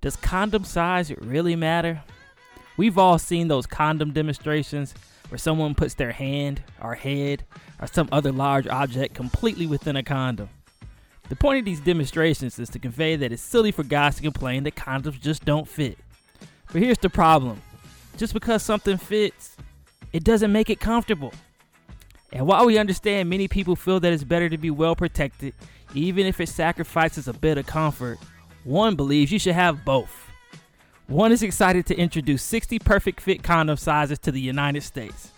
Does condom size really matter? We've all seen those condom demonstrations where someone puts their hand or head or some other large object completely within a condom. The point of these demonstrations is to convey that it's silly for guys to complain that condoms just don't fit. But here's the problem just because something fits, it doesn't make it comfortable. And while we understand many people feel that it's better to be well protected, even if it sacrifices a bit of comfort, one believes you should have both. One is excited to introduce 60 perfect fit condom sizes to the United States.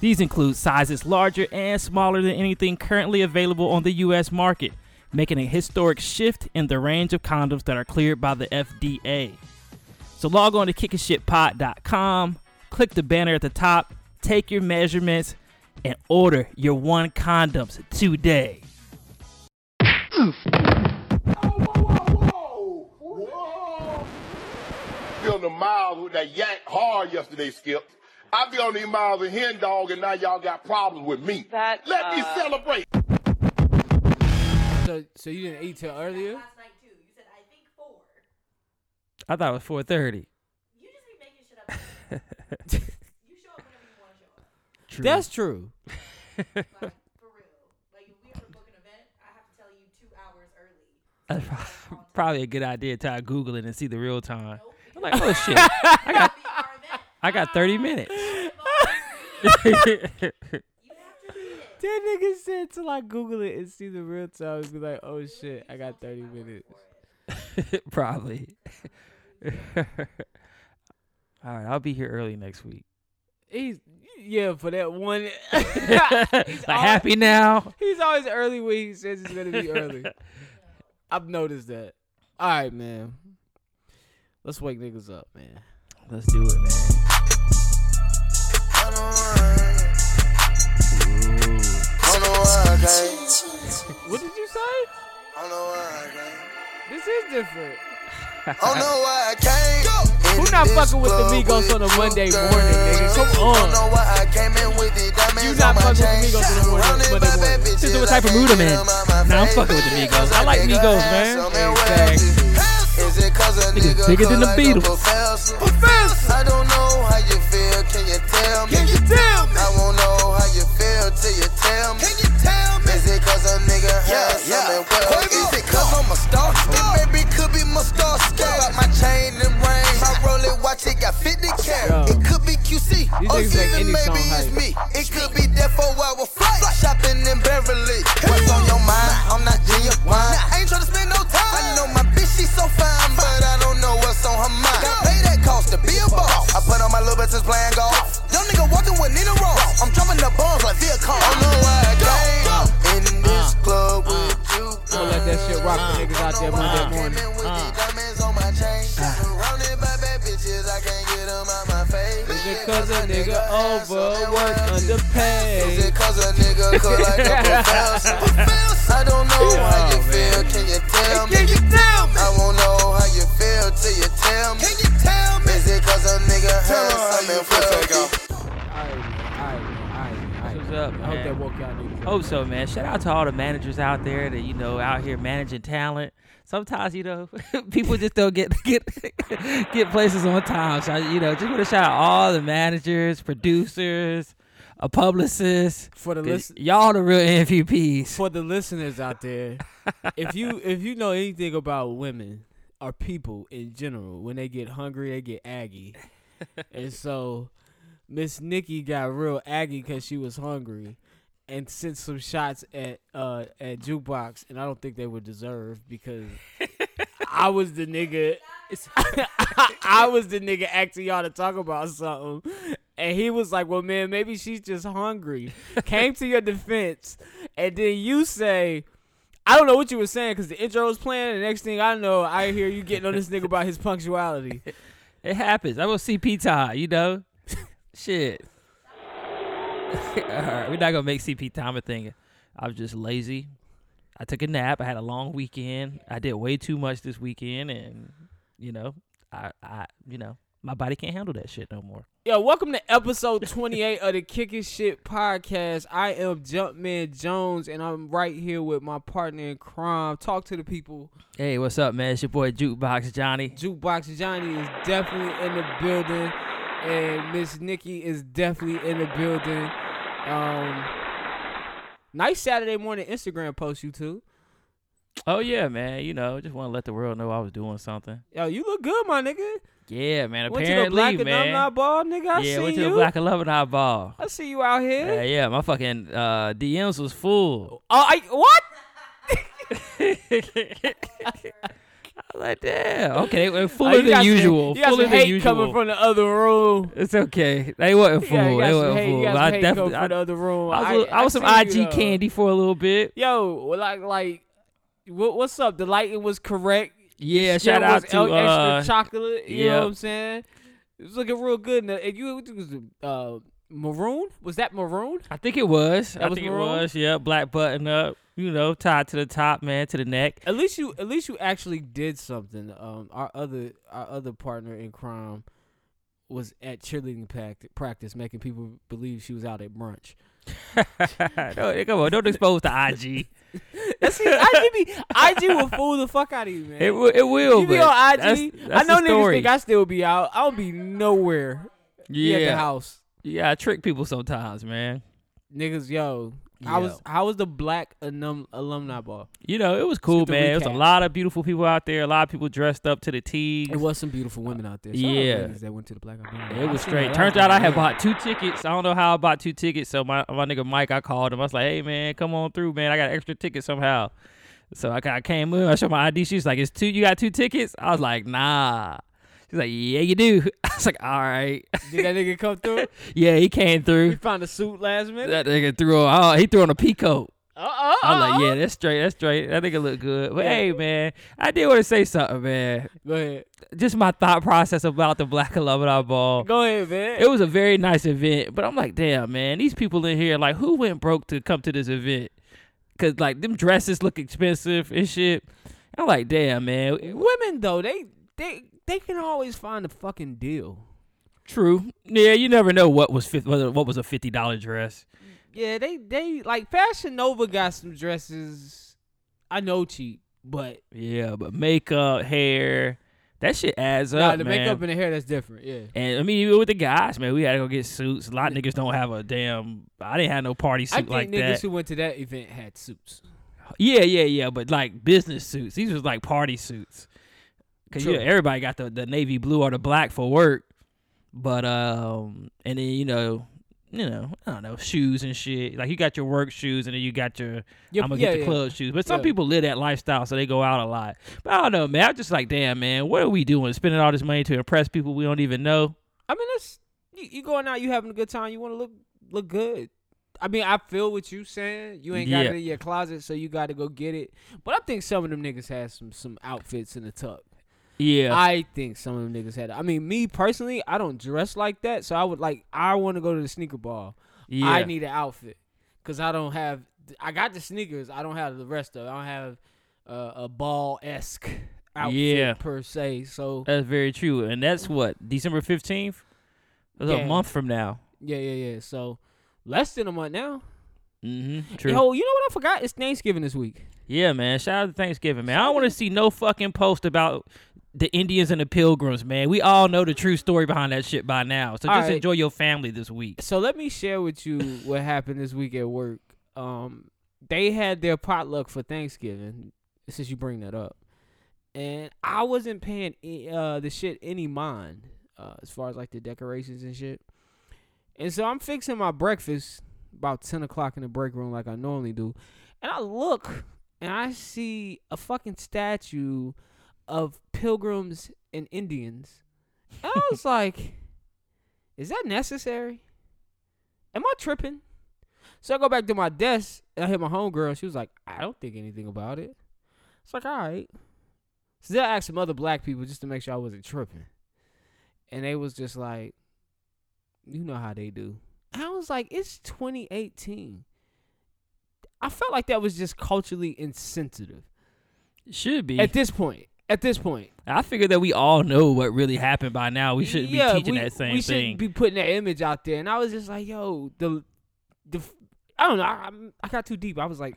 These include sizes larger and smaller than anything currently available on the US market, making a historic shift in the range of condoms that are cleared by the FDA. So log on to kickingshitpod.com, click the banner at the top, take your measurements, and order your one condoms today. Be on the miles with that yank hard yesterday, Skip. I be on these miles of hen dog, and now y'all got problems with me. That, Let me uh, celebrate. So, so you didn't eat till earlier? Last night too. You said I think four. I thought it was 4:30. You just be making shit up. you show up whenever you want to show up. True. That's true. Like for real. Like if we have to book an event, I have to tell you two hours early. That's So prob- I'm on probably a good idea to I Google it and see the real time. Nope. I'm like, oh shit, I got Be our event. I got 30 minutes. You have to. That nigga said till I Google it and see the real time, be like, oh shit, I got 30 minutes. probably. All right, I'll be here early next week. He's yeah for that one. like happy now. He's always early when he says he's gonna be early. I've noticed that. All right, man. Let's wake niggas up, man. Let's do it, man. What did you say? This is different. Who not fucking with the Migos on a Monday morning, nigga? Come on. You not fucking with the Migos on a morning, Monday morning. This is what type of mood I'm in. Nah, I'm fucking with the Migos. I like Migos, man. Niggas bigger than the Beatles. I don't know how you feel. Can you tell me? Can you tell me? I won't know how you feel till you tell me. Can you tell me? Is it cause a nigga has something well? Is it cause I'm a star? It maybe could be my star scale. Got my chain and ring. My Rolex watch it got 50 carat. It could be QC. These oh, Or even any song maybe it's hype. me. It could be that four hour flight. Shopping in Beverly. What's on your mind? I'm not genuine. I ain't tryna spend no time. I know my bitch, she so fine, but I don't know what's on her mind. Pay that cost to be a boss. I put on my little bit since playing golf. Young nigga walking with Nina Ross. I'm dropping the bombs like Viacom. I know why I came in this uh, club uh, with you. I'ma let that shit rock for niggas out there Monday morning. Uh. Diamonds on my chain. Surrounded by bad bitches, I can't get them out my face. Is it cause a nigga overworked, Is underpaid? it cause a nigga cook like a professor? I don't know Hope so, man. Shout out to all the managers out there that you know out here managing talent. Sometimes you know people just don't get get get places on time. So you know, just want to shout out all the managers, producers, uh, a publicist. For the listen- y'all the real MVPs. for the listeners out there, if you if you know anything about women or people in general, when they get hungry, they get aggy, and so Miss Nikki got real aggy because she was hungry, and sent some shots at uh at jukebox, and I don't think they were deserved because I was the nigga. I was the nigga asking y'all to talk about something. And he was like, Well, man, maybe she's just hungry. Came to your defense. And then you say, I don't know what you were saying because the intro was playing. And the next thing I know, I hear you getting on this nigga about his punctuality. It happens. I'm gonna CP time, you know. Shit. Right, we're not gonna make CP time a thing. I was just lazy. I took a nap. I had a long weekend. I did way too much this weekend, and you know, I, I, you know, My body can't handle that shit no more. Yo, welcome to episode 28 of the Kicking Shit podcast. I am Jumpman Jones, and I'm right here with my partner in crime. Talk to the people. Hey, what's up, man? It's your boy Jukebox Johnny. Jukebox Johnny is definitely in the building, and Miss Nikki is definitely in the building. Um, nice Saturday morning Instagram post, you two. Oh yeah, man. You know, just want to let the world know I was doing something. Yo, you look good, my nigga. Yeah, man. Went to the Apparently, Black man. Alumni Ball, nigga. I yeah, see went to you. the Black Alumni Ball. I see you out here. Yeah, yeah. My fucking uh, DMs was full. Oh, I what? I was like, damn. Okay, they were Oh, fuller you than some- usual. Got fuller some than hate usual. coming from the other room. It's okay. They wasn't full. Yeah, they some wasn't hate, full. I definitely, from the I, other room. I was, I, was some IG you, candy for a little bit. Yo, like, like, what, what's up? The lighting was correct. Yeah, Shit shout out to uh, extra chocolate. You know what I'm saying? It was looking real good. And, and you it was uh maroon. Was that maroon? I think it was. That I was think it maroon? was. Yeah, black button up. You know, tied to the top, man, to the neck. At least you, at least you actually did something. Um, our other, our other partner in crime was at cheerleading practice, making people believe she was out at brunch. no, come on, don't expose the IG. That's IG be IG will fool the fuck out of you, man. It will. It will. you be on IG. That's, I know niggas story. think I still be out. I don't be nowhere. Be at the house. Yeah. I trick people sometimes, man. Niggas, yo. How was how was the black alum, alumni ball? You know, it was cool, man. It was a lot of beautiful people out there. A lot of people dressed up to the T's. It was some beautiful women out there. Shout Yeah. ladies that went to the black alumni. It was straight. Turns out I had bought two tickets. I don't know how I bought two tickets. So my my nigga Mike, I called him. I was like, "Hey man, come on through, man. I got extra tickets somehow." So I, I came in. I showed my ID. She's like, "It's two. You got two tickets?" I was like, "Nah." She's like, "Yeah, you do." I was like, "All right." Did that nigga come through? yeah, he came through. He found a suit last minute. That nigga threw on. Oh, he threw on a peacoat. Uh-oh, I was like, uh-uh. "Yeah, that's straight. That's straight. That nigga look good." But Yeah. hey, man, I did want to say something, man. Go ahead. Just my thought process about the Black Alumni Ball. Go ahead, man. It was a very nice event, but I'm like, damn, man, these people in here, like, who went broke to come to this event? Cause like them dresses look expensive and shit. I'm like, damn, man. Women though, they they they can always find a fucking deal. True. Yeah, you never know what was fif- what what was a fifty dollar dress. Yeah, they they like Fashion Nova got some dresses. I know cheap, but Yeah, but makeup, hair, that shit adds nah, up, the man. makeup and the hair that's different. Yeah. and I mean, even with the guys, man, we had to go get suits. A lot of niggas don't have a damn. I didn't have no party I suit think like niggas that. who went to that event had suits. Yeah, yeah, yeah, but like business suits. These was like party suits. Cause True. you know, everybody got the, the navy blue or the black for work. But um and then you know, you know, I don't know, shoes and shit. Like you got your work shoes and then you got your Yeah, I'm gonna yeah, get the yeah. club shoes. But some Yeah. people live that lifestyle so they go out a lot. But I don't know, man. I'm just like, damn man, what are we doing? Spending all this money to impress people we don't even know. I mean, that's you, you going out, you having a good time, you want to look look good. I mean, I feel what you saying. You ain't got it in your closet, so you got to go get it. But I think some of them niggas had some some outfits in the tuck. Yeah. I think some of them niggas had. I mean, me personally, I don't dress like that, so I would like. I want to go to the sneaker ball. yeah. I need an outfit because I don't have. I got the sneakers. I don't have the rest of. it. I don't have uh, a ball esque outfit Yeah. per se. So That's very true. And that's what, December fifteenth? That's Yeah. a month from now. yeah, yeah, yeah. So less than a month now. Mm-hmm. True. Yo, you know what I forgot? It's Thanksgiving this week. Yeah, man. Shout out to Thanksgiving, man. I don't want to see no fucking post about the Indians and the Pilgrims, man. We all know the true story behind that shit by now. So All just right. enjoy your family this week. So let me share with you what happened this week at work. Um, they had their potluck for Thanksgiving. Since you bring that up, and I wasn't paying uh the shit any mind uh, as far as like the decorations and shit. And so I'm fixing my breakfast about ten o'clock in the break room like I normally do, and I look and I see a fucking statue of pilgrims and Indians, and I was like, "Is that necessary?" Am I tripping? So I go back to my desk and I hit my homegirl. She was like, I don't think anything about it. It's like, all right. So then I asked some other black people just to make sure I wasn't tripping. And they was just like, you know how they do. I was like, it's 2018. I felt like that was just culturally insensitive Should be. at this point. At this point, I figured that we all know what really happened by now. We shouldn't yeah, be teaching we, that same we thing. We shouldn't be putting that image out there. And I was just like, yo, the the I don't know. I, I'm- got too deep. I was like,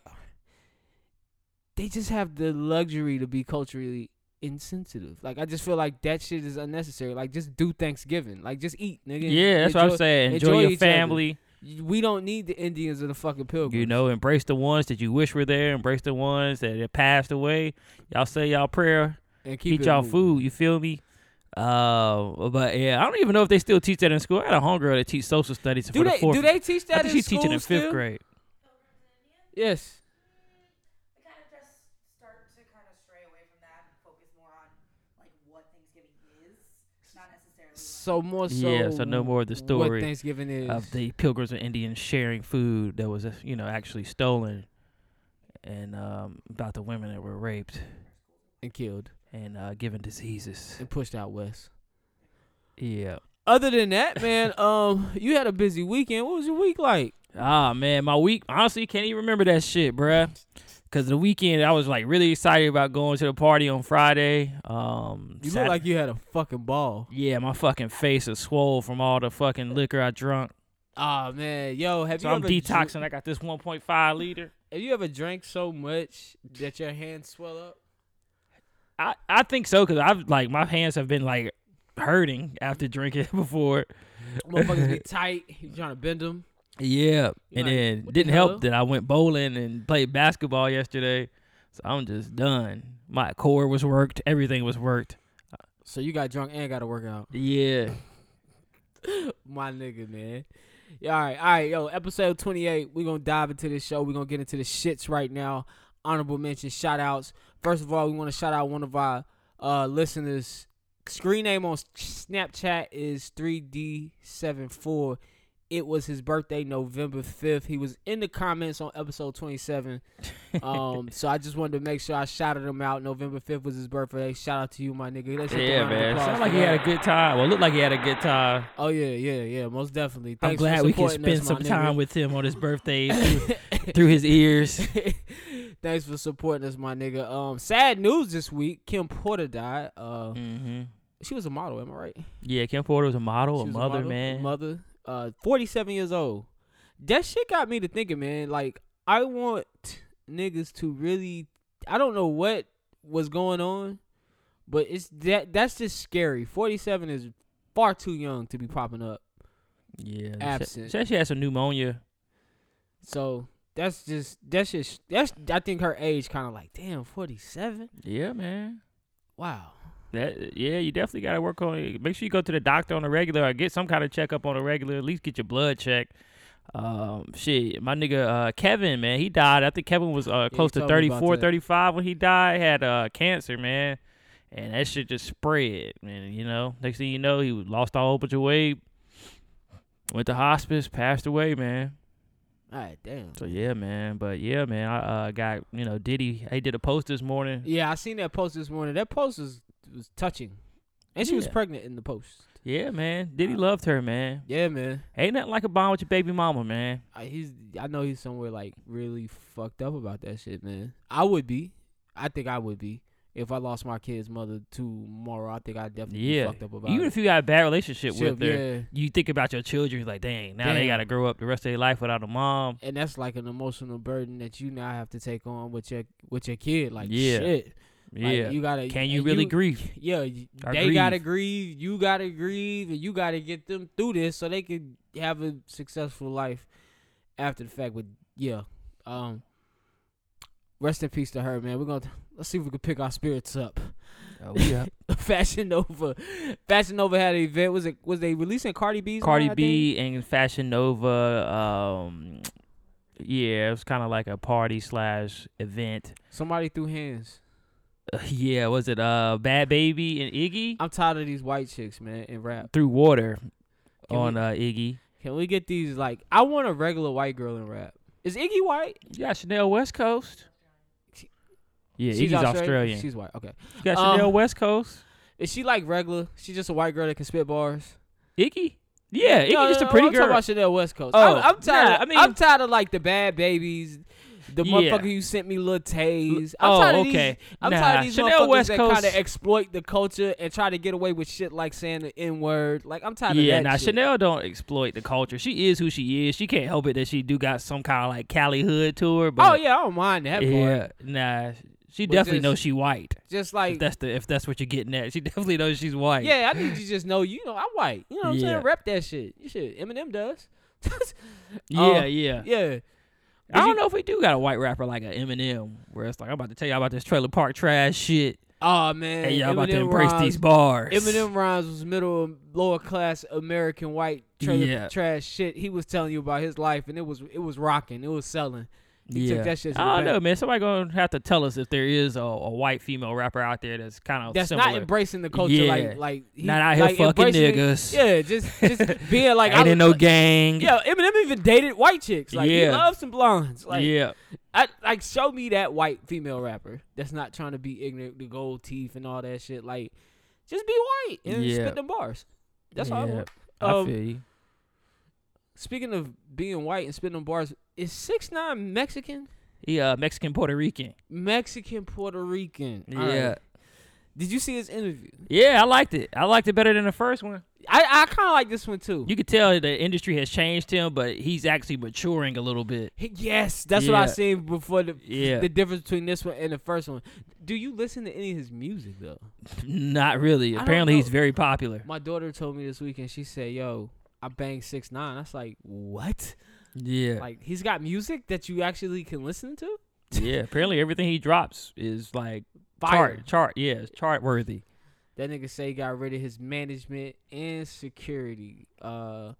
they just have the luxury to be culturally insensitive. Like I just feel like that shit is unnecessary. Like just do Thanksgiving. Like just eat, nigga. yeah, that's what I'm saying. Enjoy, enjoy your each other. family. We don't need the Indians or the fucking pilgrims. You know, embrace the ones that you wish were there. Embrace the ones that have passed away. Y'all say y'all prayer. And keep eat y'all moving. food. You feel me? Uh, but yeah, I don't even know if they still teach that in school. I had a homegirl that teach social studies Do for the they fourth. do they teach I that think in she's teaching in fifth still? grade. Yes. I kind of just start to kind of stray away from that and focus more on like what Thanksgiving is, not necessarily. Like, So more so. Yeah, so no more of the What story Thanksgiving is Of the pilgrims and Indians sharing food that was, you know, actually stolen, and um, about the women that were raped and killed and uh, given diseases. and pushed out west. Yeah. Other than that, man, um, you had a busy weekend. What was your week like? Ah man, my week honestly can't even remember that shit, bruh. Cause the weekend I was like really excited about going to the party on Friday. Um, You look like you had a fucking ball. yeah, my fucking face is swollen from all the fucking liquor I drunk. Ah man, yo, have So you I'm detoxing. I got this 1.5 liter. have you ever drank so much that your hands swell up? I I think so, cause I've like my hands have been like hurting after drinking before. Motherfuckers be tight. You trying to bend them? Yeah, You and like, then didn't hell? help that I went bowling and played basketball yesterday. So I'm just done. My core was worked. Everything was worked. So you got drunk and got to work out. Yeah. My nigga, man. Yeah, all right, all right, yo. Episode 28. We're gonna dive into this show. We're gonna get into the shits right now. Honorable mention, shout outs. First of all, we want to shout out one of our uh listeners. Screen name on Snapchat is 3D74. It was his birthday, November 5th. He was in the comments on episode 27. Um, so I just wanted to make sure I shouted him out. November 5th was his birthday. Shout out to you, my nigga. Let's Yeah, man. Sounds like he had a good time. Well, looked like he had a good time. Oh yeah, yeah, yeah, most definitely. I'm Thanks for glad we can spend us, some my time with him on his birthday through, through his ears. Thanks for supporting us, my nigga. Um, sad news this week. Kim Porter died. Uh, hmm she was a model. Am I right? Yeah, Kim Porter was a model, a mother, model, man. Mother. Uh, 47 years old. That shit got me to thinking, man. Like, I want niggas to really. I don't know what was going on, but it's that. That's just scary. 47 is far too young to be popping up. Yeah, Absent. She, said she had some pneumonia. So that's just that's just that's I think her age kind of like damn forty seven. Yeah, man. Wow. That yeah, you definitely got to work on it. Make sure you go to the doctor on a regular or get some kind of checkup on a regular. At least get your blood checked. Um, shit, my nigga uh, Kevin, man, he died. I think Kevin was uh, close to told 34, 35 when he died. Had uh, cancer, man, and that shit just spread, man. You know, next thing you know, he lost a whole bunch of weight. Went to hospice, passed away, man. All right, damn. So yeah, man. But yeah, man, I uh, got you know Diddy. He did a post this morning. Yeah, I seen that post this morning. That post was was touching, and she was pregnant in the post. Yeah, man. Diddy loved her, man. Yeah, man. Ain't nothing like a bond with your baby mama, man. I, he's I know he's somewhere like really fucked up about that shit, man. I would be. I think I would be if I lost my kid's mother tomorrow. I think I'd definitely be Yeah. fucked up about it. Even it. if you got a bad relationship Shit, with her, yeah. you think about your children. You're like, dang, now they got to grow up the rest of their life without a mom. and that's like an emotional burden that you now have to take on with your with your kid. Like Yeah. shit. Like, Yeah. you gotta. Can you really grieve? Yeah, Or they gotta grieve. grieve. You gotta grieve, and you gotta get them through this so they can have a successful life after the fact. But yeah, um, rest in peace to her, man. We're gonna let's see if we can pick our spirits up. Oh, yeah. Fashion Nova, Fashion Nova had an event. Was it was they releasing Cardi B's? Cardi B I B and Fashion Nova. Um, yeah, it was kind of like a party slash event. Somebody threw hands. Uh, yeah, was it uh Bhad Bhabie and Iggy I'm tired of these white chicks, man, in rap. threw water Can on we- uh Iggy? Can we get these like? I want a regular white girl in rap. Is Iggy white? Yeah, Chanel West Coast. Yeah, She's Iggy's Australian. She's white. Okay. you got um, Chanel West Coast. Is she like regular? She's just a white girl that can spit bars. Iggy. Yeah, Iggy No, just no, a pretty I'm girl. talking about Chanel West Coast. Oh, I'm, I'm tired. nah, of, I mean- I'm tired of like the bad babies, The Yeah. motherfucker you sent me little tays. I'm Oh, tired of okay. These, I'm Nah, tired of these Chanel motherfuckers West that kind of exploit the culture and try to get away with shit like saying the N word. Like I'm tired Yeah, of that. now shit. Chanel don't exploit the culture. She is who she is. She can't help it that she do got some kind of like Cali hood to her. But Oh yeah, I don't mind that part. yeah, nah, she But definitely just- knows she white. Just If like that's the if that's what you're getting at, she definitely knows she's white. yeah, I need you to just know. You know, I'm white. You know what I'm Yeah. saying? Rep that shit. You should. Eminem does. yeah, Uh, yeah. Yeah. I don't you- know if we do got a white rapper like a Eminem, where it's like I'm about to tell you all about this trailer park trash shit, Oh man. and y'all about to embrace rhymes- these bars. Eminem rhymes was middle lower class American white trailer Yeah. trash shit. He was telling you about his life, and it was it was rocking. It was selling. He yeah. took that shit. To I don't know, man. Somebody gonna have to tell us if there is a, a white female rapper out there that's kind of That's similar. not embracing the culture Yeah. like like he, Not out here like fucking embracing it- niggas. Yeah, just just being like Ain't I, in no like, gang. Yeah, Eminem even dated white chicks. Like he Yeah. loves some blondes. Like yeah. I, like show me that white female rapper that's not trying to be ignorant, the gold teeth and all that shit. Like just be white and Yeah. spit them bars. That's all I Yeah. want. I Um, feel you. Speaking of being white and spitting them bars, is 6ix9ine Mexican? He uh Mexican Puerto Rican. Mexican Puerto Rican. Yeah. right. Did you see his interview? Yeah, I liked it. I liked it better than the first one. I, I kind of like this one too. You could tell the industry has changed him, but he's actually maturing a little bit. Yes, that's what I seen before the Yeah. the difference between this one and the first one. Do you listen to any of his music though? Not really. I Apparently, he's very popular. My daughter told me this weekend. She said, "Yo, I banged 6ix9ine. I was like, "What? Yeah. Like he's got music that you actually can listen to? yeah. Apparently, everything he drops is like Fire. chart, chart. Yeah, it's chart worthy. That nigga say he got rid of his management and security. Uh,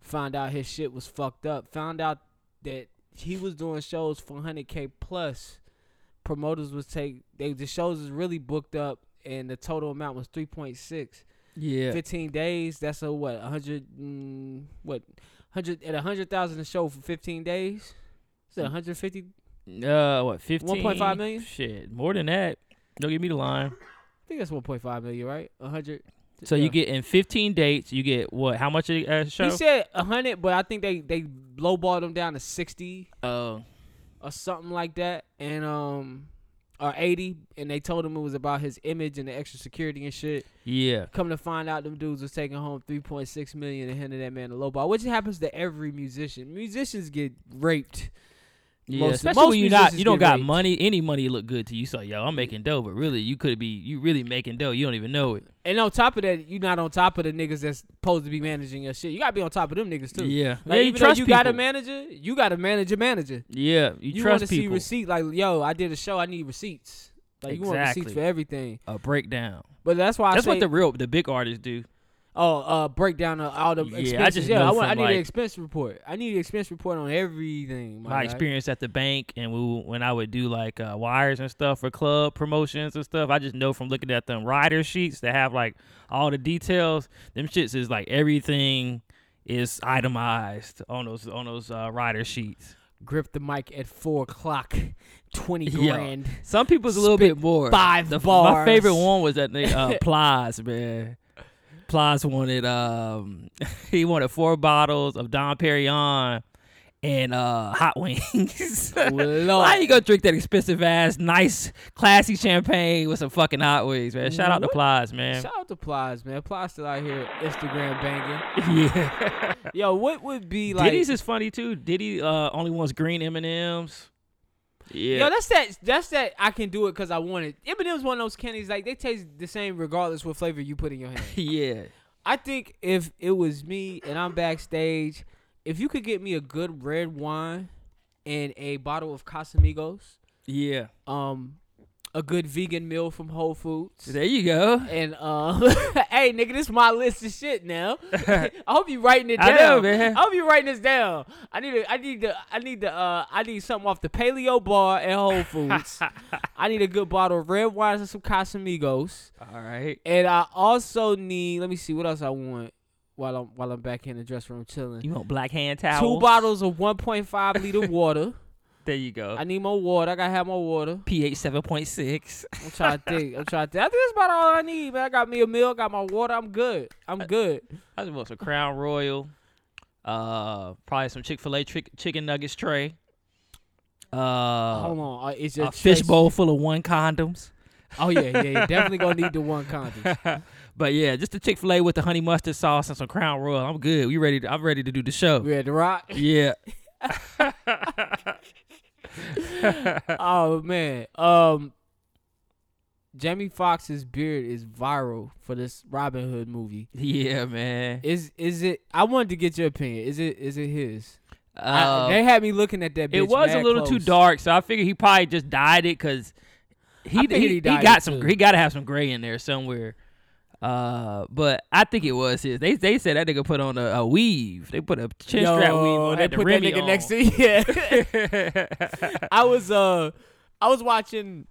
found out his shit was fucked up. Found out that he was doing shows for 100k plus. Promoters was take they the shows is really booked up, and the total amount was 3.6. Yeah. 15 days. That's a what? 100 mm, what? 100 at a 100,000 a show for 15 days. Is that 150? Uh, what? Fifteen. 1.5 million? Shit, more than that. Don't give me the line. I think that's 1.5 million, right? A 100. So yeah. you get in 15 dates, you get what? How much a uh, show? He said 100, but I think they they lowballed them down to 60 Oh, or something like that, and um, or 80, and they told him it was about his image and the extra security and shit. yeah. Come to find out, them dudes was taking home 3.6 million and handing that man a lowball, which happens to every musician. Musicians get raped. Yeah, Most- especially most when you not you don't got raped. money. Any money look good to you. So yo, I'm making dough, but really you could be you really making dough. You don't even know it. And on top of that, you're not on top of the niggas that's supposed to be managing your shit. You gotta be on top of them niggas too. Yeah, Like yeah. You even though trust you people. got a manager, you got to manage a manager. Yeah, you, You want to see people. receipt like, yo, I did a show, I need receipts. Like you want receipts for everything. a breakdown. But that's why I That's what the real the big artists do. Oh, uh, break down the, all the Yeah, I expenses. just yeah, I, want, I need like- an expense report. I need an expense report on everything. My, My experience at the bank and we, when I would do like uh, wires and stuff for club promotions and stuff, I just know from looking at them rider sheets that have like all the details. Them shits is like everything is itemized on those on those uh, rider sheets. Grip the mic at four o'clock, twenty Yeah. grand. Some people's a little bit more. five The- bars. My favorite one was that nigga uh, Plies, man. Plies wanted um he wanted four bottles of Dom Perignon and uh hot wings. Lord. Why you gonna drink that expensive ass, nice, classy champagne with some fucking hot wings, man? Shout out to What? Plies, man. Shout out to Plies, man. Plies still out here Instagram banging. yeah. Yo, what would be like? Diddy's is funny too. Diddy uh only wants green M and M's. Yeah. Yo, that's that. That's that. I can do it because I want it. M&M's one of those candies like they taste the same regardless what flavor you put in your hand. yeah. I think if it was me and I'm backstage, if you could get me a good red wine and a bottle of Casamigos, Yeah. um, a good vegan meal from Whole Foods. There you go. And uh, hey, nigga, this is my list of shit now. I hope you writing it I down. know, man. I hope you writing this down. I need to, I need to, I need to, uh, I need something off the Paleo Bar at Whole Foods. I need a good bottle of red wine and some Casamigos. All right. And I also need, let me see, what else I want while I'm while I'm back in the dressing room chilling. You want black hand towels? Two bottles of 1.5 liter water. There you go. I need more water. I gotta have more water. pH seven point six. I'm trying to think. I'm trying to think. I think that's about all I need, man. I got me a meal, got my water. I'm good. I'm good. I just want some Crown Royal. Uh, probably some Chick Fil A chicken nuggets tray. Uh, Hold on, uh, it's a just fishbowl full of one condoms. Oh yeah, yeah, yeah. definitely gonna need the one condom. But yeah, just the Chick Fil A with the honey mustard sauce and some Crown Royal. I'm good. We ready? To, I'm ready to do the show. We had the rock. Yeah. oh man. Um Jamie Foxx's beard is viral for this Robin Hood movie. Yeah, man. Is is it I wanted to get your opinion. Is it is it his? I- Uh, they had me looking at that bitch it was a little too dark, so I figured he probably just dyed it because he he, he he got some too. he got to have some gray in there somewhere. Uh, but I think it was his. They they said that nigga put on a, a weave. They put a chin strap weave. On, they put that nigga on. next to yeah. I was uh I was watching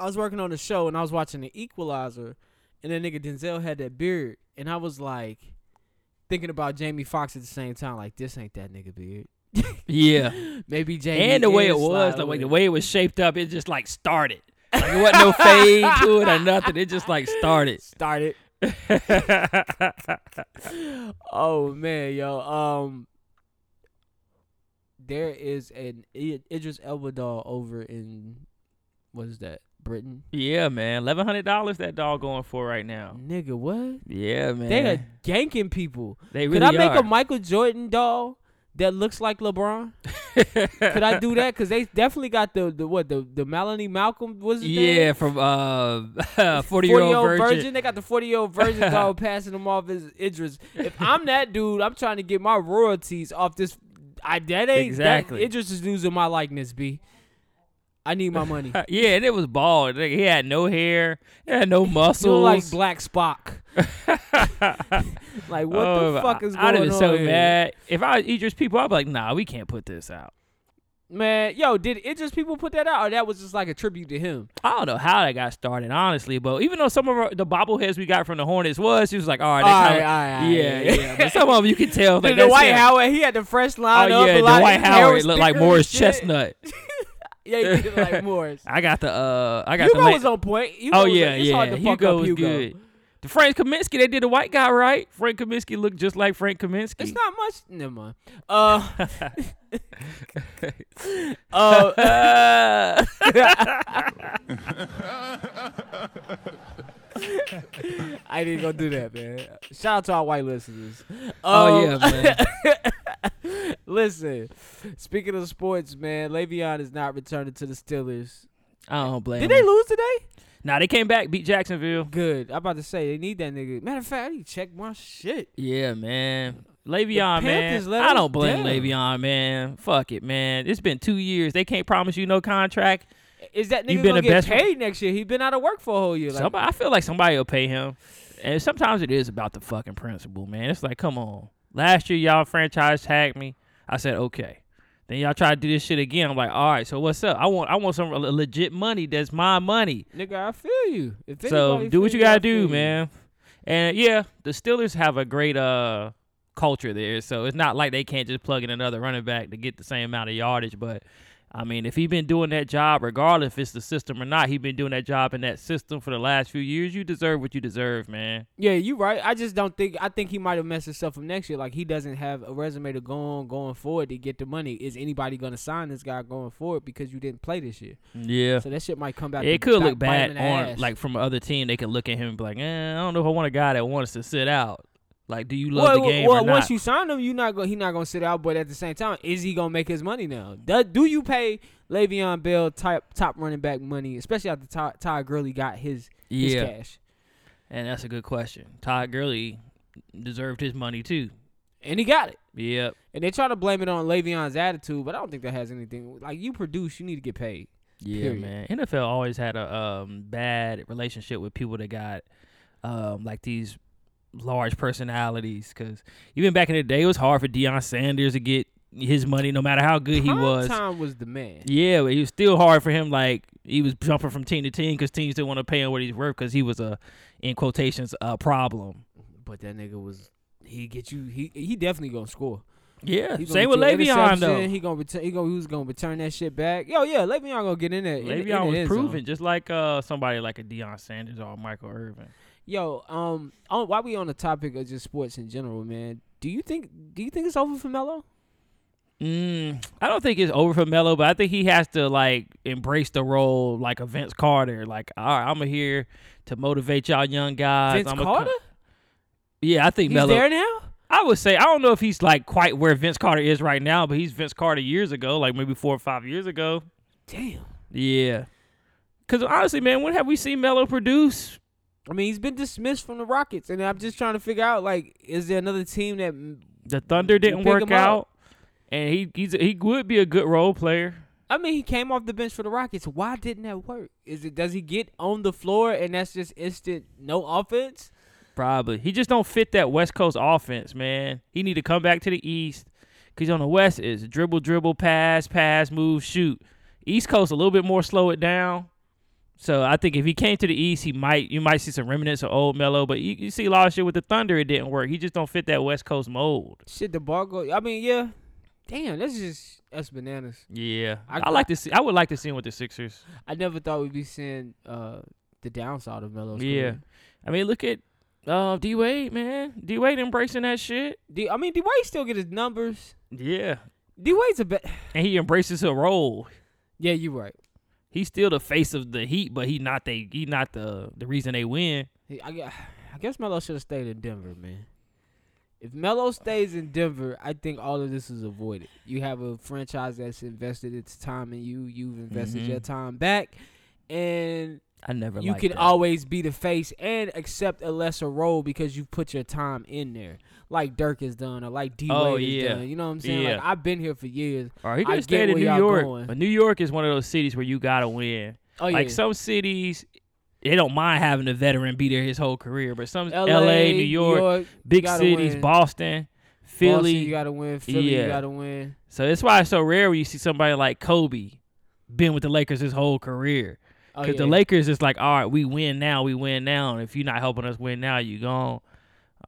I was working on the show and I was watching the equalizer and that nigga Denzel had that beard and I was like thinking about Jamie Foxx at the same time, like this ain't that nigga beard. yeah, Maybe Jamie and the way it was, the way the way it was shaped up, it just like started. Like it wasn't no fade to it or nothing. It just like started. started. oh man, yo. Um there is an Idris Elba doll over in what is that? Britain? yeah, man. Eleven hundred dollars that dog going for right now. Nigga, what? Yeah, man. They are ganking people. They Could really I make are. a Michael Jordan doll that looks like LeBron? Could I do that? Cause they definitely got the the what the the Romany Malco was it? Yeah, from uh, forty year old virgin. They got the forty year old virgin dog passing them off as Idris. If I'm that dude, I'm trying to get my royalties off this. I that ain't Exactly. That, Idris is losing my likeness. B. I need my money. Yeah, and it was bald. Like, He had no hair. He had no muscles. like Black Spock. Like what Oh, the fuck is going on? I'd have been so here? mad. If I was Idris people, I'd be like, nah, we can't put this out. Man, yo, did Idris people put that out, or that was just like a tribute to him? I don't know how that got started, honestly. But even though some of our, the bobbleheads we got from the Hornets was, he was like, all right, All right, all right, all yeah, yeah. But some of them you can tell. The, Like, the Dwight. Howard, he had the fresh Oh line up. yeah, the Dwight Howard looked like Morris. Chestnut. yeah, he did like Morris. I got the uh, I got Hugo the. was on point. Hugo oh was- yeah, it's yeah. hard to fuck Hugo up was Hugo. good. The Frank Kaminsky, they did the white guy right. Frank Kaminsky looked just like Frank Kaminsky. It's not much. Never mind. Uh, uh, I didn't go do that, man. Shout out to our white listeners. oh Um, yeah, man. Listen, speaking of sports, man, Le'Veon is not returning to the Steelers. I don't blame. Did they him. lose today? Nah, they came back, beat Jacksonville. Good. I'm about to say they need that nigga. Matter of fact, I need to check my shit. Yeah, man. Le'Veon, man. I don't blame down. Le'Veon, man. Fuck it, man. It's been two years. They can't promise you no contract. Is that You nigga been gonna get paid next year? He been out of work for a whole year. Like, somebody, I feel like somebody will pay him. And sometimes it is about the fucking principle, man. It's like, come on. Last year, y'all franchise tagged me. I said, okay. Then y'all try to do this shit again. I'm like, all right, so what's up? I want, I want some legit money. That's my money. nigga, I feel you. If So do what feel you gotta do, you. man. And yeah, the Steelers have a great uh culture there, so it's not like they can't just plug in another running back to get the same amount of yardage. But I mean, if he been doing that job, regardless if it's the system or not, he been doing that job in that system for the last few years. You deserve what you deserve, man. Yeah, you right. I just don't think. I think he might have messed himself up next year. Like he doesn't have a resume to go on going forward to get the money. Is anybody gonna sign this guy going forward because you didn't play this year? Yeah. So that shit might come back. It could look bad on ass. like from other team. They could look at him and be like, eh, I don't know if I want a guy that wants to sit out. Like, do you love well, the game well, or not? once you sign him, you not going. He not gonna sit out. But at the same time, is he gonna make his money now? Do, do you pay Le'Veon Bell type top running back money, especially after Ty, Ty Gurley got his his cash? and that's a good question. Todd Gurley deserved his money too. And he got it. Yep. And they try to blame it on Le'Veon's attitude, but I don't think that has anything. Like you produce, you need to get paid. Yeah, Period. man. NFL always had a um, bad relationship with people that got um, like these large personalities. Because even back in the day, it was hard for Deion Sanders to get his money, no matter how good he Prime was. Time was the man. Yeah, but it was still hard for him. Like he was jumping from team to team because teams didn't want to pay him what he's worth because he was a, in quotations, a problem. But that nigga was he get you he he definitely gonna score. Yeah, He same with get you an Le'Veon though. He gonna return. He gonna who's gonna return that shit back? Yo, yeah, Le'Veon gonna get in there. in in Le'Veon was end zone. proven just like uh somebody like a Deion Sanders or Michael Irvin. Yo, um, on, while we on the topic of just sports in general, man, do you think do you think it's over for Melo? Mm, I don't think it's over for Melo, but I think he has to like embrace the role like a Vince Carter. Like, all right, I'm here to motivate y'all young guys. Vince I'ma Carter? come- yeah, I think He's Melo. there now. I would say I don't know if he's like quite where Vince Carter is right now, but he's Vince Carter years ago, like maybe four or five years ago. Damn. Yeah. Cause honestly, man, when have we seen Melo produce? I mean, he's been dismissed from the Rockets, and I'm just trying to figure out like, is there another team that? The Thunder didn't work out, and he he's he would be a good role player. I mean, he came off the bench for the Rockets. Why didn't that work? Is it does he get on the floor and that's just instant no offense? Probably. He just don't fit that West Coast offense, man. He need to come back to the East. Cause on the West is dribble, dribble, pass, pass, move, shoot. East Coast a little bit more slow it down. So I think if he came to the East, he might you might see some remnants of old Melo. But you, you see a lot of shit with the Thunder, it didn't work. He just don't fit that West Coast mold. Shit, the bar go. I mean, yeah. Damn, that's just that's bananas. Yeah, I- I, like to see. I would like to see him with the Sixers. I never thought we'd be seeing uh the downside of Melo's Yeah. I mean, look at uh, D Wade, man. D Wade embracing that shit. D, I mean, D Wade still get his numbers. Yeah, D Wade's a bet. and he embraces a role. Yeah, you're right. He's still the face of the Heat, but he not they he not the the reason they win. He- I, I guess Melo should have stayed in Denver, man. If Melo stays in Denver, I think all of this is avoided. You have a franchise that's invested its time in you. You've invested Mhm. your time back, and I never. you liked can that. always be the face and accept a lesser role because you've put your time in there, like Dirk has done or like D Wade Oh, has yeah. done. You know what I'm saying? Like I've been here for years. Or he I could stayed in New y'all York, going. but New York is one of those cities where you gotta win. Oh yeah, Like some cities, they don't mind having a veteran be there his whole career, but some LA, L.A., New York, you big cities, win. Boston, Philly, Philly. you gotta win. Philly, you gotta win. so that's why it's so rare when you see somebody like Kobe been with the Lakers his whole career. Oh, Because yeah. the Lakers is like, all right, we win now, we win now. And if you're not helping us win now, you gone.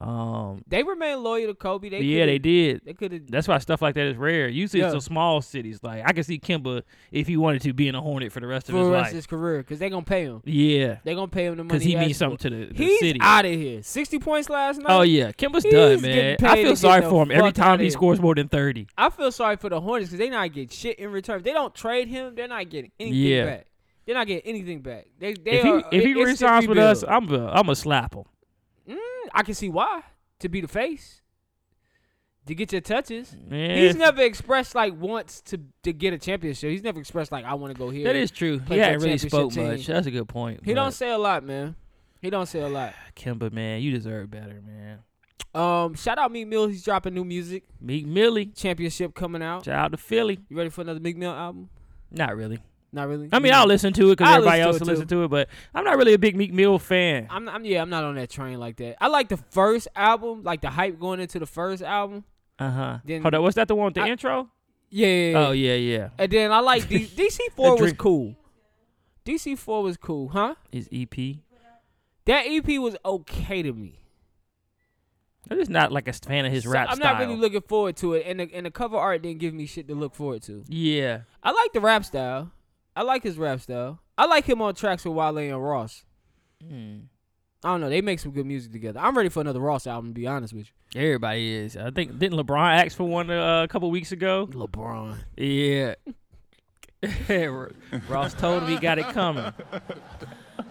Um, they remain loyal to Kobe. They yeah, they did. They could have. That's why stuff like that is rare. Usually it's Yeah. the small cities. Like I can see Kemba if he wanted to be in a Hornet for the rest of his the rest life. of his career because they're gonna pay him. yeah, they're gonna pay him the money because he asked means something to the, the He's city. out of here. Sixty points last night. Oh yeah, Kemba's He's done, man. I feel sorry for him every time he scores more than thirty. I feel sorry for the Hornets because they not get shit in return. If they don't trade him, they're not getting anything Yeah. back. They're not getting anything back. They, they If he are if he resigns with us. I'm a, I'm a slap him. Mm, I can see why. To be the face, to get your touches. Man, He's never expressed like wants to to get a championship. He's never expressed like I want to go here. that is true. He hadn't really spoke team. much. That's a good point. He don't say a lot, man. He don't say a lot. Kemba, man, you deserve better, man. Um, shout out Meek Mill. He's dropping new music. Meek Millie, Championship coming out. shout out to Philly. You ready for another Meek Mill album? Not really. Not really. I mean, I'll listen to it because everybody listen else to will listen to it, but I'm not really a big Meek Mill fan. I'm, I'm yeah, I'm not on that train like that. I like the first album, like the hype going into the first album. Uh huh. Then- Hold on, what's that the one with the I- intro? Yeah. yeah, yeah. Oh yeah, yeah. And then I like D- DC Four was cool. DC Four was cool, huh? His EP. That EP was okay to me. I'm just not like a fan of his So rap I'm style. not really looking forward to it, and the and the cover art didn't give me shit to look forward to. yeah. I like the rap style. I like his rap style. I like him on tracks with Wale and Ross. Hmm. I don't know. They make some good music together. I'm ready for another Ross album. To be honest with you, Everybody is. I think didn't LeBron ask for one uh, a couple weeks ago? LeBron. Yeah. Ross told him he got it coming.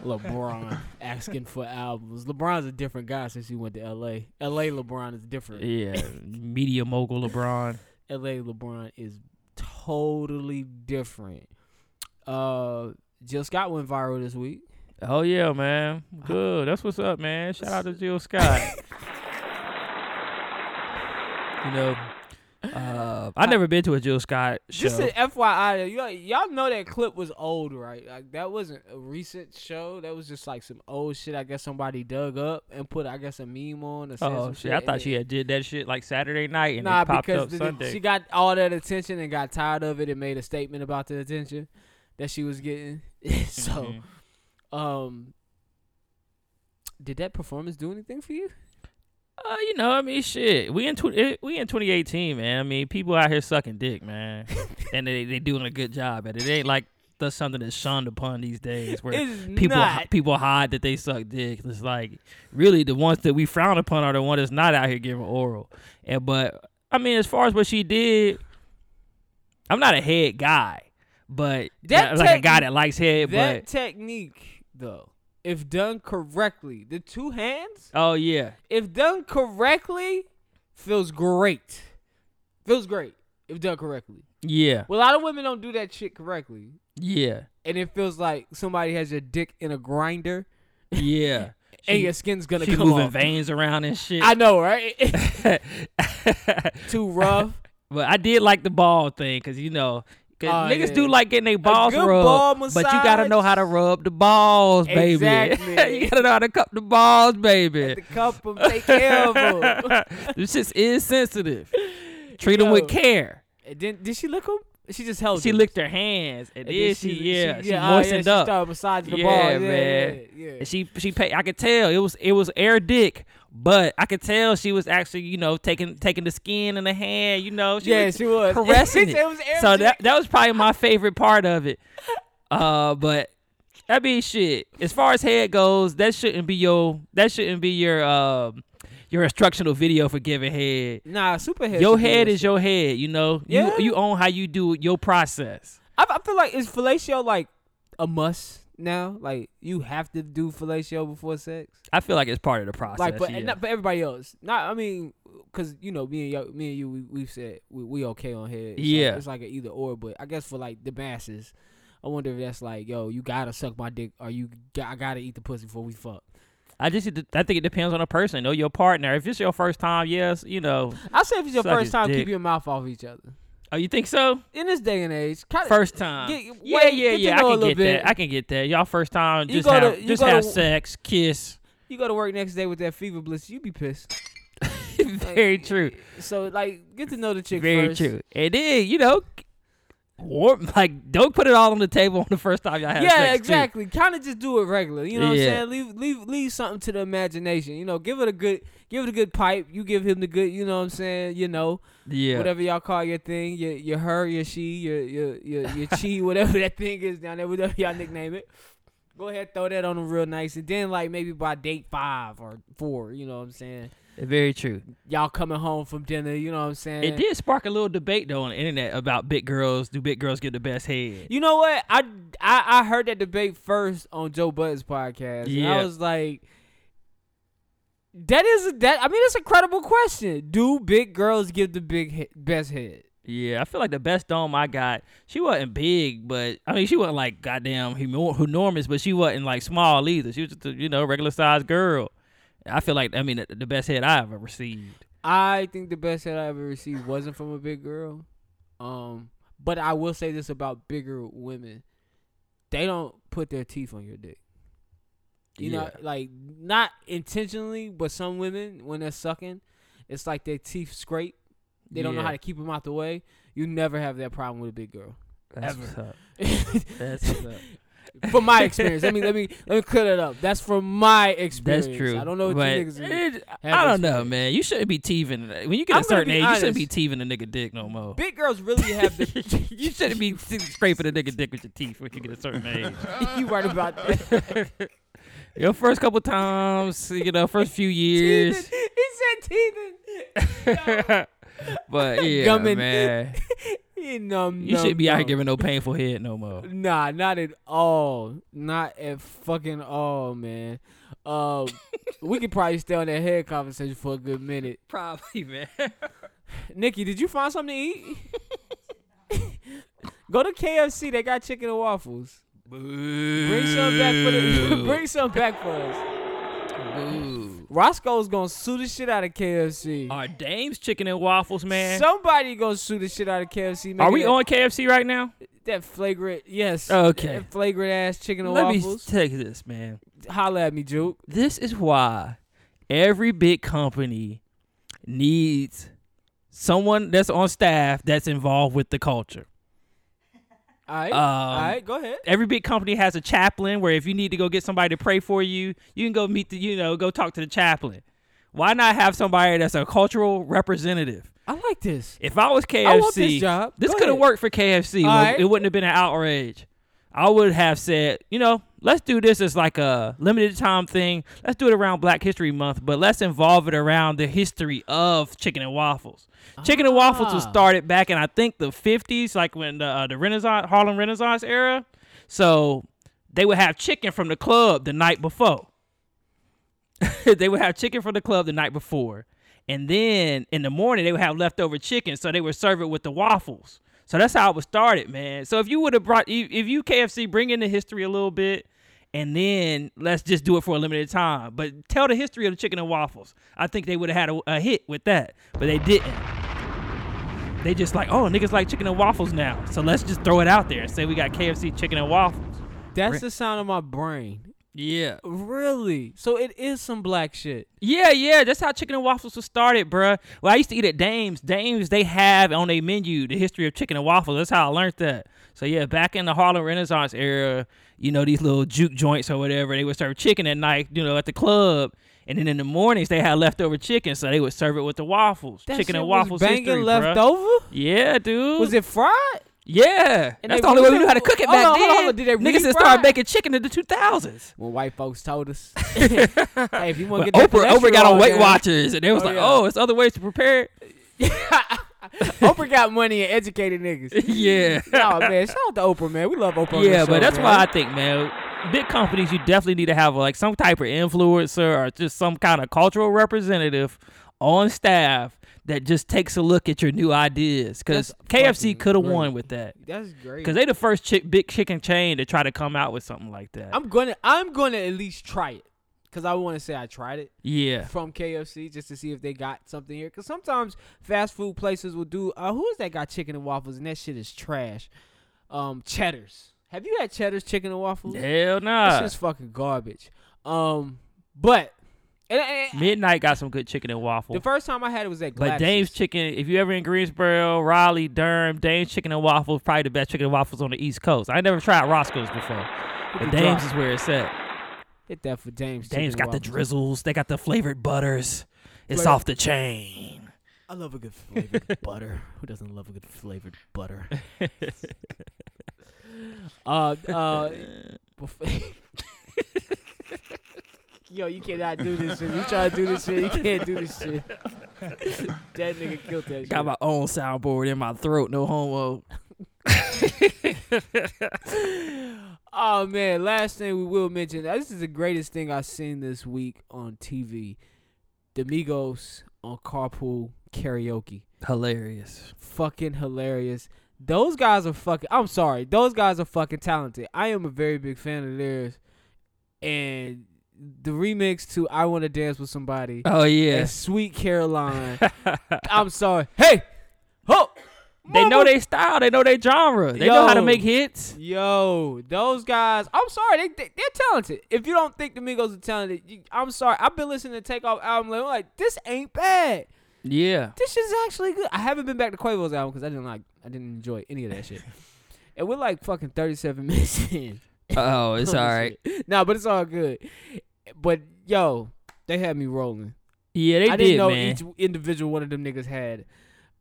LeBron asking for albums. LeBron's a different guy since he went to L.A. L.A. LeBron is different. Yeah, media mogul LeBron. L.A. LeBron is totally different. Uh, Jill Scott went viral this week. Oh yeah, man. Good. That's what's up, man. Shout out to Jill Scott. you know, uh, I've never been to a Jill Scott show. Just an FYI, y'all, y'all know that clip was old, right? Like that wasn't a recent show. That was just like some old shit. I guess somebody dug up and put, I guess, a meme on. Or oh some shit! I thought she had did that shit like Saturday night and Nah, it popped because up the- Sunday. she got all that attention and got tired of it and made a statement about the attention that she was getting. so, Mhm. um, did that performance do anything for you? Uh, you know, I mean, shit. We in tw- we in 2018, man. I mean, people out here sucking dick, man, and they they doing a good job at it. It ain't like that's something that's shunned upon these days, where It's people not. people hide that they suck dick. It's like really the ones that we frown upon are the ones that's not out here giving oral. And but I mean, as far as what she did, I'm not a head guy, but That like a guy that likes head. that but technique, though, if done correctly, the two hands, oh yeah, if done correctly, feels great. Feels great if done correctly. yeah, Well, a lot of women don't do that shit correctly, yeah, and it feels like somebody has your dick in a grinder, yeah. and She- your skin's gonna She come moving off. veins around and shit. I know, right? Too rough. but I did like the ball thing because you know. Cause Oh, niggas yeah. do like getting their balls rubbed, ball but you gotta know how to rub the balls, baby. Exactly. you gotta know how to cup the balls, baby. the cup them, take care of them. this shit is sensitive. Treat them with care. Then did she lick them? She just held. She them. licked her hands, and, And then she, yeah, she, oh, yeah, moistened she up. started massaging the Yeah, ball. Yeah, man. Yeah, yeah. And she she paid. I could tell it was it was air dick, but I could tell she was actually you know taking taking the skin in the hand. You know, she yeah, was she was caressing it. it was so that that was probably my favorite part of it. Uh, but I mean, shit. As far as head goes, that shouldn't be your that shouldn't be your um your instructional video for giving head. Nah, super head. Your head is your head. You know, Yeah. you you own how you do your process. I, I feel like is fellatio like a must now? Like you have to do fellatio before sex. I feel like it's part of the process. Like, but yeah. not for everybody else. Not, I mean, cause you know, me and yo, me and you, we, we've said we, we okay on. It's Yeah. like, it's like an either or. But I guess for like the masses, I wonder if that's like, yo, you gotta suck my dick, or you, got, I gotta eat the pussy before we fuck. I just I think it depends on the person. Know your partner. If it's your first time, yes, you know. I say if it's your first time, dick. keep your mouth off each other. Oh, you think so? In this day and age, kinda, First time. Get- yeah, wait, yeah, to yeah. I can get bit. that. I can get that. Y'all first time, just have to- just have to- sex, kiss. you go to work next day with that fever bliss, you be pissed. Very true. So like, get to know the chick Very first. true. And then you know, warm like don't put it all on the table on the first time y'all have yeah, sex. too. exactly. Kind of just do it regular. You know Yeah. what I'm saying? Leave leave leave something to the imagination. You know, give it a good give it a good pipe. You give him the good. You know what I'm saying? You know, Yeah. whatever y'all call your thing, your your her, your she, your your your your chi, whatever that thing is down there, whatever y'all nickname it. Go ahead, throw that on them real nice, and then like maybe by date five or four, you know what I'm saying? Very true. Y'all coming home from dinner, you know what I'm saying? It did spark a little debate though on the internet about big girls. Do big girls get the best head? You know what? I, I I heard that debate first on Joe Budden's podcast. And Yeah. I was like, that is a, that. I mean, it's a credible question. Do big girls give the big he- best head? Yeah, I feel like the best dome I got, she wasn't big, but I mean, she wasn't like goddamn humo- enormous, but she wasn't like small either. She was just a you know regular sized girl. I feel like I mean the, best head I ever received. I think the best head I ever received wasn't from a big girl. Um, but I will say this about bigger women: they don't put their teeth on your dick. You know, like not intentionally, but some women when they're sucking, it's like their teeth scrape. They don't know how to keep them out the way. You never have that problem with a big girl. That's Ever. what's up. That's what's up. From my experience, let me let me let me clear that up. That's from my experience. That's true. I don't know what you niggas. it- I don't know, man. You shouldn't be teething when you get I'm a certain age. You shouldn't be teething a nigga dick no more. Big girls really have the. you shouldn't be scraping a nigga dick with your teeth when you get a certain age. you right about that. Your first couple times, you know, first few years. Teething. He said teething. but yeah, Gumming. man, He numb, you shouldn't be out here giving no painful head no more. Nah, not at all. Not at fucking all, man. Um, we could probably stay on that head conversation for a good minute. Probably, man. Nikki, did you find something to eat? Go to KFC. They got chicken and waffles. Bring some back for the. bring some back for us. Boo. Roscoe's gonna sue the shit out of KFC. Our Dame's chicken and waffles, man. Somebody gonna sue the shit out of KFC. Are we on KFC right now? that flagrant? Yes. Okay. That flagrant ass chicken and waffles. Let me take this, man. Holla at me, Juke. This is why every big company needs someone that's on staff that's involved with the culture. All right. Um, all right. Go ahead. Every big company has a chaplain where if you need to go get somebody to pray for you, you can go meet the, you know, go talk to the chaplain. Why not have somebody that's a cultural representative? I like this. If I was KFC, I this job. this could have worked for KFC. All Well, right. It wouldn't have been an outrage. I would have said, you know, let's do this as like a limited time thing. Let's do it around Black History Month, but let's involve it around the history of chicken and waffles. Chicken and waffles was Ah. started back in I think the 50s, like when the, uh, the Renaissance Harlem Renaissance era. So they would have chicken from the club the night before. they would have chicken from the club the night before. And then in the morning they would have leftover chicken, so they would serve it with the waffles. So that's how it was started, man. So if you would have brought, if you KFC bring in the history a little bit, and then let's just do it for a limited time, but tell the history of the chicken and waffles. I think they would have had a, a hit with that, but they didn't. They just like, oh, niggas like chicken and waffles now, so let's just throw it out there and say we got KFC chicken and waffles. That's the sound of my brain. Yeah, Really? So it is some black shit. Yeah, yeah, that's how chicken and waffles was started, bruh. Well, I used to eat at Dames. Dames, they have on their menu the history of chicken and waffles. That's how I learned that. So yeah, back in the Harlem Renaissance era, you know these little juke joints or whatever, they would serve chicken at night, you know, at the club, and then in the mornings they had leftover chicken, so they would serve it with the waffles. That chicken and waffles banging history, left bruh. Yeah, dude. Was it fried? Yeah, And that's the only way we knew how to cook it hold back on, hold then. on, did they Niggas refry started it? making chicken in the 2000s. When white folks told us, hey, if you want to get Oprah, Oprah got on Weight down- Watchers, and they was Oh, like, yeah. "Oh, it's other ways to prepare it." Oprah got money and educated niggas. yeah. oh man, shout out to Oprah, man. We love Oprah. yeah, this but that's man. why I think, man, big companies you definitely need to have like some type of influencer or just some kind of cultural representative on staff that just takes a look at your new ideas. Because KFC could have won with that. That's great. Because they the first chick, big chicken chain to try to come out with something like that. I'm gonna, I'm gonna at least try it, cause I want to say I tried it yeah. from KFC just to see if they got something here. Cause sometimes fast food places will do. Uh, who is that got chicken and waffles and that shit is trash. Um, Cheddar's. Have you had Cheddar's chicken and waffles? Hell nah. just fucking garbage. Um, but and, and- Midnight got some good chicken and waffle. the first time I had it was at But Gladys's. Dame's Chicken, if you ever in Greensboro, Raleigh, Durham, Dame's Chicken and Waffles probably the best chicken and waffles on the East Coast. I never tried Roscoe's before, but Dame's is where it's at. Hit that for Dame's. Dame's got the drizzles. They got the flavored butters. It's off the chain. I love a good flavored butter. Who doesn't love a good flavored butter? uh, uh, Yo, you cannot do this shit. You try to do this shit, you can't do this shit. that nigga killed that shit. Got my own soundboard in my throat. No homo. oh man, last thing we will mention. This is the greatest thing I've seen this week on TV. The Migos on Carpool Karaoke. Hilarious. fucking hilarious. Those guys are fucking. I'm sorry. Those guys are fucking talented. I am a very big fan of theirs. And the remix to "I Want to Dance with Somebody" Oh yeah. "Sweet Caroline." I'm sorry. Hey, ho. They know their style. They know their genre. They know how to make hits. Yo, those guys. I'm sorry. They, they they're talented. If you don't think the Migos are talented, you, I'm sorry. I've been listening to Takeoff album. Like, I'm like, this ain't bad. Yeah. this is actually good. I haven't been back to Quavo's album because I didn't like, I didn't enjoy any of that shit. and we're like fucking 37 minutes in. Oh, it's all right. all this right. shit. Nah, but it's all good. But yo, they had me rolling. Yeah, they did. I did, didn't know man. each individual one of them niggas had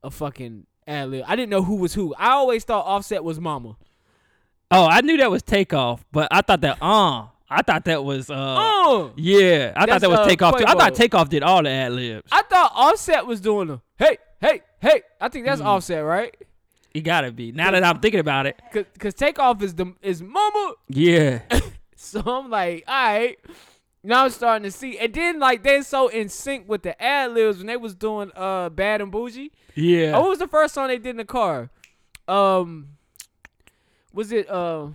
a fucking ad lib. I didn't know who was who. I always thought Offset was Mama. Oh, I knew that was takeoff, but I thought that uh I thought that was uh Oh, yeah, I thought that was uh, takeoff too. I thought takeoff did all the ad libs. I thought Offset was doing them. hey, hey, hey. I think that's Hmm. Offset, right? He gotta be. Now that I'm thinking about it, Cause, Cause Takeoff is the is Mama. yeah, So I'm like, all right. Now I'm starting to see, and then like they're so in sync with the ad libs when they was doing uh Bad and Bougie. yeah. Oh, what was the first song they did in the car? Um, was it uh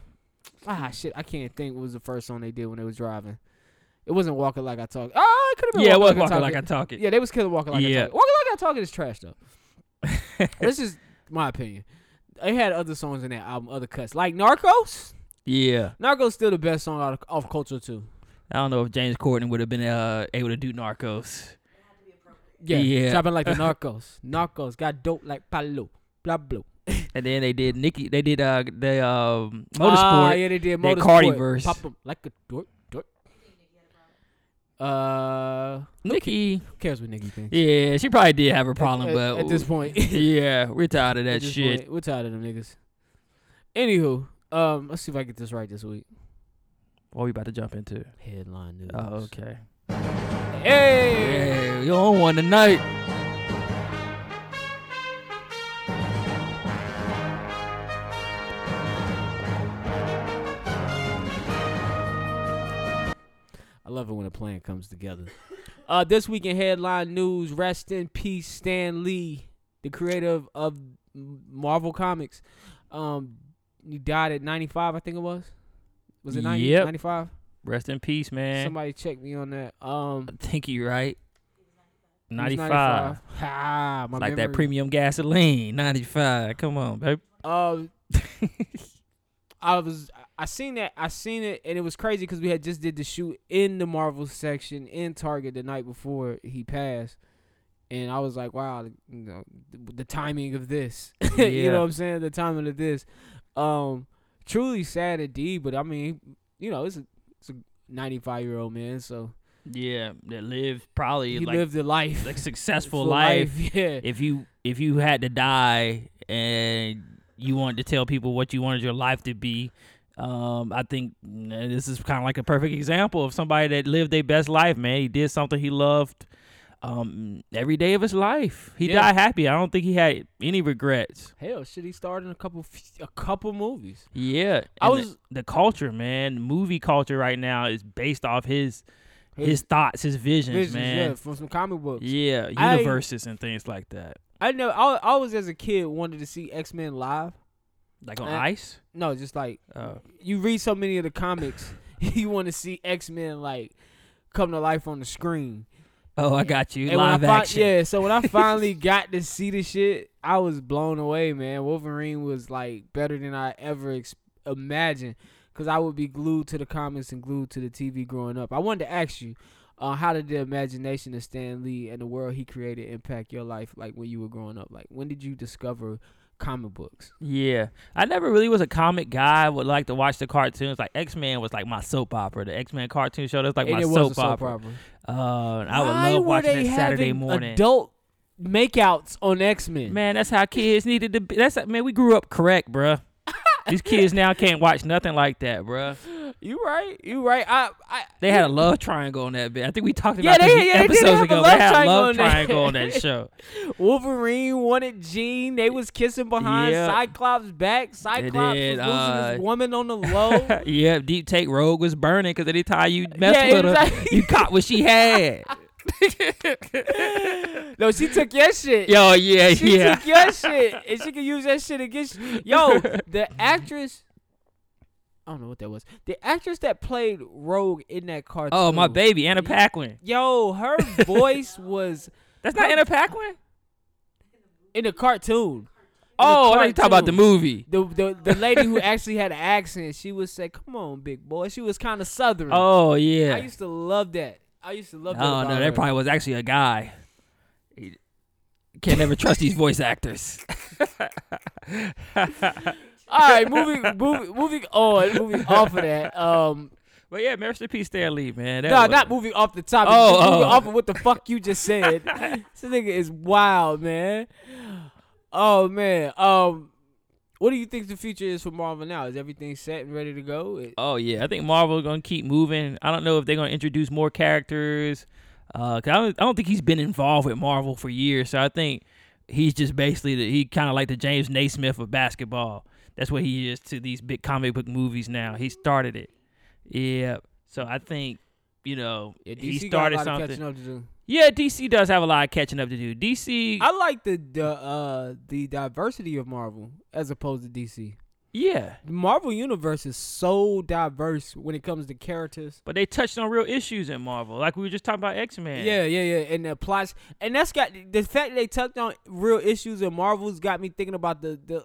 ah shit? I can't think. What was the first song they did when they was driving? It wasn't Walking Like I Talk. Oh, it could have been. yeah, it was Walking walking like I talk it. Yeah, they was killing Walking Like I Yeah. Talk. Walk It Like I Talk It is trash though. this is my opinion. They had other songs in that album, other cuts like Narcos. Yeah. Narcos still the best song out of, of Culture II. I don't know if James Corden would have been uh, able to do Narcos. Yeah, Yeah. dropping like the Narcos. Narcos got dope like Palo. Blah blah. And then they did Nicki. They did uh the um motorsport. Ah, yeah, they did motorsport. Cardi verse. Pop them like a dork, dork. Uh, Nicki. who cares what Nicki thinks? Yeah, she probably did have a problem, at, but at this point, yeah, we're tired of that shit. point, we're tired of them niggas. Anywho, um, let's see if I get this right this week. What are we about to jump into? Headline news. Oh, okay. Hey. Yeah, you on one tonight. I love it when a plan comes together. Uh, this week in headline news, rest in peace, Stan Lee, the creator of, of Marvel Comics. Um, he died at 95, I think it was. Was it 90, Yep. 95? Rest in peace, man. Somebody check me on that. Um, I think you right. he was 95. Ha, my like that premium gasoline. 95. Come on, babe. Um, I was I seen that I seen it and it was crazy because we had just did the shoot in the Marvel section in Target the night before he passed, and I was like, wow, you know, the, the timing of this, you know what I'm saying, the timing of this, um, truly sad indeed. But I mean, you know, it's a it's a 95 year old man, so Yeah, that lived probably he like lived a life, like successful full life. Yeah, If you if you had to die and you wanted to tell people what you wanted your life to be, um, I think mm, this is kind of like a perfect example of somebody that lived their best life. Man, he did something he loved. Um, every day of his life, he Yeah. died happy. I don't think he had any regrets. hell, shit, he starred in a couple a couple movies. Yeah, I and the- was- the, culture, man. Movie culture right now is based off his his, His thoughts, his visions, Visions, man. yeah, from some comic books. Yeah, I- universes and things like that. I know. I, I always, as a kid, wanted to see X Men live. Like on Uh, ice. No, just like Uh, you read so many of the comics, you want to see X Men like come to life on the screen. Oh, I got you. And I Live action. yeah. So when I finally got to see the shit, I was blown away, man. Wolverine was like better than I ever ex- imagined, because I would be glued to the comics and glued to the TV growing up. I wanted to ask you. Uh, how did the imagination of Stan Lee and the world he created impact your life, like when you were growing up? Like, when did you discover comic books? Yeah, I never really was a comic guy. I would like to watch the cartoons. Like X Men was like my soap opera. The X Men cartoon show that's like And my soap, opera. opera. Uh, I would love watching it Saturday morning. Adult makeouts on X Men. Man, that's how kids needed to be. That's man, we grew up correct, bruh. These kids now can't watch nothing like that, bruh. You right. You right. I. I They had a love triangle on that bit. I think we talked about they- this yeah, they did episodes a ago. They had a love triangle on that show. Wolverine wanted Jean. They was kissing behind Yeah. Cyclops' back. Cyclops did, was losing uh, his woman on the low. yeah, Deep Take Rogue was burning because anytime you mess Yeah, with her, you caught what she had. no, she took your shit. Yo, yeah, she yeah. took your shit, and she can use that shit against. You. Yo, the actress. I don't know what that was. The actress that played Rogue in that cartoon. Oh, my baby, Anna Paquin. Yo, her voice was That's not Anna Paquin? in the cartoon. Oh, I you talking about the movie. The, the the lady who actually had an accent, she would say, "Come on, big boy." She was kind of southern. Oh, yeah. I used to love that. I used to love that. Oh, no, that probably was actually a guy. He- Can't never trust these voice actors. All right, moving, moving, moving on, moving off of that. Um, But yeah, Mr. P. Stan Lee, man. That no, was- not moving off the topic. Oh, just moving oh. off of what the fuck you just said. this nigga is wild, man. Oh man. Um, what do you think the future is for Marvel now? Is everything set and ready to go? It- Oh yeah, I think Marvel gonna keep moving. I don't know if they're gonna introduce more characters. Uh, 'cause I don't, I don't think he's been involved with Marvel for years. So I think he's just basically the, he kind of like the James Naismith of basketball. That's what he is to these big comic book movies now. He started it. Yeah. So I think you know yeah, he started something. Catching up to do. Yeah, DC does have a lot of catching up to do. DC, I like the the uh the diversity of Marvel as opposed to DC. yeah, The Marvel universe is so diverse when it comes to characters. but they touched on real issues in Marvel, like we were just talking about X Men. Yeah, yeah, yeah, and the plots, and that's got the fact that they touched on real issues in Marvel's got me thinking about the the.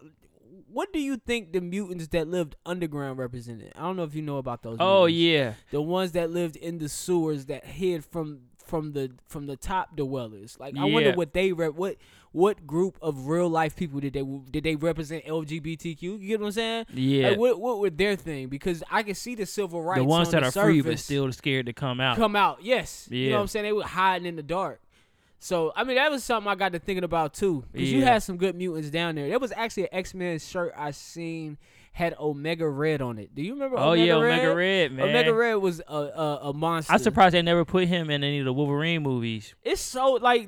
What do you think the mutants that lived underground represented? I don't know if you know about those. Oh mutants. yeah. the ones that lived in the sewers that hid from from the from the top dwellers. Like I wonder what they rep what what group of real life people did they did they represent LGBTQ? You get what I'm saying? Yeah. Like, what what were their thing? Because I can see the civil rights. the ones on that the are free but still scared to come out. come out. Yes. You know what I'm saying? They were hiding in the dark. So I mean that was something I got to thinking about too. Because you had some good mutants down there. There was actually an X Men shirt I seen had Omega Red on it. Do you remember? Oh Omega yeah, Red? Omega Red, man. Omega Red was a a, a monster. I'm surprised they never put him in any of the Wolverine movies. It's so like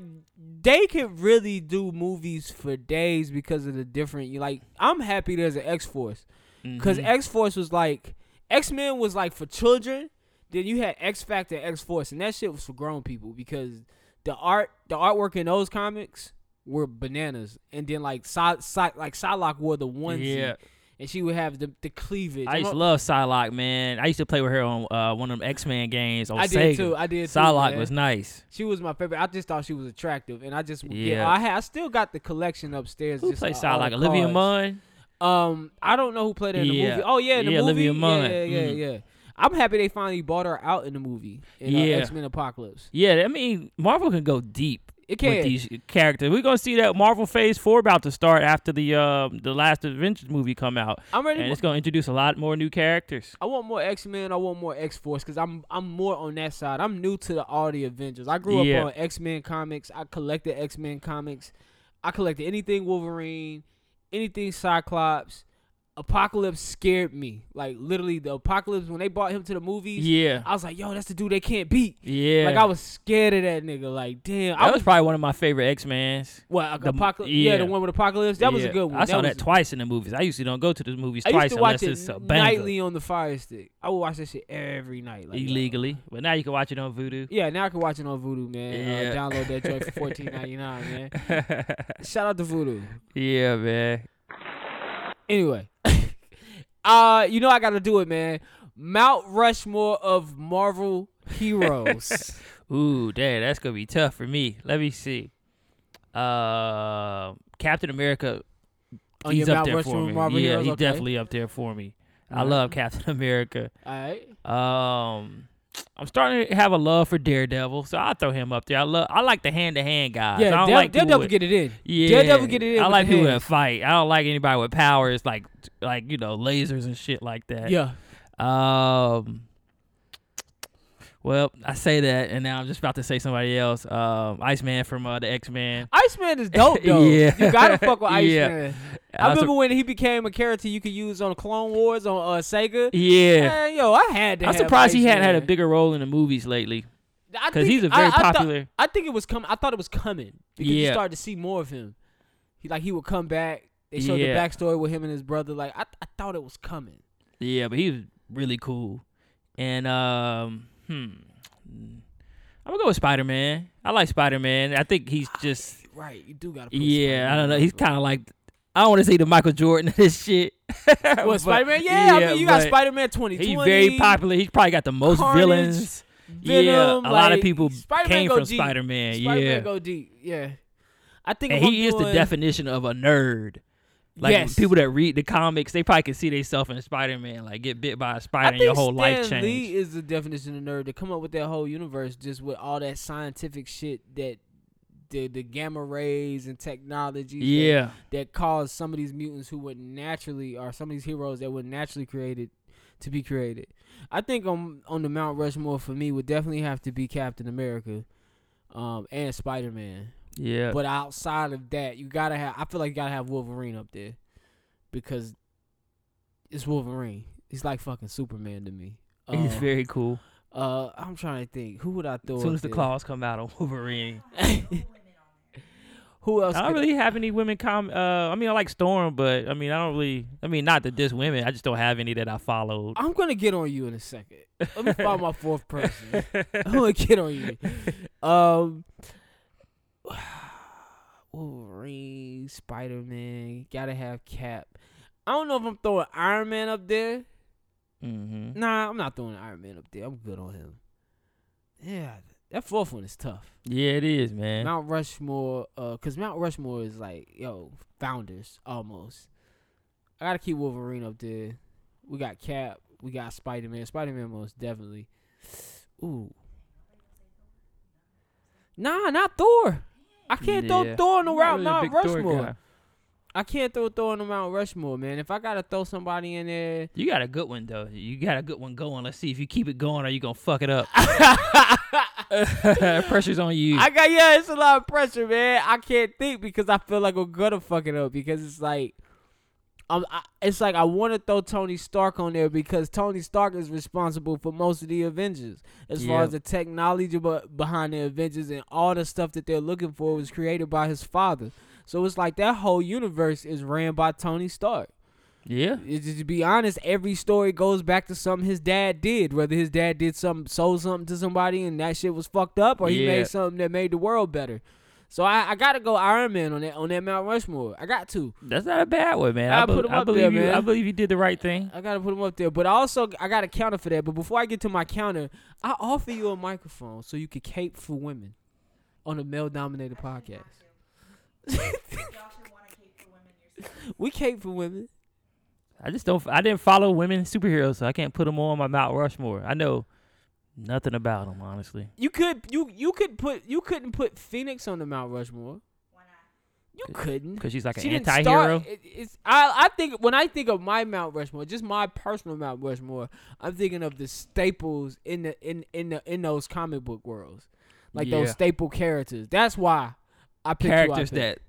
they can really do movies for days because of the different. You like, I'm happy there's an X Force because Mhm. X Force was like X Men was like for children. Then you had X Factor, X Force, and that shit was for grown people because the art, the artwork in those comics were bananas. And then like Psy, like Psylocke wore the onesie, yeah, and she would have the the cleavage. I used to love Psylocke, man. I used to play with her on uh, one of them X Men games on I Sega. did too. I did too. Psylocke man. was nice. She was my favorite. I just thought she was attractive, and I just yeah. Yeah. I had I still got the collection upstairs. Who just played Psylocke? Olivia. Munn. Um, I don't know who played her in the Yeah. movie. Oh yeah, in the Yeah, movie. Olivia Munn. Yeah, yeah, Mhm. yeah. I'm happy they finally bought her out in the movie in uh, Yeah. X Men Apocalypse. Yeah, I mean Marvel can go deep It can. with these characters. We're gonna see that Marvel Phase Four about to start after the um the last Avengers movie come out, I'm ready. and it's gonna introduce a lot more new characters. I want more X Men. I want more X Force because I'm I'm more on that side. I'm new to the all the Avengers. I grew Yeah. up on X Men comics. I collected X Men comics. I collected anything Wolverine, anything Cyclops. Apocalypse scared me. Like literally, the Apocalypse when they brought him to the movies. Yeah, I was like, yo, that's the dude they can't beat. yeah. Like I was scared of that nigga. Like damn, I was was probably one of my favorite X Men's. what the- Apocalypse. Yeah. yeah. the one with Apocalypse. That was a good one. I saw that, twice in the movies. I usually don't go to the movies I twice used to watch unless it it's a banger nightly on the Fire Stick. I would watch that shit every night, like, illegally. But now you can watch it on Vudu. Yeah, now I can watch it on Vudu, man. Yeah. Uh, download that joint for fourteen ninety nine, man. Shout out to Vudu. yeah, man. Anyway, uh, you know I got to do it, man. Mount Rushmore of Marvel heroes. Ooh, dang, that's gonna be tough for me. Let me see. Uh, Captain America. On he's up Mount there Rushmore for me. Marvel yeah, heroes, he's okay. definitely up there for me. I Alright. love Captain America. All right. Um, I'm starting to have a love for Daredevil, so I'll throw him up there. I love. I like the hand to hand guys. I Yeah, don't Dare- like Daredevil get it in. Yeah, Daredevil get it in I like people that fight. I don't like anybody with powers like like you know lasers and shit like that. Yeah. Um. Well, I say that, and now I'm just about to say somebody else. Um, Iceman from uh, the X Men. Iceman is dope though. Yeah. You gotta fuck with Yeah. Iceman. I remember when he became a character you could use on Clone Wars on uh, Sega. Yeah, Man, yo, I had to. I'm surprised he hadn't had a bigger role in the movies lately because he's a I- very I thought- popular. I think it was coming. I thought it was coming because you started to see more of him. He like he would come back. They showed Yeah. the backstory with him and his brother. Like I, I thought it was coming. Yeah, but he was really cool. And um, hmm, I'm gonna go with Spider Man. I like Spider Man. I think he's just Right, you do gotta. Put yeah. I don't know. He's kind of like I don't want to say the Michael Jordan of this shit. What Spider Man? Yeah, I mean you got Spider Man twenty twenty. He's very popular. He's probably got the most Carnage, villains. yeah, Venom, a lot of people Spider-Man came from. Spider Man. Spider Yeah, Man go deep. Yeah, I think and he is the definition of a nerd. Like Yes. people that read the comics, they probably can see themselves in Spider Man. Like get bit by a spider and your whole Stan life Lee is the definition of nerd to come up with that whole universe just with all that scientific shit that the the gamma rays and technology that- Yeah, that caused some of these mutants who would naturally or some of these heroes that were naturally created to be created. I think on on the Mount Rushmore for me would definitely have to be Captain America um and Spider Man. Yeah. But outside of that, you gotta have. I feel like you gotta have Wolverine up there because it's Wolverine. He's like fucking Superman to me. He's Uh, very cool. Uh, I'm trying to think. Who would I throw? As soon as the there? claws come out on Wolverine, Who else? I don't really have any women com. Uh, I mean, I like Storm, but I mean, I don't really. I mean, not that this women. I just don't have any that I followed. I'm gonna get on you in a second. Let me find my fourth person. I'm gonna get on you. Um, Wolverine, Spider Man, gotta have Cap. I don't know if I'm throwing Iron Man up there. mm-hmm. Nah, I'm not throwing Iron Man up there. I'm good on him. Yeah, that fourth one is tough. Yeah, it is, man. Mount Rushmore, uh, cause Mount Rushmore is like, yo, founders almost. I gotta keep Wolverine up there. We got Cap, we got Spider Man. Spider Man most definitely. Ooh. Nah, not Thor. I can't throw Yeah. Thor on the I'm route really Mount Rushmore. I can't throw Thor on the Mount Rushmore, man. If I gotta throw somebody in there, You got a good one though. You got a good one going. Let's see if you keep it going or you gonna fuck it up. Pressure's on you. I got yeah, it's a lot of pressure, man. I can't think because I feel like I'm gonna fuck it up because it's like um, I, it's like I want to throw Tony Stark on there because Tony Stark is responsible for most of the Avengers, as far as the technology behind the Avengers and all the stuff that they're looking for was created by his father. So it's like that whole universe is ran by Tony Stark. Yeah. To be honest, every story goes back to something his dad did. Whether his dad did something, sold something to somebody, and that shit was fucked up, or he Yeah. made something that made the world better. So I, I gotta go Iron Man on that on that Mount Rushmore. I got to. That's not a bad one, man. I I, put him I up believe there, you. I believe you did the right thing. I gotta put him up there. But also I got a counter for that. But before I get to my counter, I offer you a microphone so you can cape for women on a male dominated podcast. Y'all should want to cape for women yourself. We cape for women. I just don't. I didn't follow women superheroes, so I can't put them on my Mount Rushmore. I know nothing about them, honestly. You could you you could put you couldn't put Phoenix on the Mount Rushmore. Why not? You couldn't. Because she's like an she didn't anti-hero. start. It, it's I I think when I think of my Mount Rushmore, just my personal Mount Rushmore, I'm thinking of the staples in the in in the in those comic book worlds, like those staple characters. That's why I picked who I characters picked.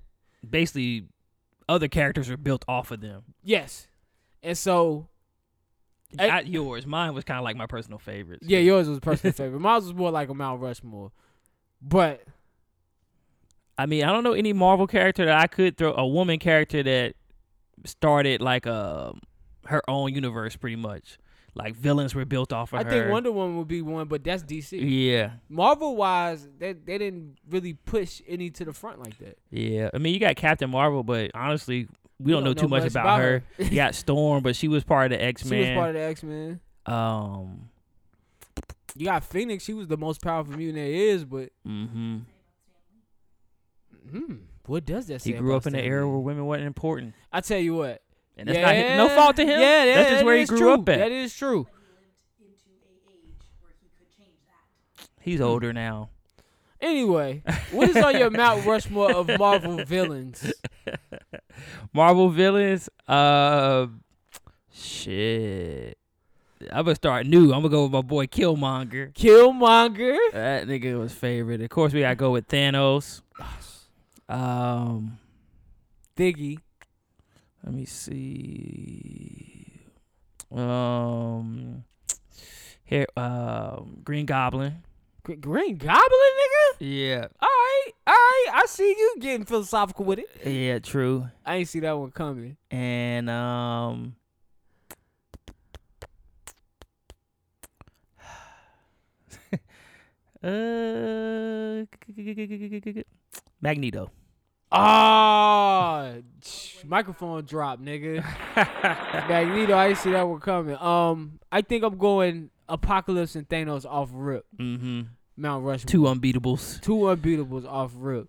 that basically other characters are built off of them. yes, and so I- Eh, Not yours. Mine was kind of like my personal favorites. yeah, yours was a personal favorite. Mine was more like a Mount Rushmore, but I mean, I don't know any Marvel character that I could throw a woman character that started like a her own universe, pretty much. Like villains were built off of I her. think Wonder Woman would be one. But that's DC. Yeah, Marvel wise, they they didn't really push any to the front like that. yeah. I mean, you got Captain Marvel, but honestly, we, don't, know too much, about, about her. her. you got Storm, but she was part of the X Men. She was part of the X Men. Um. You got Phoenix. She was the most powerful mutant there is, but Mm-hmm. hmm, what does that say? He grew about up in an era where women wasn't important, I tell you what, and that's not his, no fault to him. Yeah, yeah, that's just that where he grew true. up at. That is true. But he lived into a age where he could change that. He's older now. Anyway, what is on your Mount Rushmore of Marvel villains? Marvel villains. Uh, shit. I'm gonna start new. I'm gonna go with my boy Killmonger. Killmonger. That nigga was favorite. Of course, we gotta go with Thanos. Um, Diggy. let me see. Um, here, um, Green Goblin. Gr- Green Goblin, nigga. Yeah, All right, all right. I see you getting philosophical with it. yeah, true. I ain't see that one coming. And um, uh, Magneto. Ah, sh- microphone drop, nigga. Magneto, I see that one coming. Um, I think I'm going Apocalypse and Thanos off rip. Mm-hmm. Mount Rushmore. Two unbeatables. Two unbeatables off rip.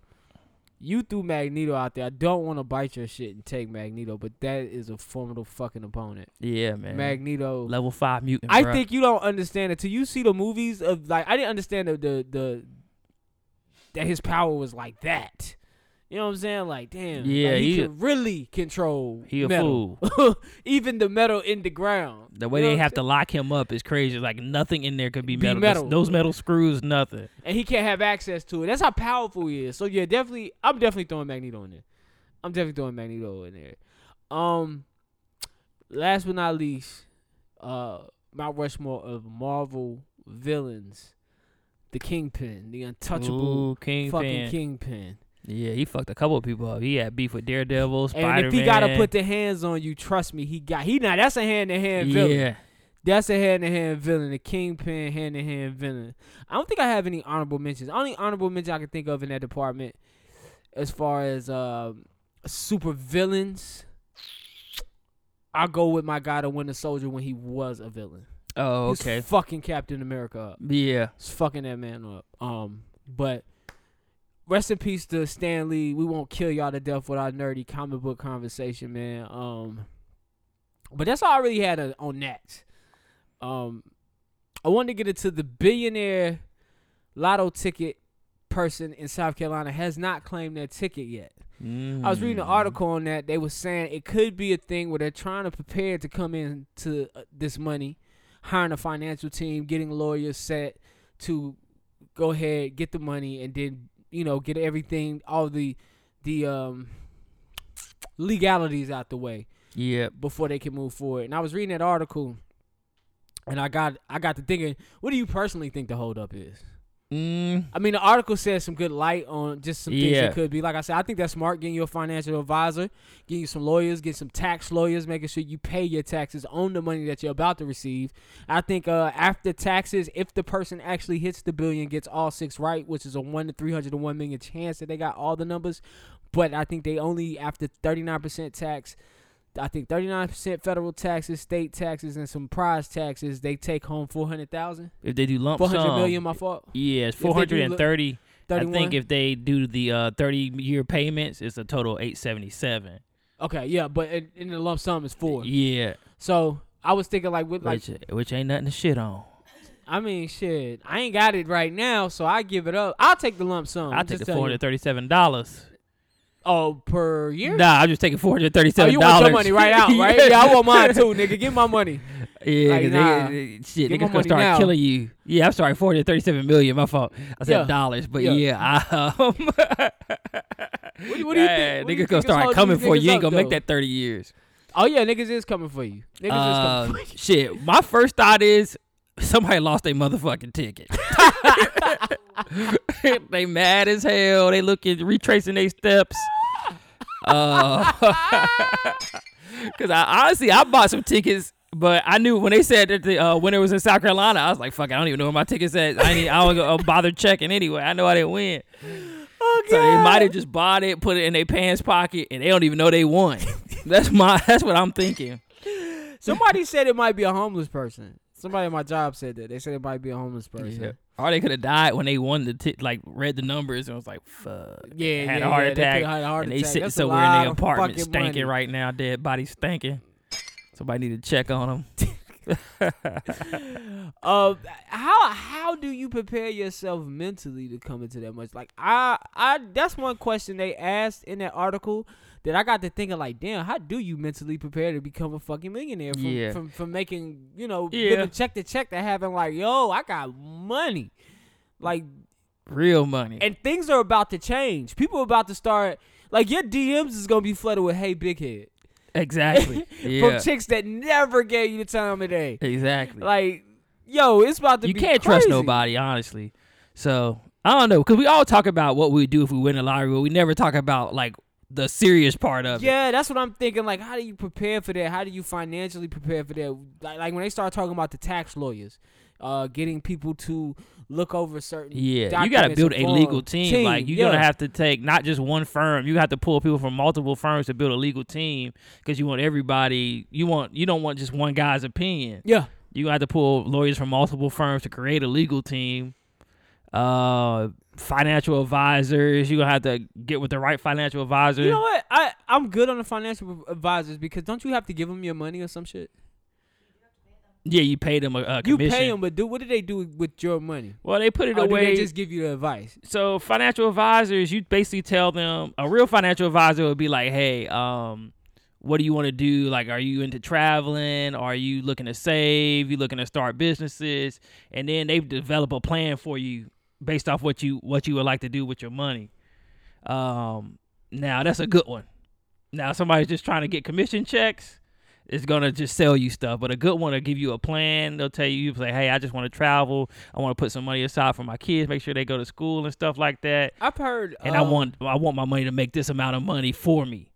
You threw Magneto out there. I don't want to bite your shit and take Magneto, but that is a formidable fucking opponent. Yeah, man. Magneto. Level five mutant. I bruh. think you don't understand it till you see the movies of like I didn't understand the the, the that his power was like that. You know what I'm saying? Like damn, Yeah, like, he, he- can really control. he a metal. even the metal in the ground. the way You know they have to lock him up is crazy. Like nothing in there could be Be metal. metal. Those, those metal screws, nothing. and he can't have access to it. That's how powerful he is. So yeah, definitely, I'm definitely throwing Magneto in there. I'm definitely throwing Magneto in there. Um, last but not least, uh, Mount Rushmore of Marvel villains, the Kingpin, the untouchable Ooh, Kingpin. fucking Kingpin. Yeah, he fucked a couple of people up. He had beef with Daredevil, Spider Man. And if he gotta put the hands on you, trust me, he got he now that's a hand to hand villain. yeah, That's a hand to hand villain, the kingpin hand to hand villain. I don't think I have any honorable mentions. Only honorable mention I can think of in that department, as far as um, super villains, I'll go with my guy, to win the Winter Soldier, when he was a villain. Oh, He's okay. fucking Captain America up. Yeah. He's fucking that man up. Um, but rest in peace to Stan Lee. We won't kill y'all to death with our nerdy comic book conversation, man. Um, but that's all I really had uh, on that. Um, I wanted to get into the billionaire lotto ticket person in South Carolina has not claimed their ticket yet. I was reading an Mm. article on that. They were saying it could be a thing where they're trying to prepare to come into uh, this money, hiring a financial team, getting lawyers set to go ahead get the money, and then you know get everything, all the the um legalities out the way. Yeah. before they can move forward. And I was reading that article, and I got I got to thinking, what do you personally think the holdup is? Mm, I mean, the article says some good light on just some things Yeah. it could be. Like I said, I think that's smart getting you a financial advisor, getting you some lawyers, getting some tax lawyers, making sure you pay your taxes on the money that you're about to receive. I think uh, after taxes, if the person actually hits the billion, gets all six right, which is a one to three hundred to one million chance that they got all the numbers, but I think they only after thirty nine percent tax. I think thirty nine percent federal taxes, state taxes, and some prize taxes. They take home four hundred thousand, if they do lump four hundred sum, million. My fault. yeah, it's they do four hundred and thirty. I think if they do the uh, thirty year payments, it's a total eight seventy seven. Okay, yeah, but in, in the lump sum is four. Yeah, So I was thinking like with like which which ain't nothing to shit on. I mean shit. I ain't got it right now, so I give it up. I'll take the lump sum. I I'm take the four hundred thirty seven dollars. Oh, per year? Nah, I'm just taking four hundred thirty Oh, you want your money right out, right? yeah, I want mine too, nigga. Give my money. Yeah, Like, nah. they, they- shit, niggas gonna start now. killing you. Yeah, I'm sorry, 437 million. My fault. I said Yeah. dollars, but Yeah. yeah, I, um, What, do- what do you yeah, think? What niggas gonna is start coming for you. You ain't gonna make that 30 years. Oh yeah, niggas is coming for you. Niggas is Uh, coming for you. shit, my first thought is somebody lost their motherfucking ticket. they mad as hell. They looking retracing their steps. Uh, cause I honestly I bought some tickets, but I knew when they said that the uh, winner was in South Carolina, I was like, fuck, I don't even know where my tickets at. I ain't, I don't go- bother checking anyway. I know I didn't win. Oh, So they might have just bought it, put it in their pants pocket, and they don't even know they won. that's my that's what I'm thinking. Somebody said it might be a homeless person. Somebody at my job said that. They said it might be a homeless person. Yeah. Or they could have died when they won the t- like read the numbers and was like, "Fuck." Yeah, had yeah, a heart yeah, attack, could've had a heart and they attack. sitting That's somewhere in their apartment stinking money. right now, dead body stinking. Somebody need to check on them. Uh, how how do you prepare yourself mentally to come into that much? Like I I that's one question they asked in that article that I got to thinking like, damn, how do you mentally prepare to become a fucking millionaire from Yeah. from, from making you know Yeah. check to check to having like, yo, I got money, like, Real money. and things are about to change. People are about to start like your DMs is gonna be flooded with hey big head exactly. Yeah. from chicks that never gave you the time of day. exactly. Like, yo, it's about to you can't trust nobody, honestly. So I don't know, because we all talk about what we do if we win the lottery, but we never talk about like the serious part of it. Yeah, that's what I'm thinking. Like, how do you prepare for that? How do you financially prepare for that? Like, like when they start talking about the tax lawyers, uh, getting people to look over certain. Yeah, you got to build a legal forms. team. Like you're gonna have to take not just one firm. You have to pull people from multiple firms to build a legal team because you want everybody. You want you don't want just one guy's opinion. Yeah, You have to pull lawyers from multiple firms to create a legal team. Uh, financial advisors. You're gonna have to get with the right financial advisor. you know what? I I'm good on the financial advisors because don't you have to give them your money or some shit? yeah, you pay them a, a You commission. pay them, but do what do they do with your money? Well, they put it Or do away. they just give you the advice? so financial advisors, you basically tell them a real financial advisor would be like, hey, um, what do you want to do? Like, are you into traveling? Are you looking to save? You looking to start businesses? And then they develop a plan for you based off what you what you would like to do with your money. Um, now that's a good one. Now somebody's just trying to get commission checks. It's gonna just sell you stuff, but a good one will give you a plan. They'll tell you, you say, "Hey, I just want to travel. I want to put some money aside for my kids, make sure they go to school and stuff like that. I've heard. And I um, want, I want my money to make this amount of money for me."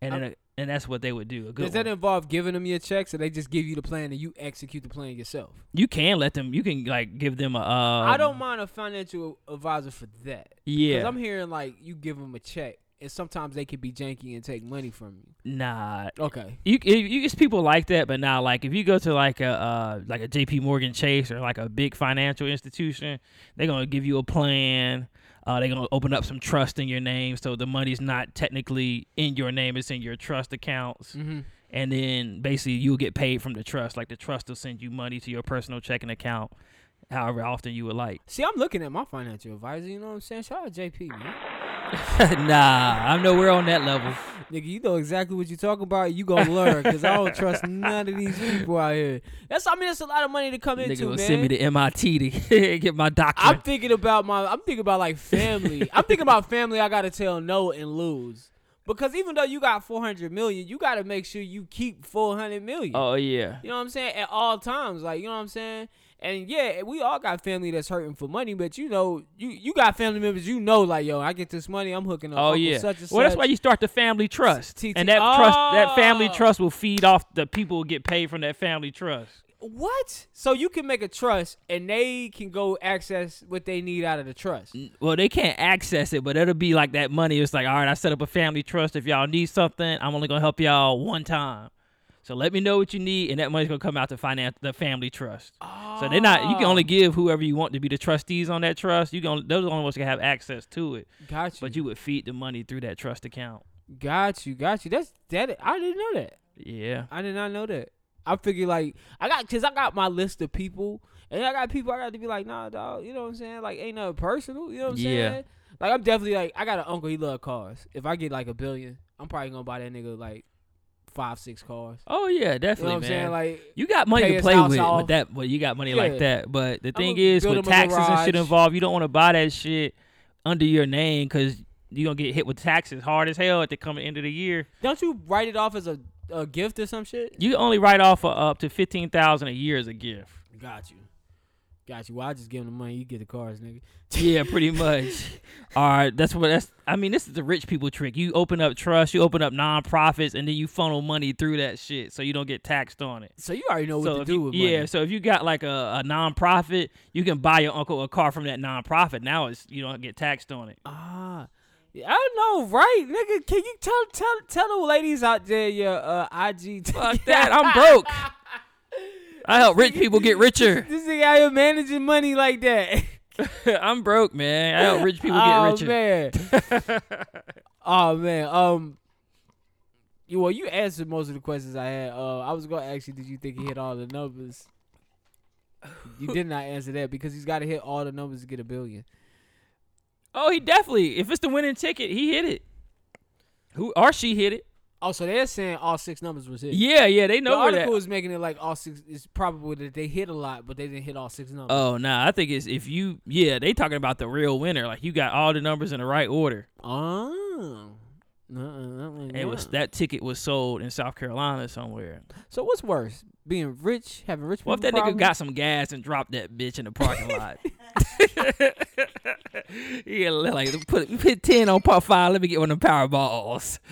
And then, and that's what they would do. A good Does that one. involve giving them your checks, or they just give you the plan and you execute the plan yourself? You can let them. You can like give them a. Uh, I don't mind a financial advisor for that. Yeah. Because I'm hearing like you give them a check, and sometimes they can be janky and take money from you. Nah, Okay. you, you, it's people like that, but now like if you go to like a uh, like a J.P. Morgan Chase or like a big financial institution, they're gonna give you a plan. Uh, they're gonna open up some trust in your name, so the money's not technically in your name; it's in your trust accounts. Mm-hmm. And then basically you'll get paid from the trust. Like the trust will send you money to your personal checking account, however often you would like. See, I'm looking at my financial advisor. You know what I'm saying? Shout out JP, man. nah, I'm nowhere on that level. Nigga, you know exactly what you talking about. You gonna learn because I don't trust none of these people out here. That's I mean, that's a lot of money to come Nigga into, will man. send me to MIT to get my doctorate. I'm thinking about my. I'm thinking about like family. I'm thinking about family. I gotta tell no and lose. Because even though you got 400 million, you got to make sure you keep 400 million. Oh yeah. You know what I'm saying? At all times, like you know what I'm saying. And yeah, we all got family that's hurting for money, but you know, you you got family members. You know, like yo, I get this money, I'm hooking up. Oh yeah. Such and well, that's why you start the family trust, TT and that trust, that family Oh. trust will feed off the people who get paid from that family trust. What? So you can make a trust, and they can go access what they need out of the trust. Well, they can't access it, but it'll be like that money. It's like, all right, I set up a family trust. If y'all need something, I'm only gonna help y'all one time. So let me know what you need, and that money's gonna come out to finance the family trust. So they're not. You can only oh. give whoever you want to be the trustees on that trust. You can. Those are the only ones that can have access to it. Got you. But you would feed the money through that trust account. got you. Got you. That's that. I didn't know that. Yeah. I did not know that. I figured like I got because I got my list of people, and I got people I got to be like, nah, dog. You know what I'm saying? Like, ain't nothing personal. You know what I'm Yeah. saying? Like, I'm definitely like, I got an uncle. He love cars. If I get like a billion, I'm probably gonna buy that nigga like five, six cars. Oh yeah, You know definitely, what I'm man. saying? Like, You got money to play with, off. with that. Well, you got money Yeah. like that. But the thing is, with taxes and shit involved, you don't want to buy that shit under your name because you gonna get hit with taxes hard as hell at the coming end of the year. don't you write it off as a, a gift or some shit? You only write off uh, up to fifteen thousand a year as a gift. Got you. Got you. Well, I just give him the money. You get the cars, nigga. yeah, pretty much. All right, that's what that's. I mean, this is the rich people trick. You open up trust, you open up nonprofits, and then you funnel money through that shit, so you don't get taxed on it. So you already know what to if do you- with yeah, so if you got like a, a nonprofit, you can buy your uncle a car from that nonprofit. Now it's you don't get taxed on it. Ah, I don't know, right, nigga? Can you tell tell tell the ladies out there your uh, IG? Fuck that, I'm broke. I help rich people get richer. This nigga out here managing money like that. I'm broke, man. I help rich people get oh, richer. man. oh man. Um. You well, you answered most of the questions I had. Uh, I was gonna ask you, did you think he hit all the numbers? You did not answer that because he's got to hit all the numbers to get a billion. Oh, he definitely. If it's the winning ticket, he hit it. Who or she hit it? Oh, so they're saying all six numbers was hit. Yeah, yeah, they The know where article that. is making it like all six. It's probable that they hit a lot, but they didn't hit all six numbers. Oh, nah. I think it's if you. Yeah, they talking about the real winner. Like you got all the numbers in the right order. Oh. Uh-uh, uh-uh It was that ticket was sold in South Carolina somewhere. So what's worse, being rich, having rich? What if that nigga got some gas and dropped that bitch in the parking lot? yeah, like put put ten on part five. Let me get one of them power balls.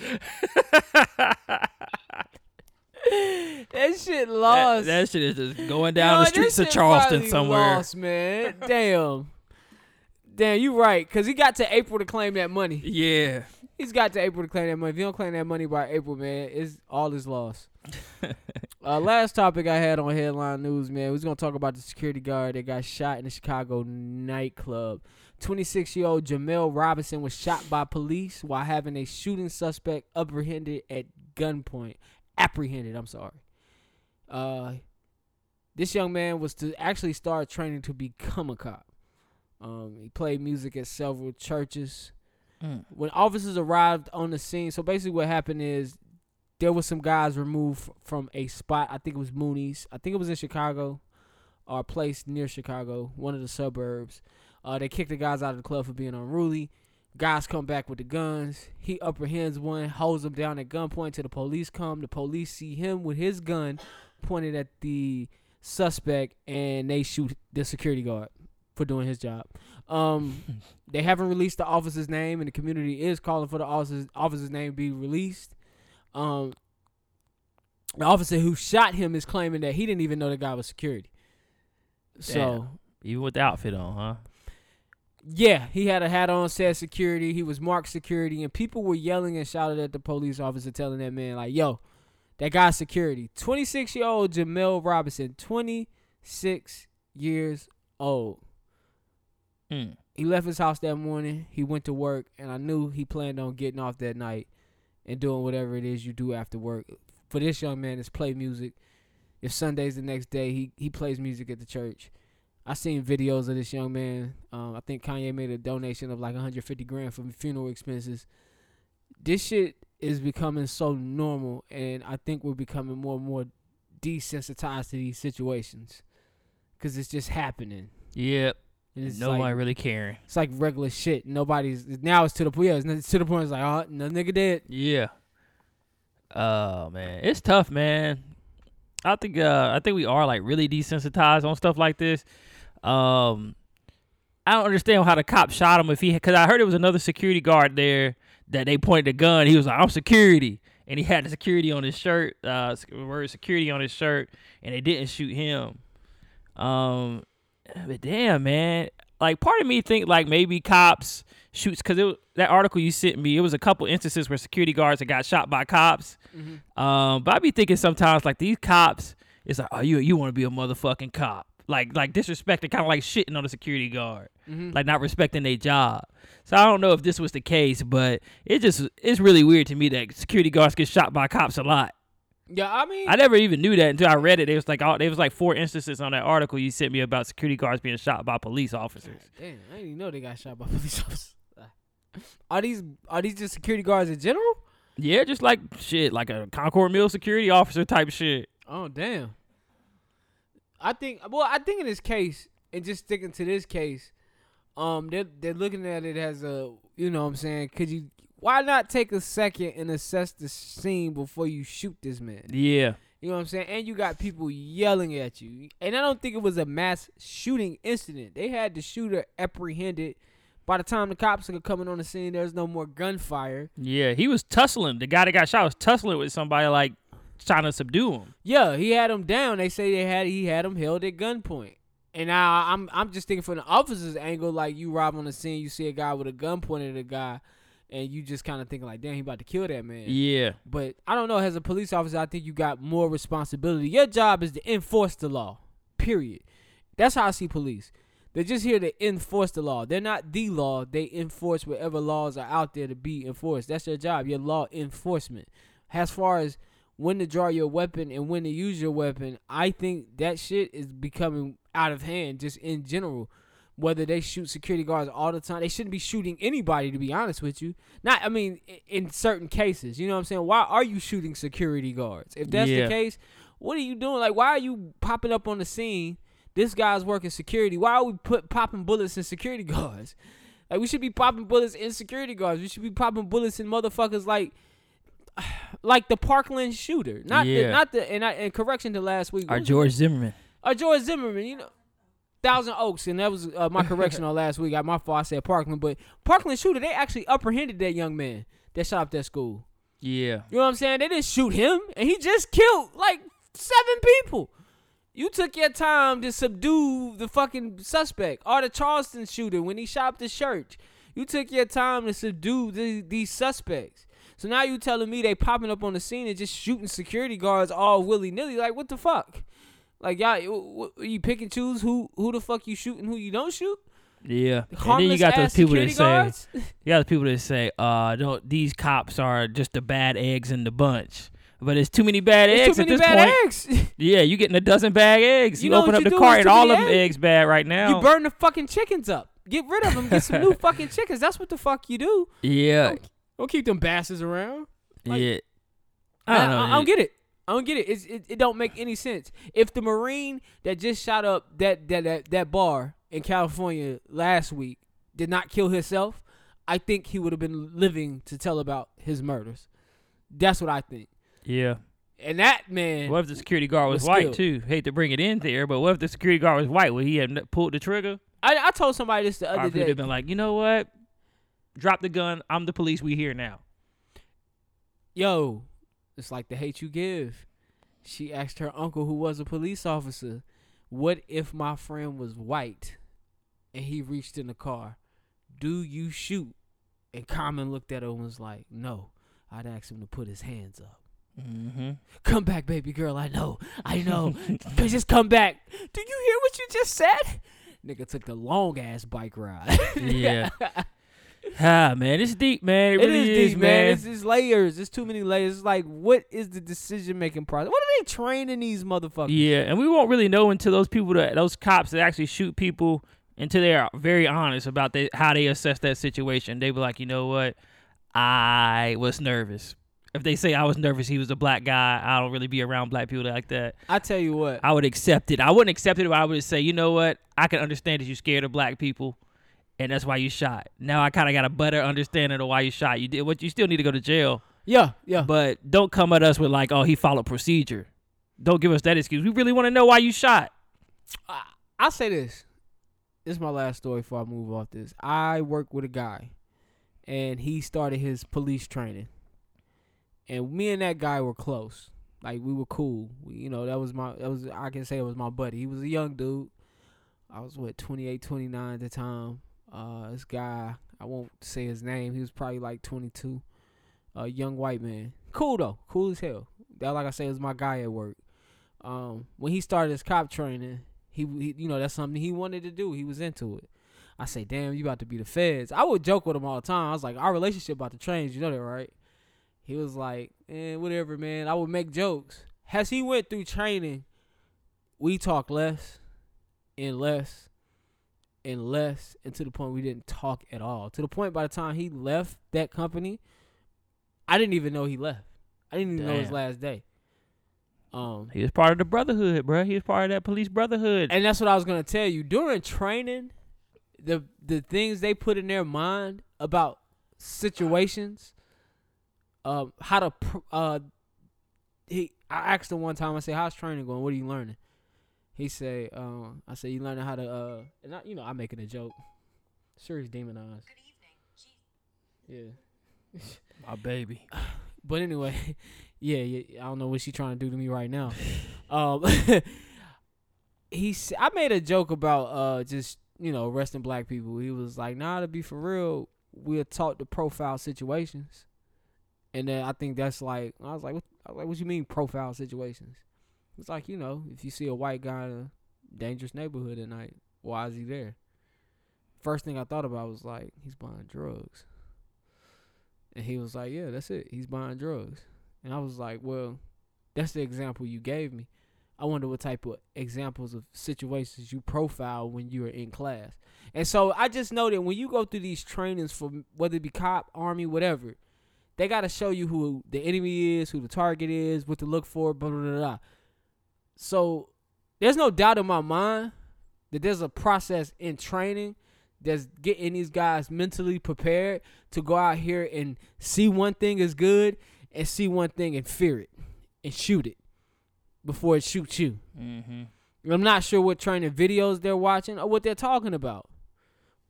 that shit lost? that shit is just going down know the streets of Charleston somewhere. Lost, man. Damn. Damn, you right. Cause he got to April to claim that money. Yeah. He's got to April to claim that money. If you don't claim that money by April, man, it's all is lost. uh, last topic I had on headline news, man. We was gonna talk about the security guard that got shot in the Chicago nightclub. 26 year old Jemel Roberson was shot by police while having a shooting suspect apprehended at gunpoint. Apprehended, I'm sorry. Uh, this young man was to actually start training to become a cop. Um, he played music at several churches Mm. when officers arrived on the scene, so basically what happened is there was some guys removed from a spot. I think it was Mooney's. I think it was in Chicago, or a place near Chicago, one of the suburbs. Uh, they kicked the guys out of the club for being unruly. Guys come back with the guns. He apprehends one, holds him down at gunpoint till the police come. The police see him with his gun pointed at the suspect, and they shoot the security guard for doing his job. Um, they haven't released the officer's name, and the community is calling for the officer's officer's name to be released. Um, the officer who shot him is claiming that he didn't even know the guy was security. So Damn. Even with the outfit on, huh? yeah, he had a hat on, said security. He was marked security, and people were yelling and shouted at the police officer, telling that man like, "Yo, that guy's security." Twenty six year old Jemel Roberson, twenty six years old. Mm. He left his house that morning. He went to work, and I knew he planned on getting off that night and doing whatever it is you do after work. For this young man, it's play music. If Sunday's the next day, he he plays music at the church. I seen videos of this young man. Um, I think Kanye made a donation of like 150 grand for funeral expenses. This shit is becoming so normal, and I think we're becoming more and more desensitized to these situations because it's just happening. Yep. It's Nobody like, really caring. it's like regular shit. Nobody's now. It's to the point. Yeah, it's to the point. It's like, oh, no nigga dead. Yeah. Oh man, it's tough, man. I think uh I think we are like really desensitized on stuff like this. Um I don't understand how the cop shot him if he cuz I heard it was another security guard there that they pointed a gun. He was like, "I'm security." And he had the security on his shirt, uh word security on his shirt, and they didn't shoot him. Um but damn, man. Like part of me think like maybe cops shoots was, that article you sent me, it was a couple instances where security guards had got shot by cops. Um, but I be thinking sometimes like these cops, it's like, oh, you you want to be a motherfucking cop, like like disrespecting, kind of like shitting on the security guard, like not respecting their job. So I don't know if this was the case, but it just it's really weird to me that security guards get shot by cops a lot. Yeah, I mean, I never even knew that until I read it. It was like all, there was like four instances on that article you sent me about security guards being shot by police officers. damn, I didn't even know they got shot by police officers. Are these are these just security guards in general? Yeah, just like shit, like a Concord Mill security officer type shit. Oh damn. I think well, I think in this case, and just sticking to this case, um, they're they're looking at it as a you know what I'm saying, could you why not take a second and assess the scene before you shoot this man? Yeah, You know what I'm saying? And you got people yelling at you. And I don't think it was a mass shooting incident. They had the shooter apprehended. By the time the cops are coming on the scene, there's no more gunfire. yeah, he was tussling. The guy that got shot was tussling with somebody like trying to subdue him. Yeah, he had him down. They say they had he had him held at gunpoint. And now I'm I'm just thinking from the officer's angle, like you rob on the scene, you see a guy with a gun pointed at a guy, and you just kind of thinking like, damn, he about to kill that man. Yeah, But I don't know. As a police officer, I think you got more responsibility. Your job is to enforce the law. Period. That's how I see police. They're just here to enforce the law. They're not the law. They enforce whatever laws are out there to be enforced. That's their job. Your law enforcement. As far as when to draw your weapon and when to use your weapon, I think that shit is becoming out of hand just in general. Whether they shoot security guards all the time, they shouldn't be shooting anybody. To be honest with you, not I mean in certain cases, you know what I'm saying. Why are you shooting security guards? If that's Yeah. the case, what are you doing? Like, why are you popping up on the scene? This guy's working security. Why are we put popping bullets in security guards? Like we should be popping bullets in security guards. We should be popping bullets in motherfuckers like like the Parkland shooter. Not the not the and I and correction to last week. was George Zimmerman. uh, George Zimmerman, you know, Thousand Oaks, and that was uh, my correction on last week. I my fault. I said Parkland, but Parkland shooter, they actually apprehended that young man that shot up that school. Yeah, You know what I'm saying? They didn't shoot him, and he just killed like seven people. You took your time to subdue the fucking suspect, or the Charleston shooter when he shot the church. You took your time to subdue the, these suspects. So now you telling me they popping up on the scene and just shooting security guards all willy nilly? Like what the fuck? Like y'all, you pick and choose who who the fuck you shoot and who you don't shoot? yeah. And then you got those people that security say, you got the people that say, uh, don't these cops are just the bad eggs in the bunch. But it's too many bad There's eggs too at this bad point. eggs. Yeah, you getting a dozen bad eggs. You You, open up the do car and all of them eggs? bad right now. You burn the fucking chickens up. Get rid of them. Get some new fucking chickens. That's what the fuck you do. yeah, Don't keep them bastards around. like- yeah. I don't know. I, don't get it. I don't get it. It's, it. It don't make any sense. If the Marine that just shot up that that that, that bar in California last week did not kill himself, I think he would have been living to tell about his murders. That's what I think. yeah. And that man, What if the security guard was was white too? Hate to bring it in there, but what if the security guard was white? Would he have pulled the trigger? I, I told somebody this the other he'd day. have been like, you know what? Drop the gun. I'm the police. We here now. Yo, it's like the hate you give. She asked her uncle, who was a police officer, what if my friend was white and he reached in the car? Do you shoot? And Common looked at her and was like, no. I'd ask him to put his hands up. Mm-hmm. Come back, baby girl. I know. I know. just come back. Do you hear what you just said? Nigga took the long ass bike ride. Yeah. ah, man, it's deep, man. It, It really is is, deep, man. It's, it's layers. It's too many layers. It's like, what is the decision making process? What are they training these motherfuckers? Yeah, and we won't really know until those people that those cops that actually shoot people until they are very honest about they, how they assess that situation. They be like, you know what, I was nervous. If they say I was nervous, he was a black guy. I don't really be around black people like that. I tell you what, I would accept it. I wouldn't accept it, but I would just say, you know what? I can understand that you're scared of black people, and that's why you shot. Now I kind of got a better understanding of why you shot. You did what you still need to go to jail, yeah, yeah. but don't come at us with like, oh, he followed procedure. Don't give us that excuse. We really want to know why you shot. I, I'll say this. This is my last story before I move off this. I work with a guy, and he started his police training. And me and that guy were close. Like we were cool. We, you know, that was my that was I can say it was my buddy. He was a young dude. I was what 28, 29 at the time. Uh, this guy, I won't say his name. He was probably like 22. A young white man. Cool though. Cool as hell. That like I say was my guy at work. Um, when he started his cop training, he, he you know that's something he wanted to do. He was into it. I say, damn, you about to be the feds. I would joke with him all the time. I was like, our relationship about to change. You know that, right? He was like, eh, whatever, man. I would make jokes. As he went through training, we talked less and less and less, and to the point we didn't talk at all. To the point by the time he left that company, I didn't even know he left. I didn't even know his last day. Um, He was part of the brotherhood, bro. He was part of that police brotherhood. and that's what I was gonna tell you during training. The the things they put in their mind about situations, um, how to pr- uh, he I asked him one time. I said, "How's training going? What are you learning?" He said, um, "I said you learning how to uh, and I, you know I'm making a joke. Sure, he's demonized. Yeah, My baby. but anyway, yeah, yeah. I don't know what she trying to do to me right now. Um, he I made a joke about uh just you know arresting black people. He was like, "Nah, to be for real, we're taught to profile situations." And then I think that's like I was like, what, I was like, what you mean profile situations? It's like you know, if you see a white guy in a dangerous neighborhood at night, why is he there? First thing I thought about was like, he's buying drugs. And he was like, yeah, that's it. He's buying drugs. And I was like, well, that's the example you gave me. I wonder what type of examples of situations you profile when you are in class. And so I just know that when you go through these trainings for whether it be cop, army, whatever, they got to show you who the enemy is, who the target is, what to look for, blah, blah, blah, blah. So there's no doubt in my mind that there's a process in training that's getting these guys mentally prepared to go out here and see one thing is good and see one thing and fear it and shoot it before it shoots you. Mm-hmm. I'm not sure what training videos they're watching or what they're talking about,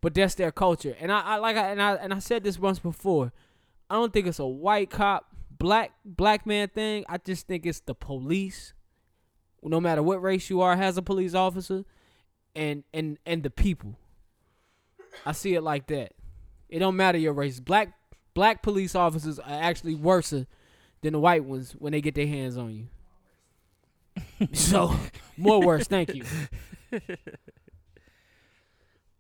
but that's their culture. And I, I like I and I and I said this once before. I don't think it's a white cop black black man thing. I just think it's the police. No matter what race you are, has a police officer, and and and the people. I see it like that. It don't matter your race. Black black police officers are actually worse than the white ones when they get their hands on you. so more worse. Thank you.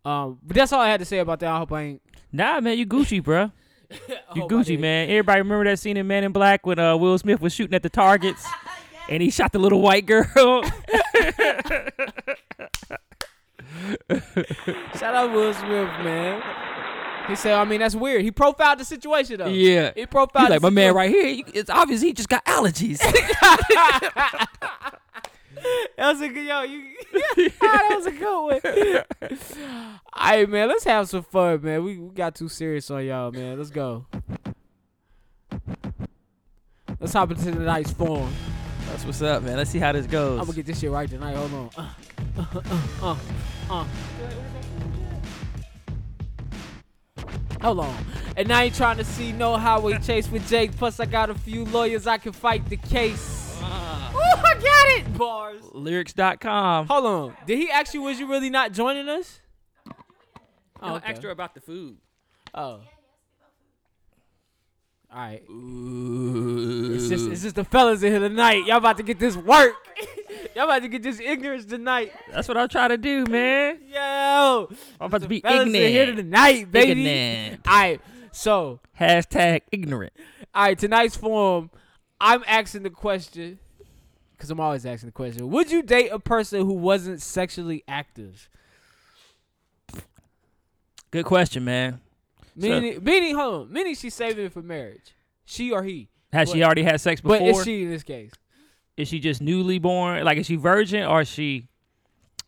Um, but that's all I had to say about that. I hope I ain't. Nah, man, you Gucci, bro. You Gucci, man. Everybody remember that scene in Men in Black when uh, Will Smith was shooting at the targets and he shot the little white girl? Shout out Will Smith, man. He said, I mean, that's weird. He profiled the situation though. yeah. He profiled. He's like, my man right here, you- it's obvious he just got allergies. That was a good yo. You, that was a good one. All right, man. Let's have some fun, man. We, we got too serious on y'all, man. Let's go. Let's hop into tonight's form. That's what's up, man. Let's see how this goes. I'm gonna get this shit right tonight. Hold on. Uh, uh, uh, uh, uh. Hold on. And I ain't trying to see no highway chase with Jake. Plus, I got a few lawyers I can fight the case. Oh, I got it. Bars. Lyrics.com. Hold on. Did he ask you, was you really not joining us? Oh, okay. extra about the food. Oh. All right. Ooh. It's just, it's just the fellas in here tonight. Y'all about to get this work. Y'all about to get this ignorance tonight. That's what I'm trying to do, man. Yo. I'm about to be fellas in here ignorant. tonight, baby. Ignorant. All right. So, Hashtag ignorant. all right, tonight's form, I'm asking the question because I'm always asking the question. Would you date a person who wasn't sexually active? Good question, man. Meaning, meaning, hold on. Meaning she's saving it for marriage. She or he. Has she already had sex before? But is she in this case? is she just newly born? Like, is she virgin or she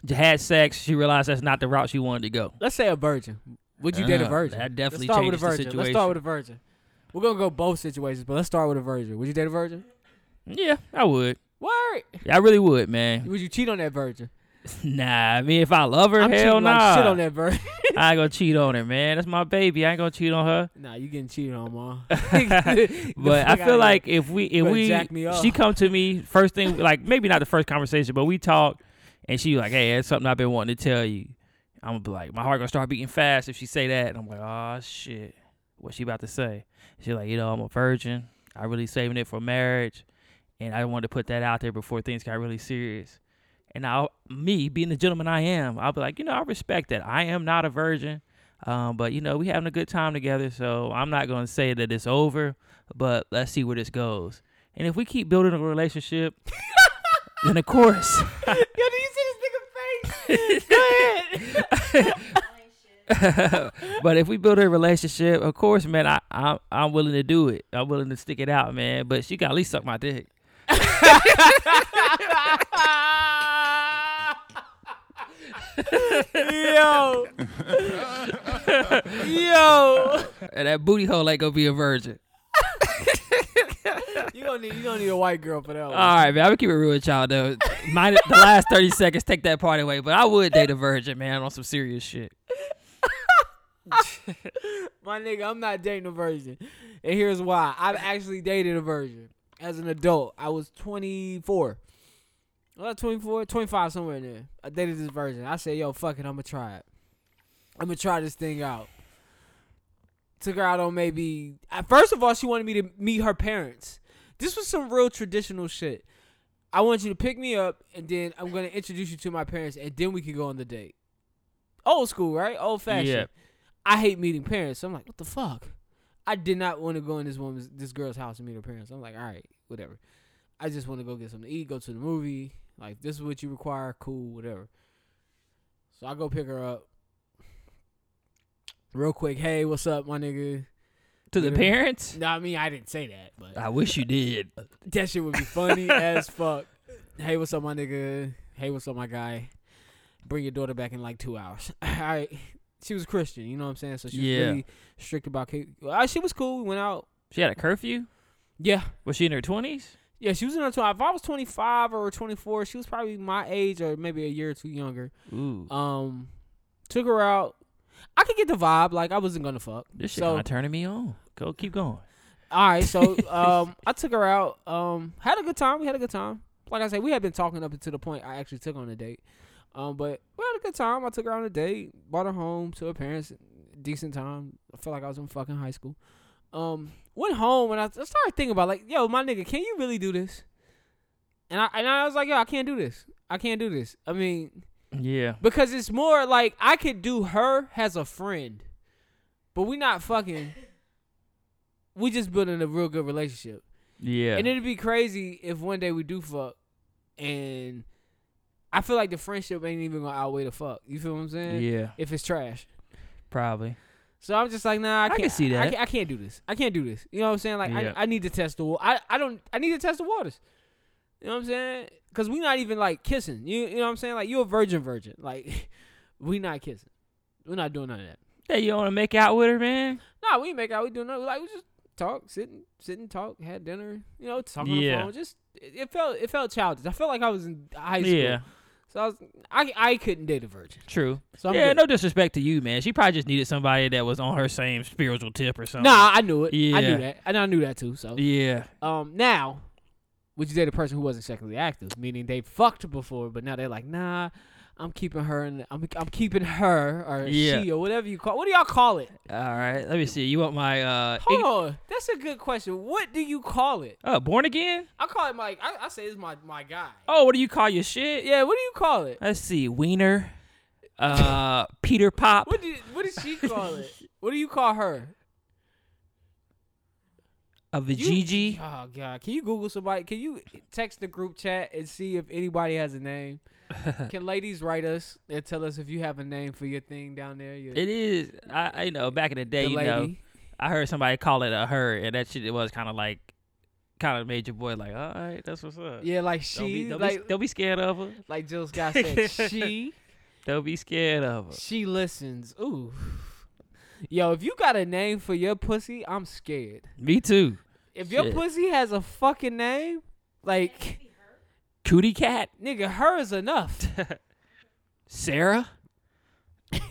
had sex? She realized that's not the route she wanted to go. Let's say a virgin. Would you date a Uh, virgin? that definitely let's start with a changes the virgin. Let's start with a virgin. We're gonna go both situations, but let's start with a virgin. Would you date a virgin? Yeah, I would. Word. I really would, man. Would you cheat on that virgin? Nah, I mean, if I love her, I'm hell nah. like shit on that virgin. I ain't gonna cheat on her, man. That's my baby. I ain't gonna cheat on her. nah, you getting cheated on, mom. But I feel like if we if we jack me she come to me first thing like maybe not the first conversation, but we talk and she like, hey, that's something I've been wanting to tell you. I'm gonna be like, my heart gonna start beating fast if she say that, and I'm like, oh shit, what she about to say? She like, you know, I'm a virgin. I really saving it for marriage, and I wanted to put that out there before things got really serious. And I'll me being the gentleman I am, I'll be like, you know, I respect that. I am not a virgin, um, but you know, we having a good time together, so I'm not gonna say that it's over, but let's see where this goes. And if we keep building a relationship, then of course. Yo, did you see this nigga face? Go ahead. but if we build a relationship, of course, man, I, I I'm willing to do it. I'm willing to stick it out, man. But she got at least suck my dick. Yo. Yo. And that booty hole ain't gonna be a virgin. You don't need you don't need a white girl for that one. All right, man. I'm gonna keep it real with y'all though. Minus the last 30 seconds, take that part away. But I would date a virgin, man, on some serious shit. My nigga, I'm not dating a virgin. And here's why. I've actually dated a virgin as an adult. I was 24. I 24? 25, somewhere in there. I dated this version. I said, yo, fuck it, I'm going to try it. I'm going to try this thing out. Took her out on maybe. First of all, she wanted me to meet her parents. This was some real traditional shit. I want you to pick me up, and then I'm going to introduce you to my parents, and then we can go on the date. Old school, right? Old fashioned. Yeah. I hate meeting parents. So I'm like, what the fuck? I did not want to go in this woman's this girl's house and meet her parents. I'm like, all right, whatever. I just want to go get something to eat, go to the movie. Like, this is what you require, cool, whatever. So I go pick her up. Real quick, hey, what's up, my nigga? To the parents? No, I mean I didn't say that, but I wish you did. that shit would be funny as fuck. Hey, what's up, my nigga? Hey, what's up, my guy? Bring your daughter back in like two hours. All right. She was Christian, you know what I'm saying? So she was Yeah. really strict about. ki- Uh, she was cool. We went out. She had a curfew? Yeah, Was she in her 20s? Yeah. She was in her. Tw- if I was 25 or 24, she was probably my age or maybe a year or two younger. Ooh. Um, took her out. I could get the vibe. Like I wasn't gonna fuck. This shit so kind of turning me on. Go, keep going. All right, so um, I took her out. Um, had a good time. We had a good time. Like I said, we had been talking up to the point I actually took on a date. Um, but we had a good time. I took her on a date, brought her home to her parents. Decent time. I felt like I was in fucking high school. Um, went home and I, I started thinking about like, yo, my nigga, can you really do this? And I and I was like, yo, I can't do this. I can't do this. I mean, Yeah. because it's more like I could do her as a friend, but we not fucking. We just building a real good relationship. Yeah. And it'd be crazy if one day we do fuck, and I feel like the friendship ain't even gonna outweigh the fuck. You feel what I'm saying? yeah. If it's trash. Probably. So I'm just like, nah, I can can't see I that. can't, I can't do this. I can't do this. You know what I'm saying? Like, Yeah. I, I need to test the. I, I don't. I need to test the waters. You know what I'm saying? Cause we not even like kissing. You you know what I'm saying? Like you a virgin, virgin. Like we not kissing. We're not doing none of that. Hey, you want to make out with her, man? Nah, we make out. We doing nothing. Like we just talk, sitting, sitting, talk, had dinner. You know, talk on Yeah. the phone. Just it, it felt it felt childish. I felt like I was in high school. Yeah. So I was I I couldn't date a virgin. True. So I'm yeah, good. no disrespect to you, man. She probably just needed somebody that was on her same spiritual tip or something. Nah, I knew it. Yeah. I knew that, and I knew that too. So Yeah. um now, would you date a person who wasn't sexually active, meaning they fucked before, but now they're like, nah, I'm keeping her and I'm I'm keeping her or Yeah. she or whatever you call. What do y'all call it? All right. Let me see. You want my uh? Hold ig- on, that's a good question. What do you call it? oh, born again? I call it my. I, I say it's my my guy. Oh, what do you call your shit? Yeah, what do you call it? Let's see. Wiener. Uh, Peter Pop. What did what did she call it? What do you call her? A You- Vijiji. Oh god, can you Google somebody? Can you text the group chat and see if anybody has a name? Can ladies write us and tell us if you have a name for your thing down there? Your, It is. I, I know. Back in the day, the you lady. know, I heard somebody call it a her, and that shit it was kind of like kind of made your boy like, all right, that's what's up. Yeah, like Don't be, she, don't, like be, don't be scared of her. like Jill Scott said, she, Don't be scared of her. she listens. Ooh, yo, if you got a name for your pussy, I'm scared. Me too. If your pussy has a fucking name, like Cootie cat, nigga, her is enough. Sarah.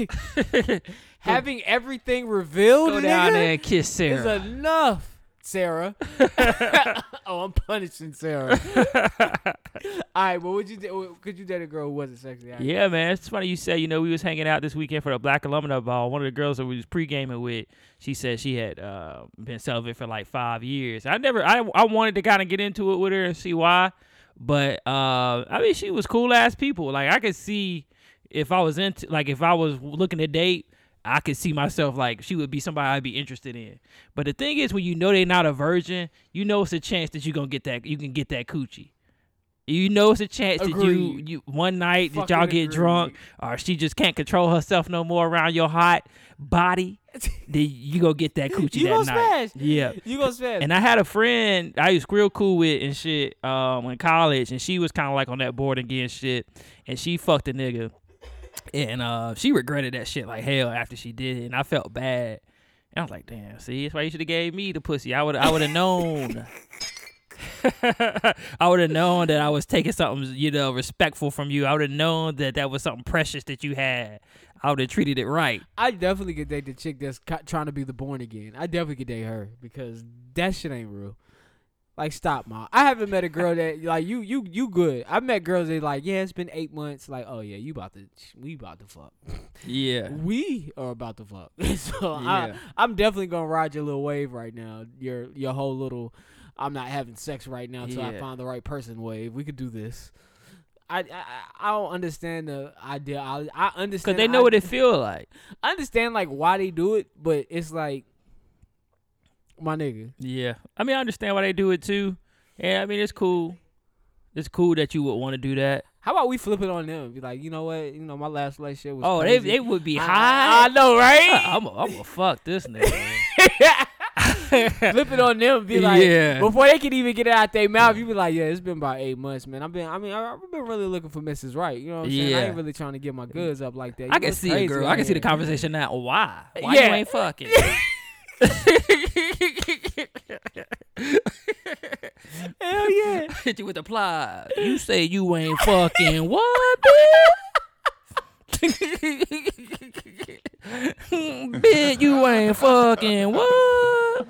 Having everything revealed, Go nigga, down there and kiss Sarah. is enough. Sarah. oh, I'm punishing Sarah. All right, but would you do? Could you date a girl who wasn't sexy? Yeah, man. It's funny you say, you know, we was hanging out this weekend for the Black Alumni Ball. One of the girls that we was pre-gaming with, she said she had uh, been celibate for like five years. I never, I, I wanted to kind of get into it with her and see why. But, uh, I mean, she was cool ass people. Like, I could see if I was into, like, if I was looking to date, I could see myself like she would be somebody I'd be interested in. But the thing is, when you know they're not a virgin, you know it's a chance that you're gonna get that. You can get that coochie. You know it's a chance that you you one night that y'all get agreed. drunk or she just can't control herself no more around your hot body. then you go get that coochie You that gonna night. smash. Yeah. You gonna spend? And I had a friend I was real cool with and shit um, in college, and she was kind of like on that board again shit, and she fucked a nigga, and uh, she regretted that shit like hell after she did it, and I felt bad. And I was like, damn, see, that's why you should have gave me the pussy. I would I would have known. I would have known that I was taking something, you know, respectful from you. I would have known that that was something precious that you had. I would have treated it right. I definitely could date the chick that's trying to be the born again. I definitely could date her because that shit ain't real. Like stop, ma. I haven't met a girl that like you, you, you good. I met girls that like, yeah, it's been eight months. Like, oh yeah, you about to, we about to fuck. Yeah. We are about to fuck. so I, Yeah. I'm definitely gonna ride your little wave right now. Your your whole little, I'm not having sex right now until I find the right person wave. We could do this. I I, I- I don't understand the idea. I I understand Because they the know what it feel like. I understand like why they do it, but it's like my nigga. Yeah. I mean, I understand why they do it too. Yeah, I mean, it's cool. It's cool that you would want to do that. How about we flip it on them? Be like, you know what? You know, my last relationship was. Oh, they crazy. they would be high. I, know, right? I'm a, I'm a fuck this nigga. flip it on them. Be like, Yeah. before they can even get it out their mouth, you be like, yeah, it's been about eight months, man. I've been, I mean, I- I've been really looking for Mrs. Right. You know what I'm saying? I ain't really trying to get my goods up like that. You I can see it, girl. I can see the conversation now. Why? Why Yeah. you ain't fucking? Hell yeah. Hit you with the plies. You say you ain't fucking what, bitch? bitch, you ain't fucking what?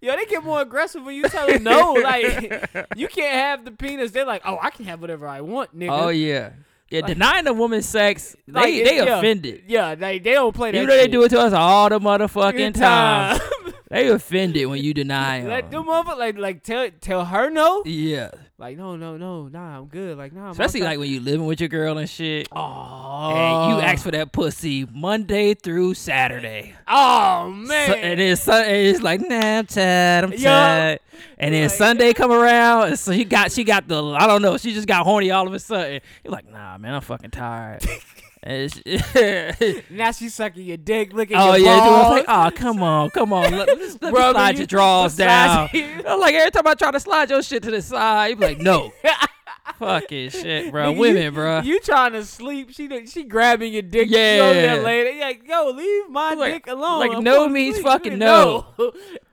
Yo, they get more aggressive when you tell them no. Like, you can't have the penis. They're like, oh, I can have whatever I want, nigga. Oh yeah, yeah. Like- denying a woman sex, they Like, they yeah. offended. Yeah, they, they don't play that. You know they do it to us all the motherfucking time. time. They offended when you deny Let them. them mother like like tell tell her no. Yeah, Like no no no nah I'm good. Like nah. I'm especially outside. like when you living with your girl and shit. oh And you ask for that pussy Monday through Saturday. oh man. So, and then and it's like, nah, I'm tired, I'm Yo. tired. And then Like- Sunday come around, and so she got she got the I don't know, she just got horny all of a sudden. You're like, nah, man, I'm fucking tired. Now she's sucking your dick, looking oh your yeah, dude, I was balls. like, oh come on, come on, let, let me slide you- your drawers down. you. I'm like every time I try to slide your shit to the side, you be like, no, fucking shit, bro, Nigga, women, bro. You trying to sleep? She she grabbing your dick. Yeah. Yeah. There later. You like yo, leave my Like- dick alone. like I'm no means sleep. fucking no.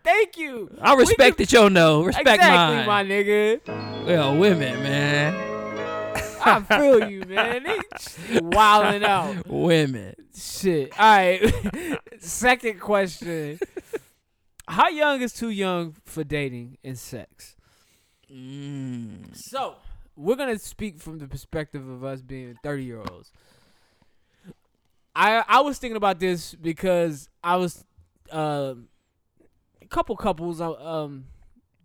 Thank you. I respect can- that you know, respect exactly, mine. my nigga. Well, women, man, I feel you, man. They wilding out. women. Shit. All right. Second question. How young is too young for dating and sex? Mm. So, we're going to speak from the perspective of us being 30 year olds. I I was thinking about this because I was um a couple couples I um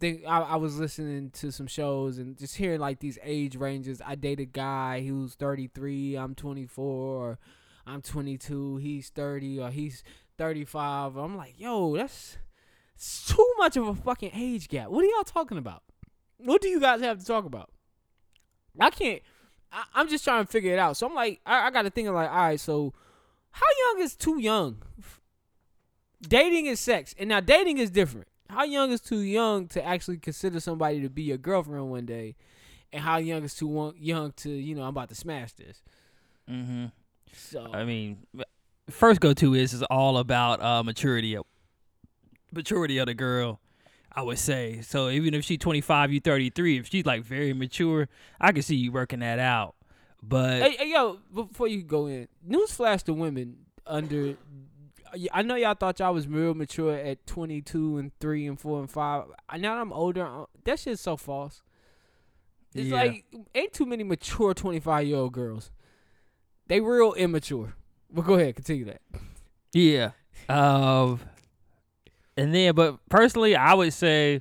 think I, I was listening to some shows and just hearing like these age ranges. I dated a guy who's 33, I'm 24, or I'm 22, he's 30, or he's 35. I'm like, yo, that's too much of a fucking age gap. What are y'all talking about? What do you guys have to talk about? I can't. I, I'm just trying to figure it out. So I'm like, I, I got to think of like, all right, so how young is too young? Dating is sex, and now dating is different. How young is too young to actually consider somebody to be your girlfriend one day, and how young is too young to you know I'm about to smash this. Mm-hmm. So I mean, first go to is is all about uh, maturity of maturity of the girl. I would say so. Even if she's 25, you 33. If she's like very mature, I can see you working that out. But Hey, hey, yo, before you go in, newsflash to women under. I know y'all thought y'all was real mature at 22 and 3 and 4 and 5. I- Now that I'm older, uh, that shit's so false. It's Yeah. like, ain't too many mature 25 year old girls. They real immature. But go ahead, continue that. yeah, um, and then but personally, I would say,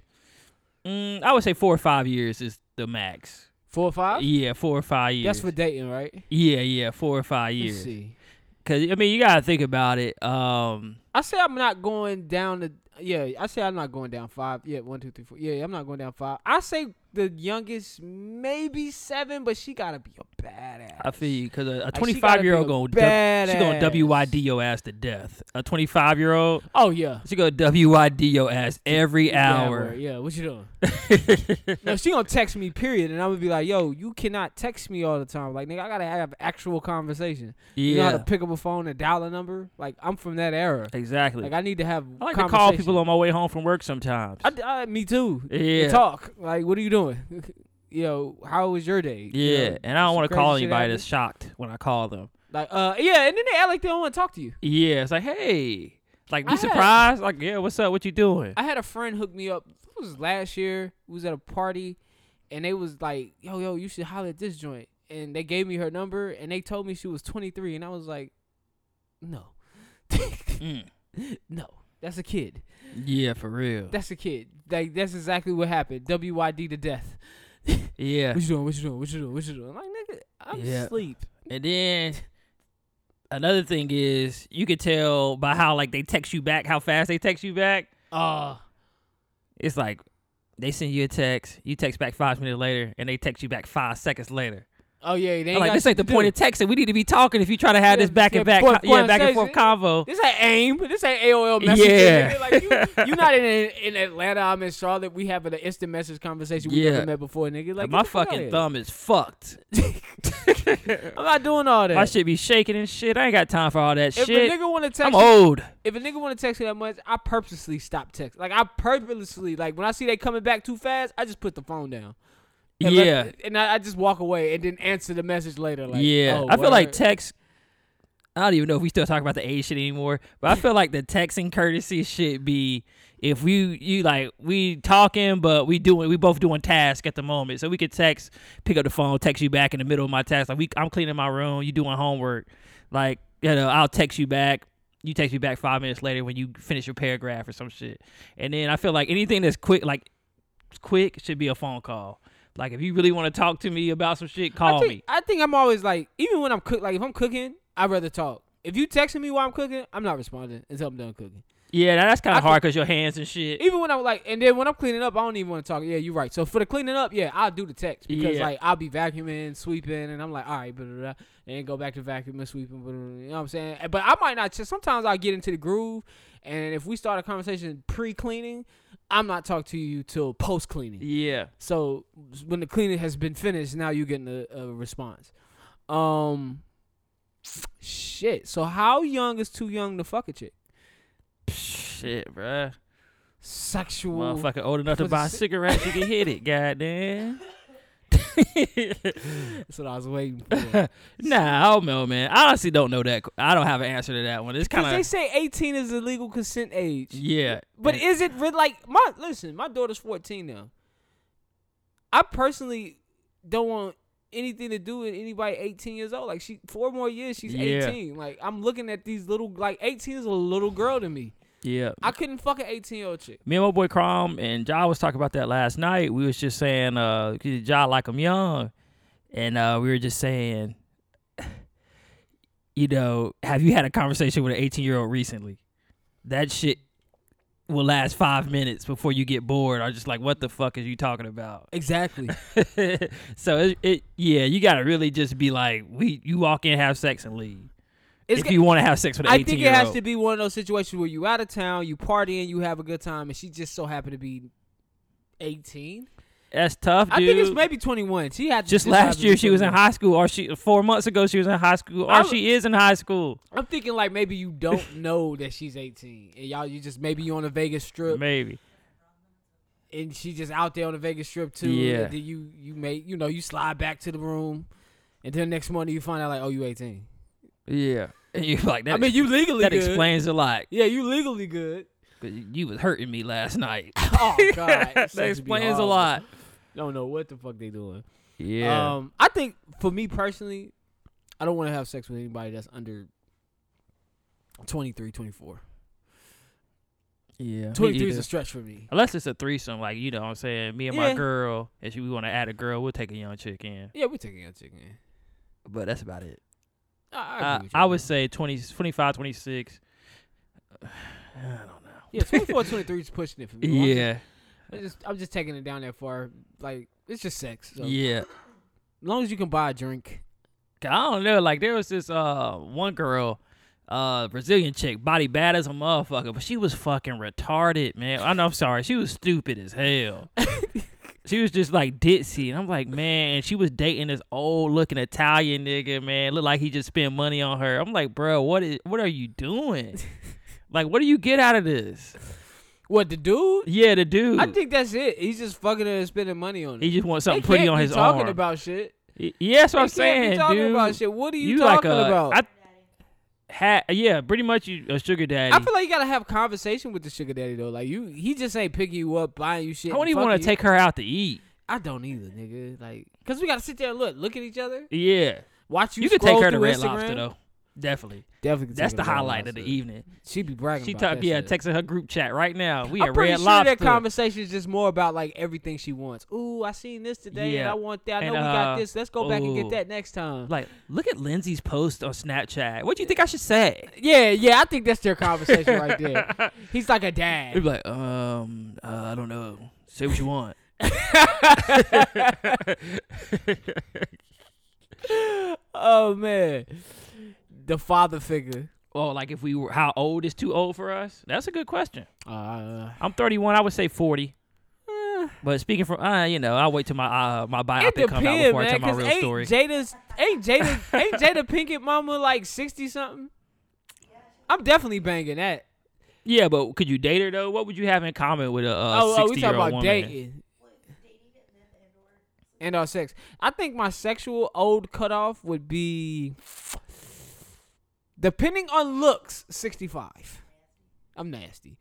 mm, I would say four or five years is the max. Four or five? Yeah, four or five years. That's for dating, right? yeah, yeah, four or five Let's years. see. Cause I mean, you gotta think about it. Um, I say I'm not going down the. yeah. I say I'm not going down five. Yeah, one, two, three, four. Yeah, I'm not going down five. I say the youngest maybe seven, but she gotta be a badass. I feel you because a, 25 gotta year old going she gonna badass. WYD your ass to death. A 25 year old Oh yeah. she gonna WYD your ass every Yeah, hour. Yeah, what you doing? no, she gonna text me. Period, and I'm gonna be like, "Yo, you cannot text me all the time. Like, nigga, I gotta have actual conversation. You know how to pick up a phone and dial a number? Like, I'm from that era. exactly. Like, I need to have. I like to call people on my way home from work sometimes. I, I, me too. Yeah. Talk. Like, what are you doing? Yo, you know, how was your day? You yeah, know, and I don't want to call anybody that's shocked when I call them. Like, uh, yeah, and then they act like they don't want to talk to you. Yeah, it's like, hey, like be had- surprised. Like, yeah, what's up? What you doing? I had a friend hook me up. It was last year. We was at a party, and they was like, "Yo, yo, you should holler at this joint." And they gave me her number, and they told me she was 23, and I was like, "No, Mm. no, that's a kid. Yeah, for real. That's a kid. Like that's exactly what happened. WYD to death. Yeah, What you doing? What you doing? What you doing? What you doing? I'm like, nigga, I'm Yeah. asleep. And then another thing is you could tell by how like they text you back, how fast they text you back. Uh, It's like they send you a text, you text back five minutes later, and they text you back five seconds later. Oh yeah, they ain't like, this ain't the point do. of texting. We need to be talking if you try to have Yeah, this back yeah, and back, yeah, back and forth convo. This ain't AIM. This ain't AOL messaging. Yeah. Like you, you not in in Atlanta. I'm in Charlotte. We having an instant message conversation we Yeah. never met before, nigga. Like my get the fuck fucking thumb is fucked. I'm not doing all that. I should be shaking and shit. I ain't got time for all that if shit. a nigga want to text, I'm old. if a nigga want to text you that much, I purposely stop texting. Like I purposely, like when I see they coming back too fast, I just put the phone down. And let- Yeah. and I, I just walk away and then answer the message later. Like, yeah, oh, I feel like text. I don't even know if we still talk about the age shit anymore, but I feel like the texting courtesy should be if we you like we talking, but we doing we both doing tasks at the moment, so we could text, pick up the phone, text you back in the middle of my task. Like we, I'm cleaning my room, you doing homework, like you know I'll text you back. You text me back five minutes later when you finish your paragraph or some shit, and then I feel like anything that's quick, like quick, should be a phone call. Like if you really want to talk to me about some shit, call I think, me. I think I'm always like, even when I'm cook, like if I'm cooking, I'd rather talk. If you texting me while I'm cooking, I'm not responding until I'm done cooking. Yeah, that's kind of hard because your hands and shit. Even when I'm like, and then when I'm cleaning up, I don't even want to talk. Yeah, you're right. So for the cleaning up, yeah, I'll do the text because Yeah. like I'll be vacuuming, sweeping, and I'm like, all right, blah, blah, blah, and then go back to vacuuming, sweeping. Blah, blah, blah, you know what I'm saying? But I might not. Just sometimes I get into the groove, and if we start a conversation pre-cleaning, I'm not talking to you till post-cleaning. Yeah. So when the cleaning has been finished, now you're getting a, a response. Um, shit. So how young is too young to fuck a chick? Shit, bruh. Sexual. Motherfucker old enough to buy cigarettes, you can hit it, goddamn. That's what I was waiting for. nah, I don't know, man. I honestly don't know that. I don't have an answer to that one. It's kind of they say 18 is the legal consent age. yeah, But And- is it really like my listen? My daughter's 14 now. I personally don't want anything to do with anybody 18 years old. Like she, four more years, she's Yeah. 18. Like I'm looking at these little, like 18 is a little girl to me. Yeah. I couldn't fuck an 18 year old chick. Me and my boy Crom and Ja was talking about that last night. We was just saying, uh, Ja like him young, and uh, we were just saying, you know, have you had a conversation with an 18 year old recently? That shit will last five minutes before you get bored. or just like, what the fuck is you talking about? Exactly. so it, it, yeah, you gotta really just be like, we, you walk in, have sex, and leave. It's if g- you want to have sex with an I think it has to be one of those situations where you out of town, you partying, you have a good time, and she just so happened to be eighteen. That's tough, dude. I think it's maybe twenty one. She had just this last year she was in high school, or she four months ago she was in high school, or I she is in high school. I'm thinking like maybe you don't know that she's eighteen, and y'all you just maybe you on the Vegas Strip, Maybe. and she just out there on the Vegas Strip too. Yeah. You you make you know you slide back to the room, and then next morning you find out like oh you eighteen. Yeah. And you like that. I mean you legally that good. explains a lot. Yeah, you legally good. Cause You was hurting me last night. Oh God, that Sex would be explains a lot. Don't know what the fuck they doing. Yeah. Um, I think for me personally, I don't want to have sex with anybody that's under 23, 24. yeah. 23 is a stretch for me. Unless it's a threesome, like you know what I'm saying. Me and my girl, and she, we want to add a girl, we'll take a young chick in. Yeah, we're taking a chicken. But that's about it. I, I, I, agree with you, I man. would say 20, 25, 26. I don't know. Yeah, 24, 23 is pushing it for me. Yeah. I'm just, I'm just taking it down that far. Like, it's just sex. So Yeah. As long as you can buy a drink. I don't know. Like there was this uh one girl, uh Brazilian chick, body bad as a motherfucker, but she was fucking retarded, man. I know. I'm sorry. She was stupid as hell. she was just like ditzy, and I'm like, man. She was dating this old looking Italian nigga, man. Looked like he just spent money on her. I'm like, bro, what is? What are you doing? like, what do you get out of this? What, the dude? Yeah, the dude. I think that's it. He's just fucking her and spending money on it. he just wants something pretty on his talking arm. Talking about shit. Yeah, that's what I'm They be saying, talking dude. about shit. What are you, like talking a, about? I, ha, yeah, pretty much you a sugar daddy. I feel like you gotta have a conversation with the sugar daddy though. Like you, he just ain't picking you up, buying you shit. I don't even want to take her out to eat. I don't either, nigga. Like, cause we gotta sit there and look, look at each other, Yeah, watch you. you, could take her to Red Instagram. Lobster though. Definitely, Definitely, that's the her to Red highlight of the evening. She be bragging. She talked. yeah, shit. texting her group chat right now. We I'm at pretty Red sure Lobster. that conversation is just more about like everything she wants. Ooh, I seen this today, and I want that. I And, know we got uh, this. Let's go back and get that next time. like, look at Lindsay's post on Snapchat. What do you think I should say? Yeah, yeah, I think that's their conversation right there. He's like a He'd dad. be like, um, uh, I don't know. Say what you want. oh man, the father figure. Well, like if we were, how old is too old for us? That's a good question. Uh, I'm 31. I would say 40. eh. But speaking from, uh, you know, I'll wait till my uh, my biopic come out before I tell my real ain't story. Jada's ain't Jada ain't Jada Pinkett mama like sixty something? I'm definitely banging that. Yeah, but could you date her though? What would you have in common with a uh, oh, oh, we talking about woman? dating and our sex. I think my sexual old cutoff would be, depending on looks, sixty five. I'm nasty.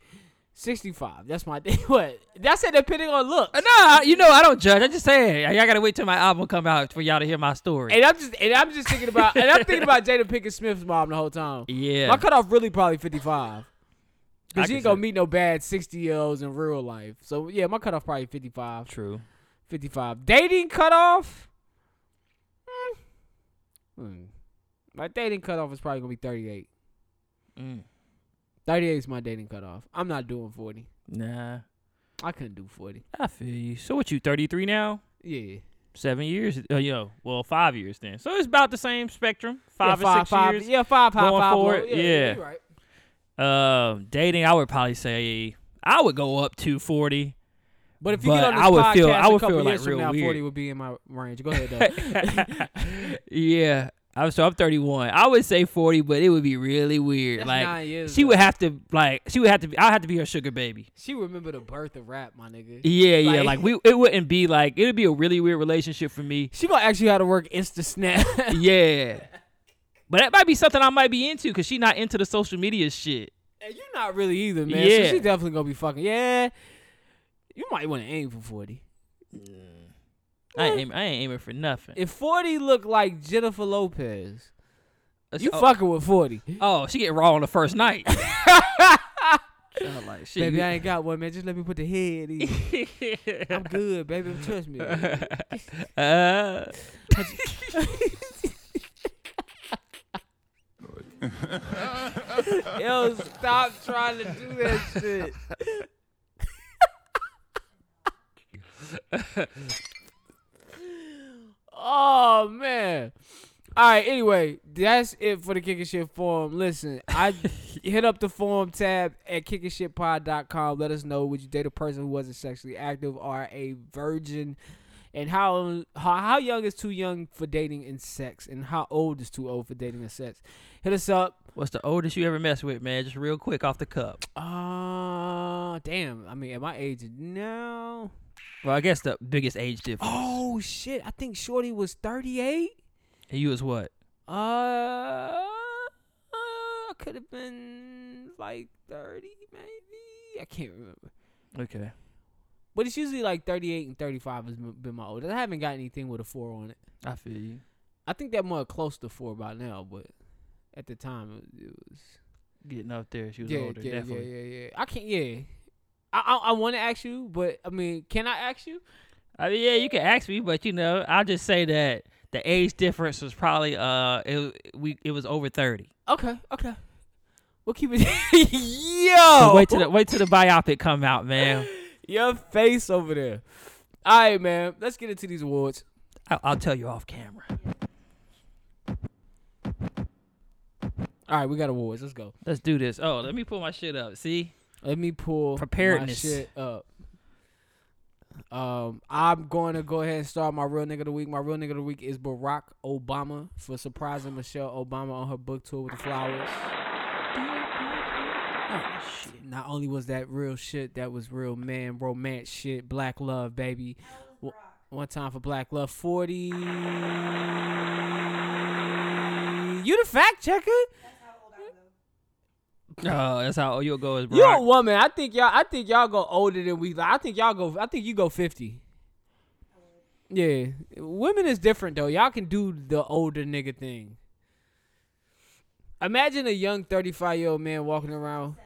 Sixty five. That's my thing. what? That's it. Depending on looks. Uh, nah, you know I don't judge. I'm just saying. Y'all gotta wait till my album come out for y'all to hear my story. And I'm just and I'm just thinking about and I'm thinking about Jada Pinkett Smith's mom the whole time. yeah. My cutoff really probably 55. Cause you ain't gonna meet no bad 60 year olds in real life. So yeah, my cutoff probably 55. True. 55. Dating cutoff? Hmm. Hmm. My dating cutoff is probably gonna be 38. Mm. 38 is my dating cutoff. I'm not doing 40. Nah, I couldn't do 40. I feel you. So what? You 33 now? Yeah. Seven years? Uh, yo, well, five years then. So it's about the same spectrum. Five yeah, or five, six five, years. Yeah, five, five, going five, forward, yeah. you're right. Um, dating, I would probably say I would go up to 40. But if you But get on this I would podcast feel- I a would couple feel, like, years from now, weird. 40 would be in my range. Go ahead, though. yeah. I'm so I'm 31. I would say 40, but it would be really weird. That's like nine years, she though. would have to like she would have to be. I have to be her sugar baby. She remember the birth of rap, my nigga. Yeah, yeah. Like- Like we, it wouldn't be like it would be a really weird relationship for me. She gonna ask you how to work Insta Snap. yeah. But that might be something I might be into because she not into the social media shit. And you're not really either, man. Yeah. So she definitely gonna be fucking. Yeah. You might want to aim for forty. I ain't, aim, I ain't aiming for nothing. If forty look like Jennifer Lopez, you oh, fucking with forty. oh, she get raw on the first night. Like, shit. baby, I ain't got one, man. Just let me put the head in. I'm good, baby. Trust me. uh, Yo, stop trying to do that shit. oh man. All right. Anyway, that's it for the Kicking Shit forum. Listen, I hit up the forum tab at kickingshitpod.com. Let us know would you date a person who wasn't sexually active or a virgin, and how how how young is too young for dating and sex, and how old is too old for dating and sex. Hit us up. What's the oldest you ever messed with, man? Just real quick off the cup. Uh, damn. I mean, at my age now. Well, I guess the biggest age difference. Oh shit! I think Shorty was thirty eight. And you was what? Uh, uh could have been like 30 maybe. I can't remember. Okay. But it's usually like 38 and 35 has been my oldest. I haven't got anything with a 4 on it. I feel you. I think that more close to 4 by now, but at the time it, it was Getting up there. She was yeah, older, yeah, definitely. yeah, yeah, yeah. I can't yeah. I I, I want to ask you, but I mean, can I ask you? I mean, yeah, you can ask me, but you know, I'll just say that the age difference was probably uh, it we it was over thirty. Okay, okay. We'll keep it. Yo, So wait till the wait till the biopic come out, man. your face over there. All right, man. Let's get into these awards. I'll, I'll tell you off camera. All right, we got awards. Let's go. Let's do this. Oh, let me pull my shit up. See, Let me pull Preparedness. my shit up. Um, I'm going to go ahead and start my real nigga of the week. My real nigga of the week is Barack Obama for surprising Michelle Obama on her book tour with the flowers. Oh, shit. Not only was that real shit, that was real man romance shit, black love, baby. One time for black love, forty. You the fact checker? Oh, that's how you'll go as You a woman. I think y'all. I think y'all go older than we. I think y'all go. I think you go fifty. Yeah, women is different though. Y'all can do the older nigga thing. Imagine a young thirty-five year old man walking around.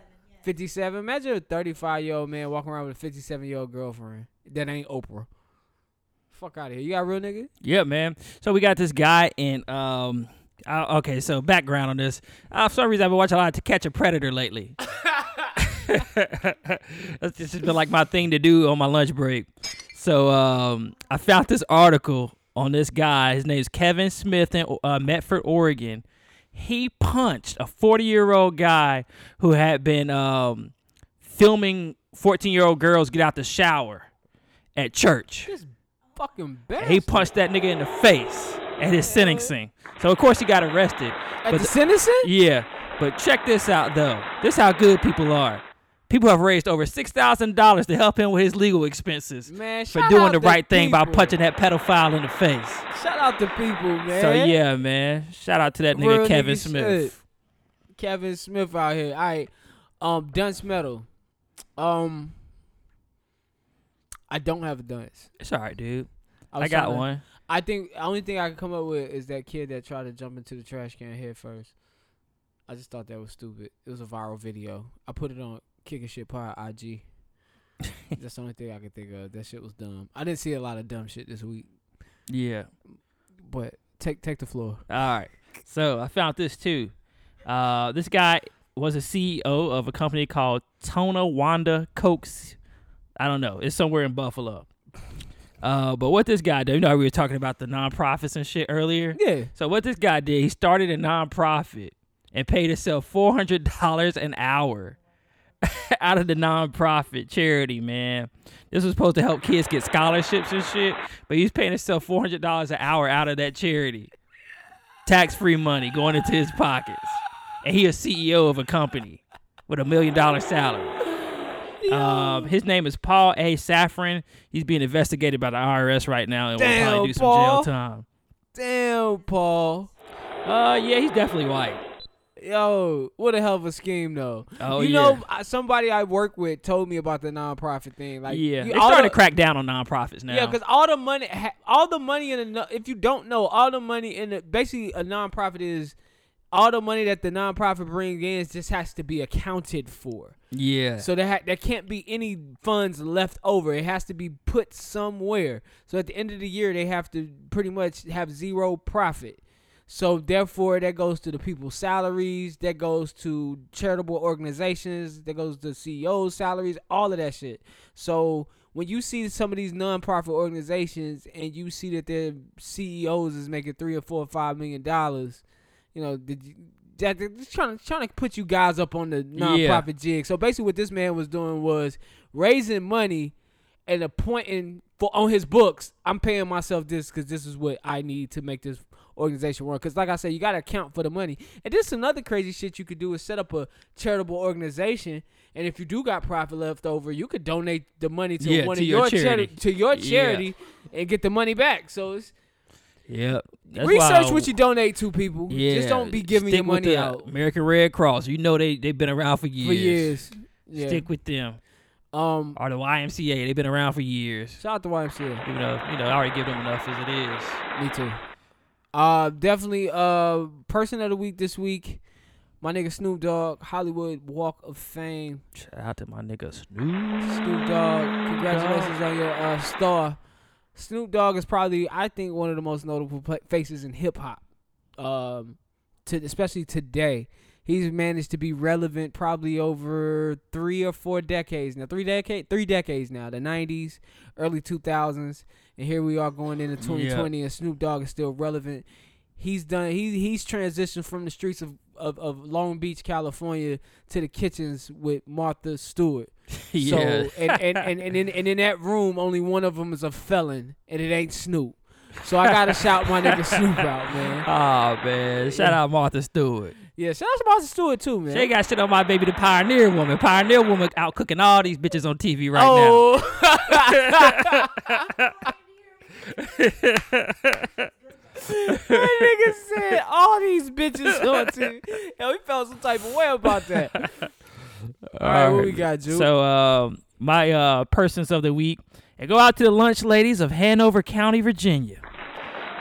Fifty-seven. Imagine a thirty-five year old man walking around with a fifty-seven year old girlfriend that ain't Oprah. Fuck out of here. You got a real nigga? Yeah, man. So we got this guy in um. Uh, okay, so background on this. Uh, for some reason, I've been watching a lot To Catch a Predator lately. That's just been like my thing to do on my lunch break. So um, I found this article on this guy. His name's Kevin Smith in uh, Medford, Oregon. He punched a 40 year old guy who had been um, filming 14 year old girls get out the shower at church. This fucking bad. He punched that nigga in the face at his sentencing. So of course he got arrested. at but the sentencing. Yeah, but check this out though. This how good people are. People have raised over six thousand dollars to help him with his legal expenses Man, for doing the right thing by punching that pedophile in the face. Shout out to people, man. So yeah, man. Shout out to that nigga Real Kevin nigga Smith. shit. Kevin Smith out here. All right. Um, dunce metal. Um, I don't have a dunce. It's all right, dude. I, was got to- one. I think the only thing I can come up with is that kid that tried to jump into the trash can head first. I just thought that was stupid. It was a viral video. I put it on Kicking Shit Pod IG. That's the only thing I can think of. That shit was dumb. I didn't see a lot of dumb shit this week, Yeah. but take take the floor. All right. So I found this too. Uh, this guy was a CEO of a company called Tonawanda Cokes. I don't know. It's somewhere in Buffalo. Uh, but what this guy did, you know, we were talking about the nonprofits and shit earlier. Yeah. So what this guy did, he started a nonprofit and paid himself four hundred dollars an hour out of the nonprofit charity. Man, this was supposed to help kids get scholarships and shit, but he's paying himself four hundred dollars an hour out of that charity, tax free money going into his pockets, and he a CEO of a company with a million dollar salary. Um, his name is Paul A. Safran. He's being investigated by the IRS right now and will Damn, probably do some Paul. jail time. Damn, Paul. Uh, yeah, he's definitely white. Yo, what a hell of a scheme, though. Oh, you yeah. know, somebody I work with told me about the nonprofit thing. Like, yeah, you- they're starting the- to crack down on nonprofits now. Yeah, because all the money, all the money in a, if you don't know, all the money in the basically a nonprofit is all the money that the nonprofit brings in just has to be accounted for. yeah, So there ha- there can't be any funds left over. It has to be put somewhere. So at the end of the year, they have to pretty much have zero profit. So therefore, that goes to the people's salaries. That goes to charitable organizations. That goes to CEOs' salaries. All of that shit. So when you see some of these nonprofit organizations and you see that their CEOs is making three or four or five million dollars, you know, did you, that just trying to trying to put you guys up on the nonprofit jig. So basically, what this man was doing was raising money and appointing for on his books. I'm paying myself this because this is what I need to make this organization work. Because like I said, you got to account for the money. And this is another crazy shit you could do is set up a charitable organization. And if you do got profit left over, you could donate the money to Yeah, one to of your your charity. charity to your Yeah. charity and get the money back. So it's Yep. That's research what you donate to people. Yeah. Just don't be giving Stick your with money the out American Red Cross. You know they they've been around for years. for years. Yeah. Stick with them. um. Or the YMCA. They've been around for years. Shout out to YMCA. Even though you know I already give them enough as it is. Me too. Uh, definitely. Uh, person of the week this week, my nigga Snoop Dogg, Hollywood Walk of Fame. Shout out to my nigga Snoop. Snoop Dogg, congratulations on your uh, star. Snoop Dogg is probably, I think, one of the most notable faces in hip hop. Um, to especially today, he's managed to be relevant probably over three or four decades now. Three decade, three decades now. The '90s, early 2000s, and here we are going into 2020, and Snoop Dogg is still relevant. He's done. He he's transitioned from the streets of, of, of Long Beach, California, to the kitchens with Martha Stewart. yeah. So and and, and, and, in, and in that room, only one of them is a felon, and it ain't Snoop. So I gotta shout my nigga Snoop out, man. Oh man, shout out Martha Stewart. Yeah, shout out to Martha Stewart too, man. She got shit on my baby, the Pioneer Woman. Pioneer Woman out cooking all these bitches on TV right now. oh, that nigga said all these bitches on TV. Yo, he felt some type of way about that. All right, what we got, Juke? So um, my uh, persons of the week, and go out to the lunch ladies of Hanover County, Virginia.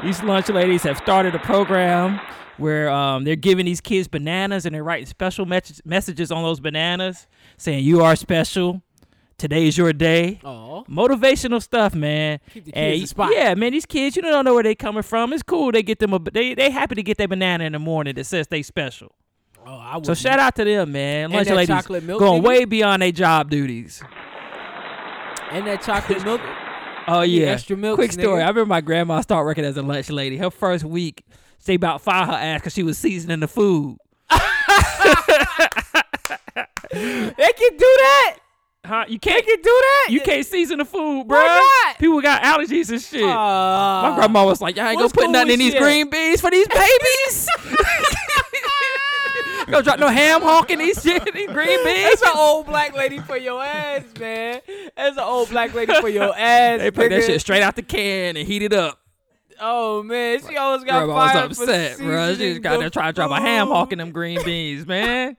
These lunch ladies have started a program where um, they're giving these kids bananas and they're writing special mes- messages on those bananas saying you are special. Today's your day. Oh, Motivational stuff, man. Keep the And kids inspired. Yeah, man. These kids, you don't know where they're coming from. It's cool. They get them. A, they they happy to get their banana in the morning that says they special. Oh, I So shout out to them, man. And Lunch that ladies chocolate milk, going nigga? way beyond their job duties. and that chocolate milk. Oh yeah. extra milk. Quick story. nigga. I remember my grandma started working as a lunch lady. Her first week, they about fired her ass because she was seasoning the food. They can do that. Huh? You can't. can do that. You can't season the food, bro. People got allergies and shit. Uh, my grandma was like, "Y'all ain't gonna put nothing in these shit? green beans for these babies." Gonna drop no ham hock in these shit, these green beans. That's an old black lady for your ass, man. That's an old black lady for your ass. They put that shit straight out the can and heat it up. Oh man, she always got was fired upset, for bro. She just got there the trying to drop a ham hock in them green beans, man.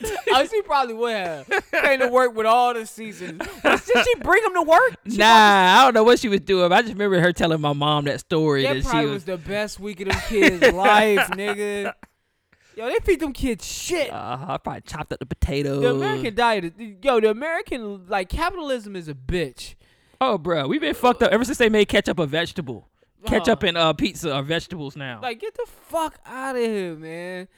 oh, she probably would have came to work with all the seasons. Did she bring them to work? She Nah, I don't know what she was doing. But I just remember her telling my mom that story That that she was. was the best week of them kids' life, nigga. Yo, they feed them kids shit. Uh, I probably chopped up the potatoes. the American diet, is, yo, the American like capitalism is a bitch. Oh, bro, we've been fucked up ever since they made ketchup a vegetable. Ketchup Oh. and uh, pizza are vegetables now. Like, get the fuck out of here, man.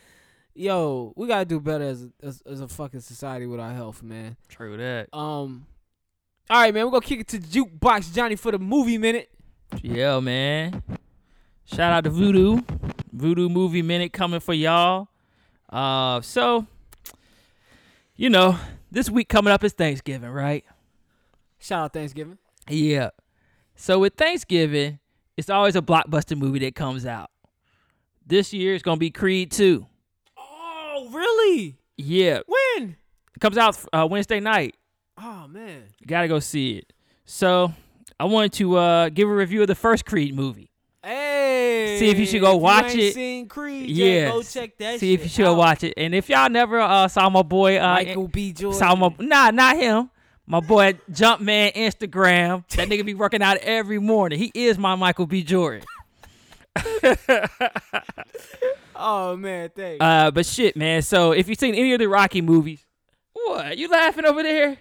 Yo, we gotta do better as a, as, as a fucking society with our health, man. True that. Um, all right, man, we're gonna kick it to jukebox Johnny for the movie minute. Yeah, man. Shout out to Vudu. Vudu Movie Minute coming for y'all. Uh, so, you know, this week coming up is Thanksgiving, right? Shout out Thanksgiving. Yeah. So with Thanksgiving, it's always a blockbuster movie that comes out. This year it's gonna be Creed 2. Oh, really? Yeah, When? it comes out uh, Wednesday night. Oh man. You gotta go see it. So I wanted to uh, give a review of the first Creed movie. Hey. See if you should go watch it. Creed? Yeah, Yeah. Go check that. See if you should out. watch it. And if y'all never uh, saw my boy, uh, Michael B. Jordan. saw my nah, not him. My boy Jumpman Instagram. That nigga be working out every morning. He is my Michael B. Jordan. Oh man, thanks. Uh, but shit, man. So if you've seen any of the Rocky movies, what you laughing over there?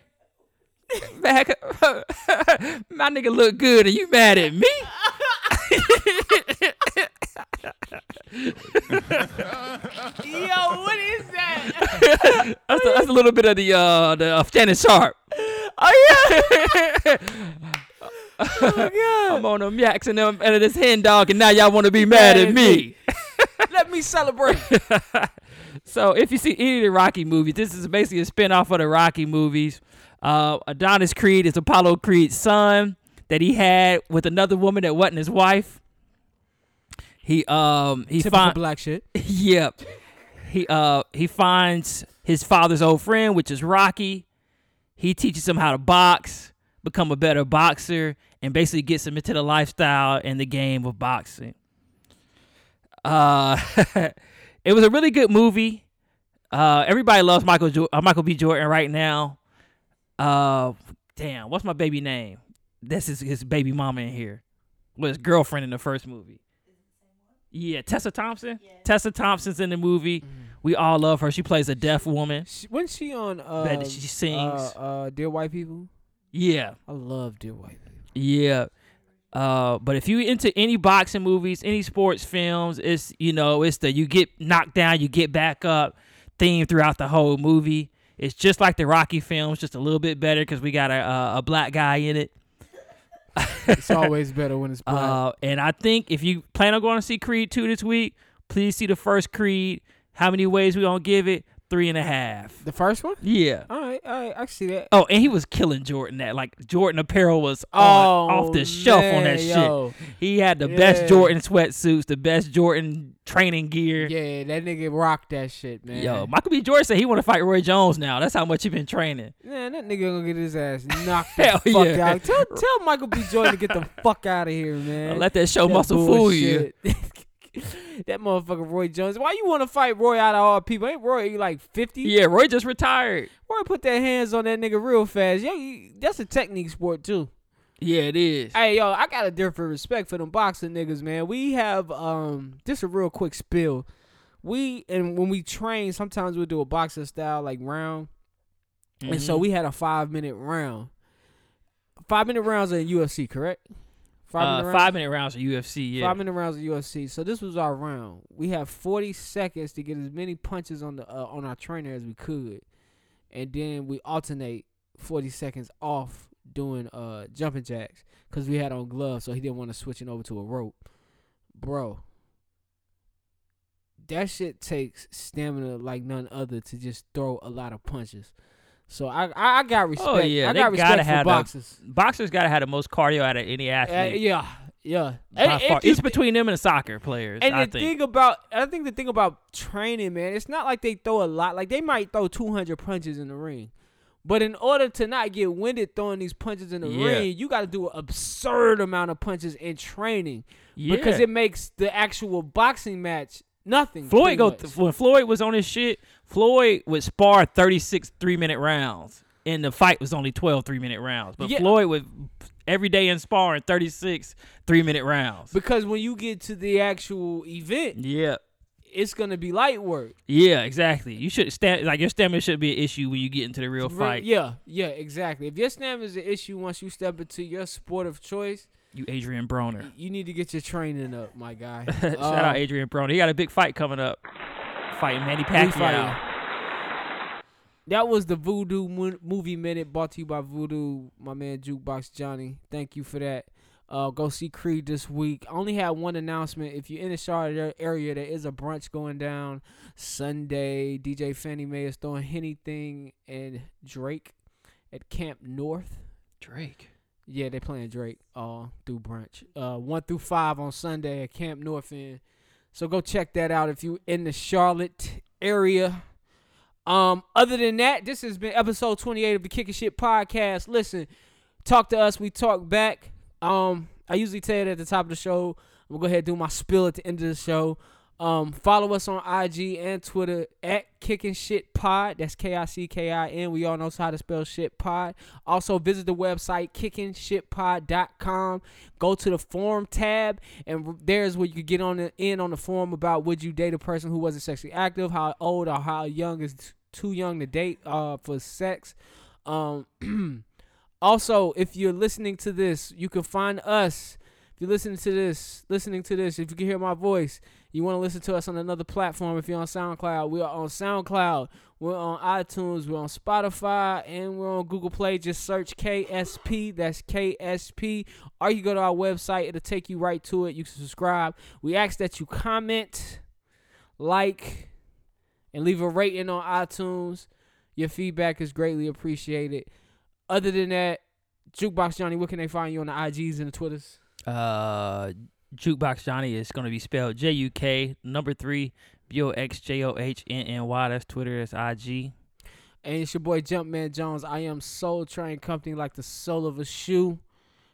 Back, my nigga look good, and you mad at me? Yo, what is that? That's a, that's a little bit of the uh the uh, Shannon Sharpe. Oh yeah. Oh, god. I'm on them yaks and them and this hen dog, and now y'all want to be mad at me. Let me celebrate. So if you see any of the Rocky movies, this is basically a spin-off of the Rocky movies. Uh, Adonis Creed is Apollo Creed's son that he had with another woman that wasn't his wife. He um he Typical find black shit. yep. He uh he finds his father's old friend, which is Rocky. He teaches him how to box, become a better boxer, and basically gets him into the lifestyle and the game of boxing. Uh, it was a really good movie. Uh, everybody loves Michael jo- uh, Michael B. Jordan right now. Uh, damn, what's my baby name? This is his baby mama in here. With his girlfriend in the first movie. Yeah, Tessa Thompson. Tessa Thompson's in the movie. We all love her. She plays a deaf woman. She, wasn't she on? Uh, Bet she sings. Uh, uh, Dear White People. Yeah, I love Dear White People. yeah. Uh, but if you into any boxing movies, any sports films, it's you know it's the you get knocked down, you get back up theme throughout the whole movie. It's just like the Rocky films, just a little bit better because we got a, a a black guy in it. It's always better when it's black. Uh, and I think if you plan on going to see Creed 2 this week, please see the first Creed. How many ways we gonna give it? Three and a half. the first one. Yeah. All right, all right, I see that. Oh, and he was killing Jordan. That like Jordan apparel was on, Oh, off the shelf on that man, shit. He had the best Yeah. Jordan sweatsuits, the best Jordan training gear. Yeah, that nigga rocked that shit, man. Yo, Michael B. Jordan said he want to fight Roy Jones now. That's how much he been training. Man, that nigga gonna get his ass knocked the fuck yeah. out. Tell, tell Michael B. Jordan to get the fuck out of here, man. Let that show That muscle fool you. that motherfucker Roy Jones. Why you want to fight Roy out of all people? Ain't Roy like 50? Yeah, Roy just retired. Roy put their hands on that nigga real fast. Yeah, that's a technique sport too. Yeah, it is. Hey, yo, I got a different respect for them boxing niggas, man. We have um just a real quick spill. We and when we train, sometimes we'll do a boxing style like round. And so Mhm. we had a five minute round. Five minute rounds in UFC, correct? Uh, rounds? five minute rounds of UFC. Yeah. Five minute rounds of UFC. So this was our round. We have 40 seconds to get as many punches on the uh, on our trainer as we could, and then we alternate 40 seconds off doing uh jumping jacks because we had on gloves, so he didn't want to switching over to a rope. Bro, that shit takes stamina like none other to just throw a lot of punches. So I I, I got respect. Oh, yeah, I they got respect gotta for have the- boxers. Boxers gotta have the most cardio out of any Uh, athlete. yeah, yeah. by And if It's between them and the soccer players. And I the think. thing about, I think the thing about training, man, it's not like they throw a lot. Like they might throw 200 punches in the ring, but in order to not get winded throwing these punches in the Yeah. ring, you got to do an absurd amount of punches in training yeah. because it makes the actual boxing match nothing. Floyd go th- when Floyd was on his shit. Floyd would spar 36 three minute rounds, and the fight was only 12 three minute rounds. But Yeah. Floyd would every day in sparring 36 three minute rounds. because when you get to the actual event, yeah. it's gonna be light work. Yeah, exactly. You should stand like your stamina should be an issue when you get into the real Re- fight. Yeah, yeah, exactly. If your stamina is an issue once you step into your sport of choice, You Adrian Broner. you need to get your training up, my guy. Shout Uh, out Adrian Broner. He got a big fight coming up. Fighting Manny Who Pacquiao. fighting? That was the Vudu Mo- Movie Minute brought to you by Vudu, my man Jukebox Johnny. Thank you for that. Uh, go see Creed this week. I only had one announcement. If you're in the Charlotte area, there is a brunch going down Sunday. DJ Fannie Mae is throwing anything and Drake at Camp North. Drake. Yeah, they playing Drake uh through brunch. Uh one through five on Sunday at Camp North End. So go check that out if you in the Charlotte area. Um, other than that, this has been episode 28 of the Kicking Shit Podcast. Listen, talk to us, we talk back. Um, I usually tell it at the top of the show. I'm gonna go ahead and do my spill at the end of the show. Um, follow us on IG and Twitter at Kicking Shit Pod. That's K I C K I N. We all know how to spell shit pod. Also, visit the website kickingshitpod.com. Go to the forum tab, and there's where you can get on the, in on the forum about would you date a person who wasn't sexually active, how old or how young is too young to date uh, for sex. Um, also, if you're listening to this, you can find us. If you're listening to this, listening to this, if you can hear my voice, You want to listen to us on another platform? If you're on SoundCloud, we are on SoundCloud. We're on iTunes. We're on Spotify, and we're on Google Play. Just search KSP. That's KSP. Or you go to our website. It'll take you right to it. You can subscribe. We ask that you comment, like, and leave a rating on iTunes. Your feedback is greatly appreciated. Other than that, Jukebox Johnny, where can they find you on the IGs and the Twitters? Uh, Jukebox Johnny is going to be spelled J U K number three B O X J O H N N Y. That's Twitter. That's IG. And it's your boy Jumpman Jones. I am Sole Train Company, like the sole of a shoe.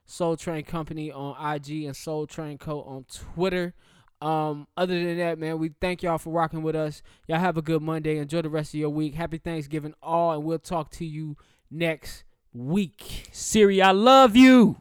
Sole Train Company on IG and Sole Train Co on Twitter. Um, other than that, man, we thank y'all for rocking with us. Y'all have a good Monday. Enjoy the rest of your week. Happy Thanksgiving all, and we'll talk to you next week. Siri, I love you.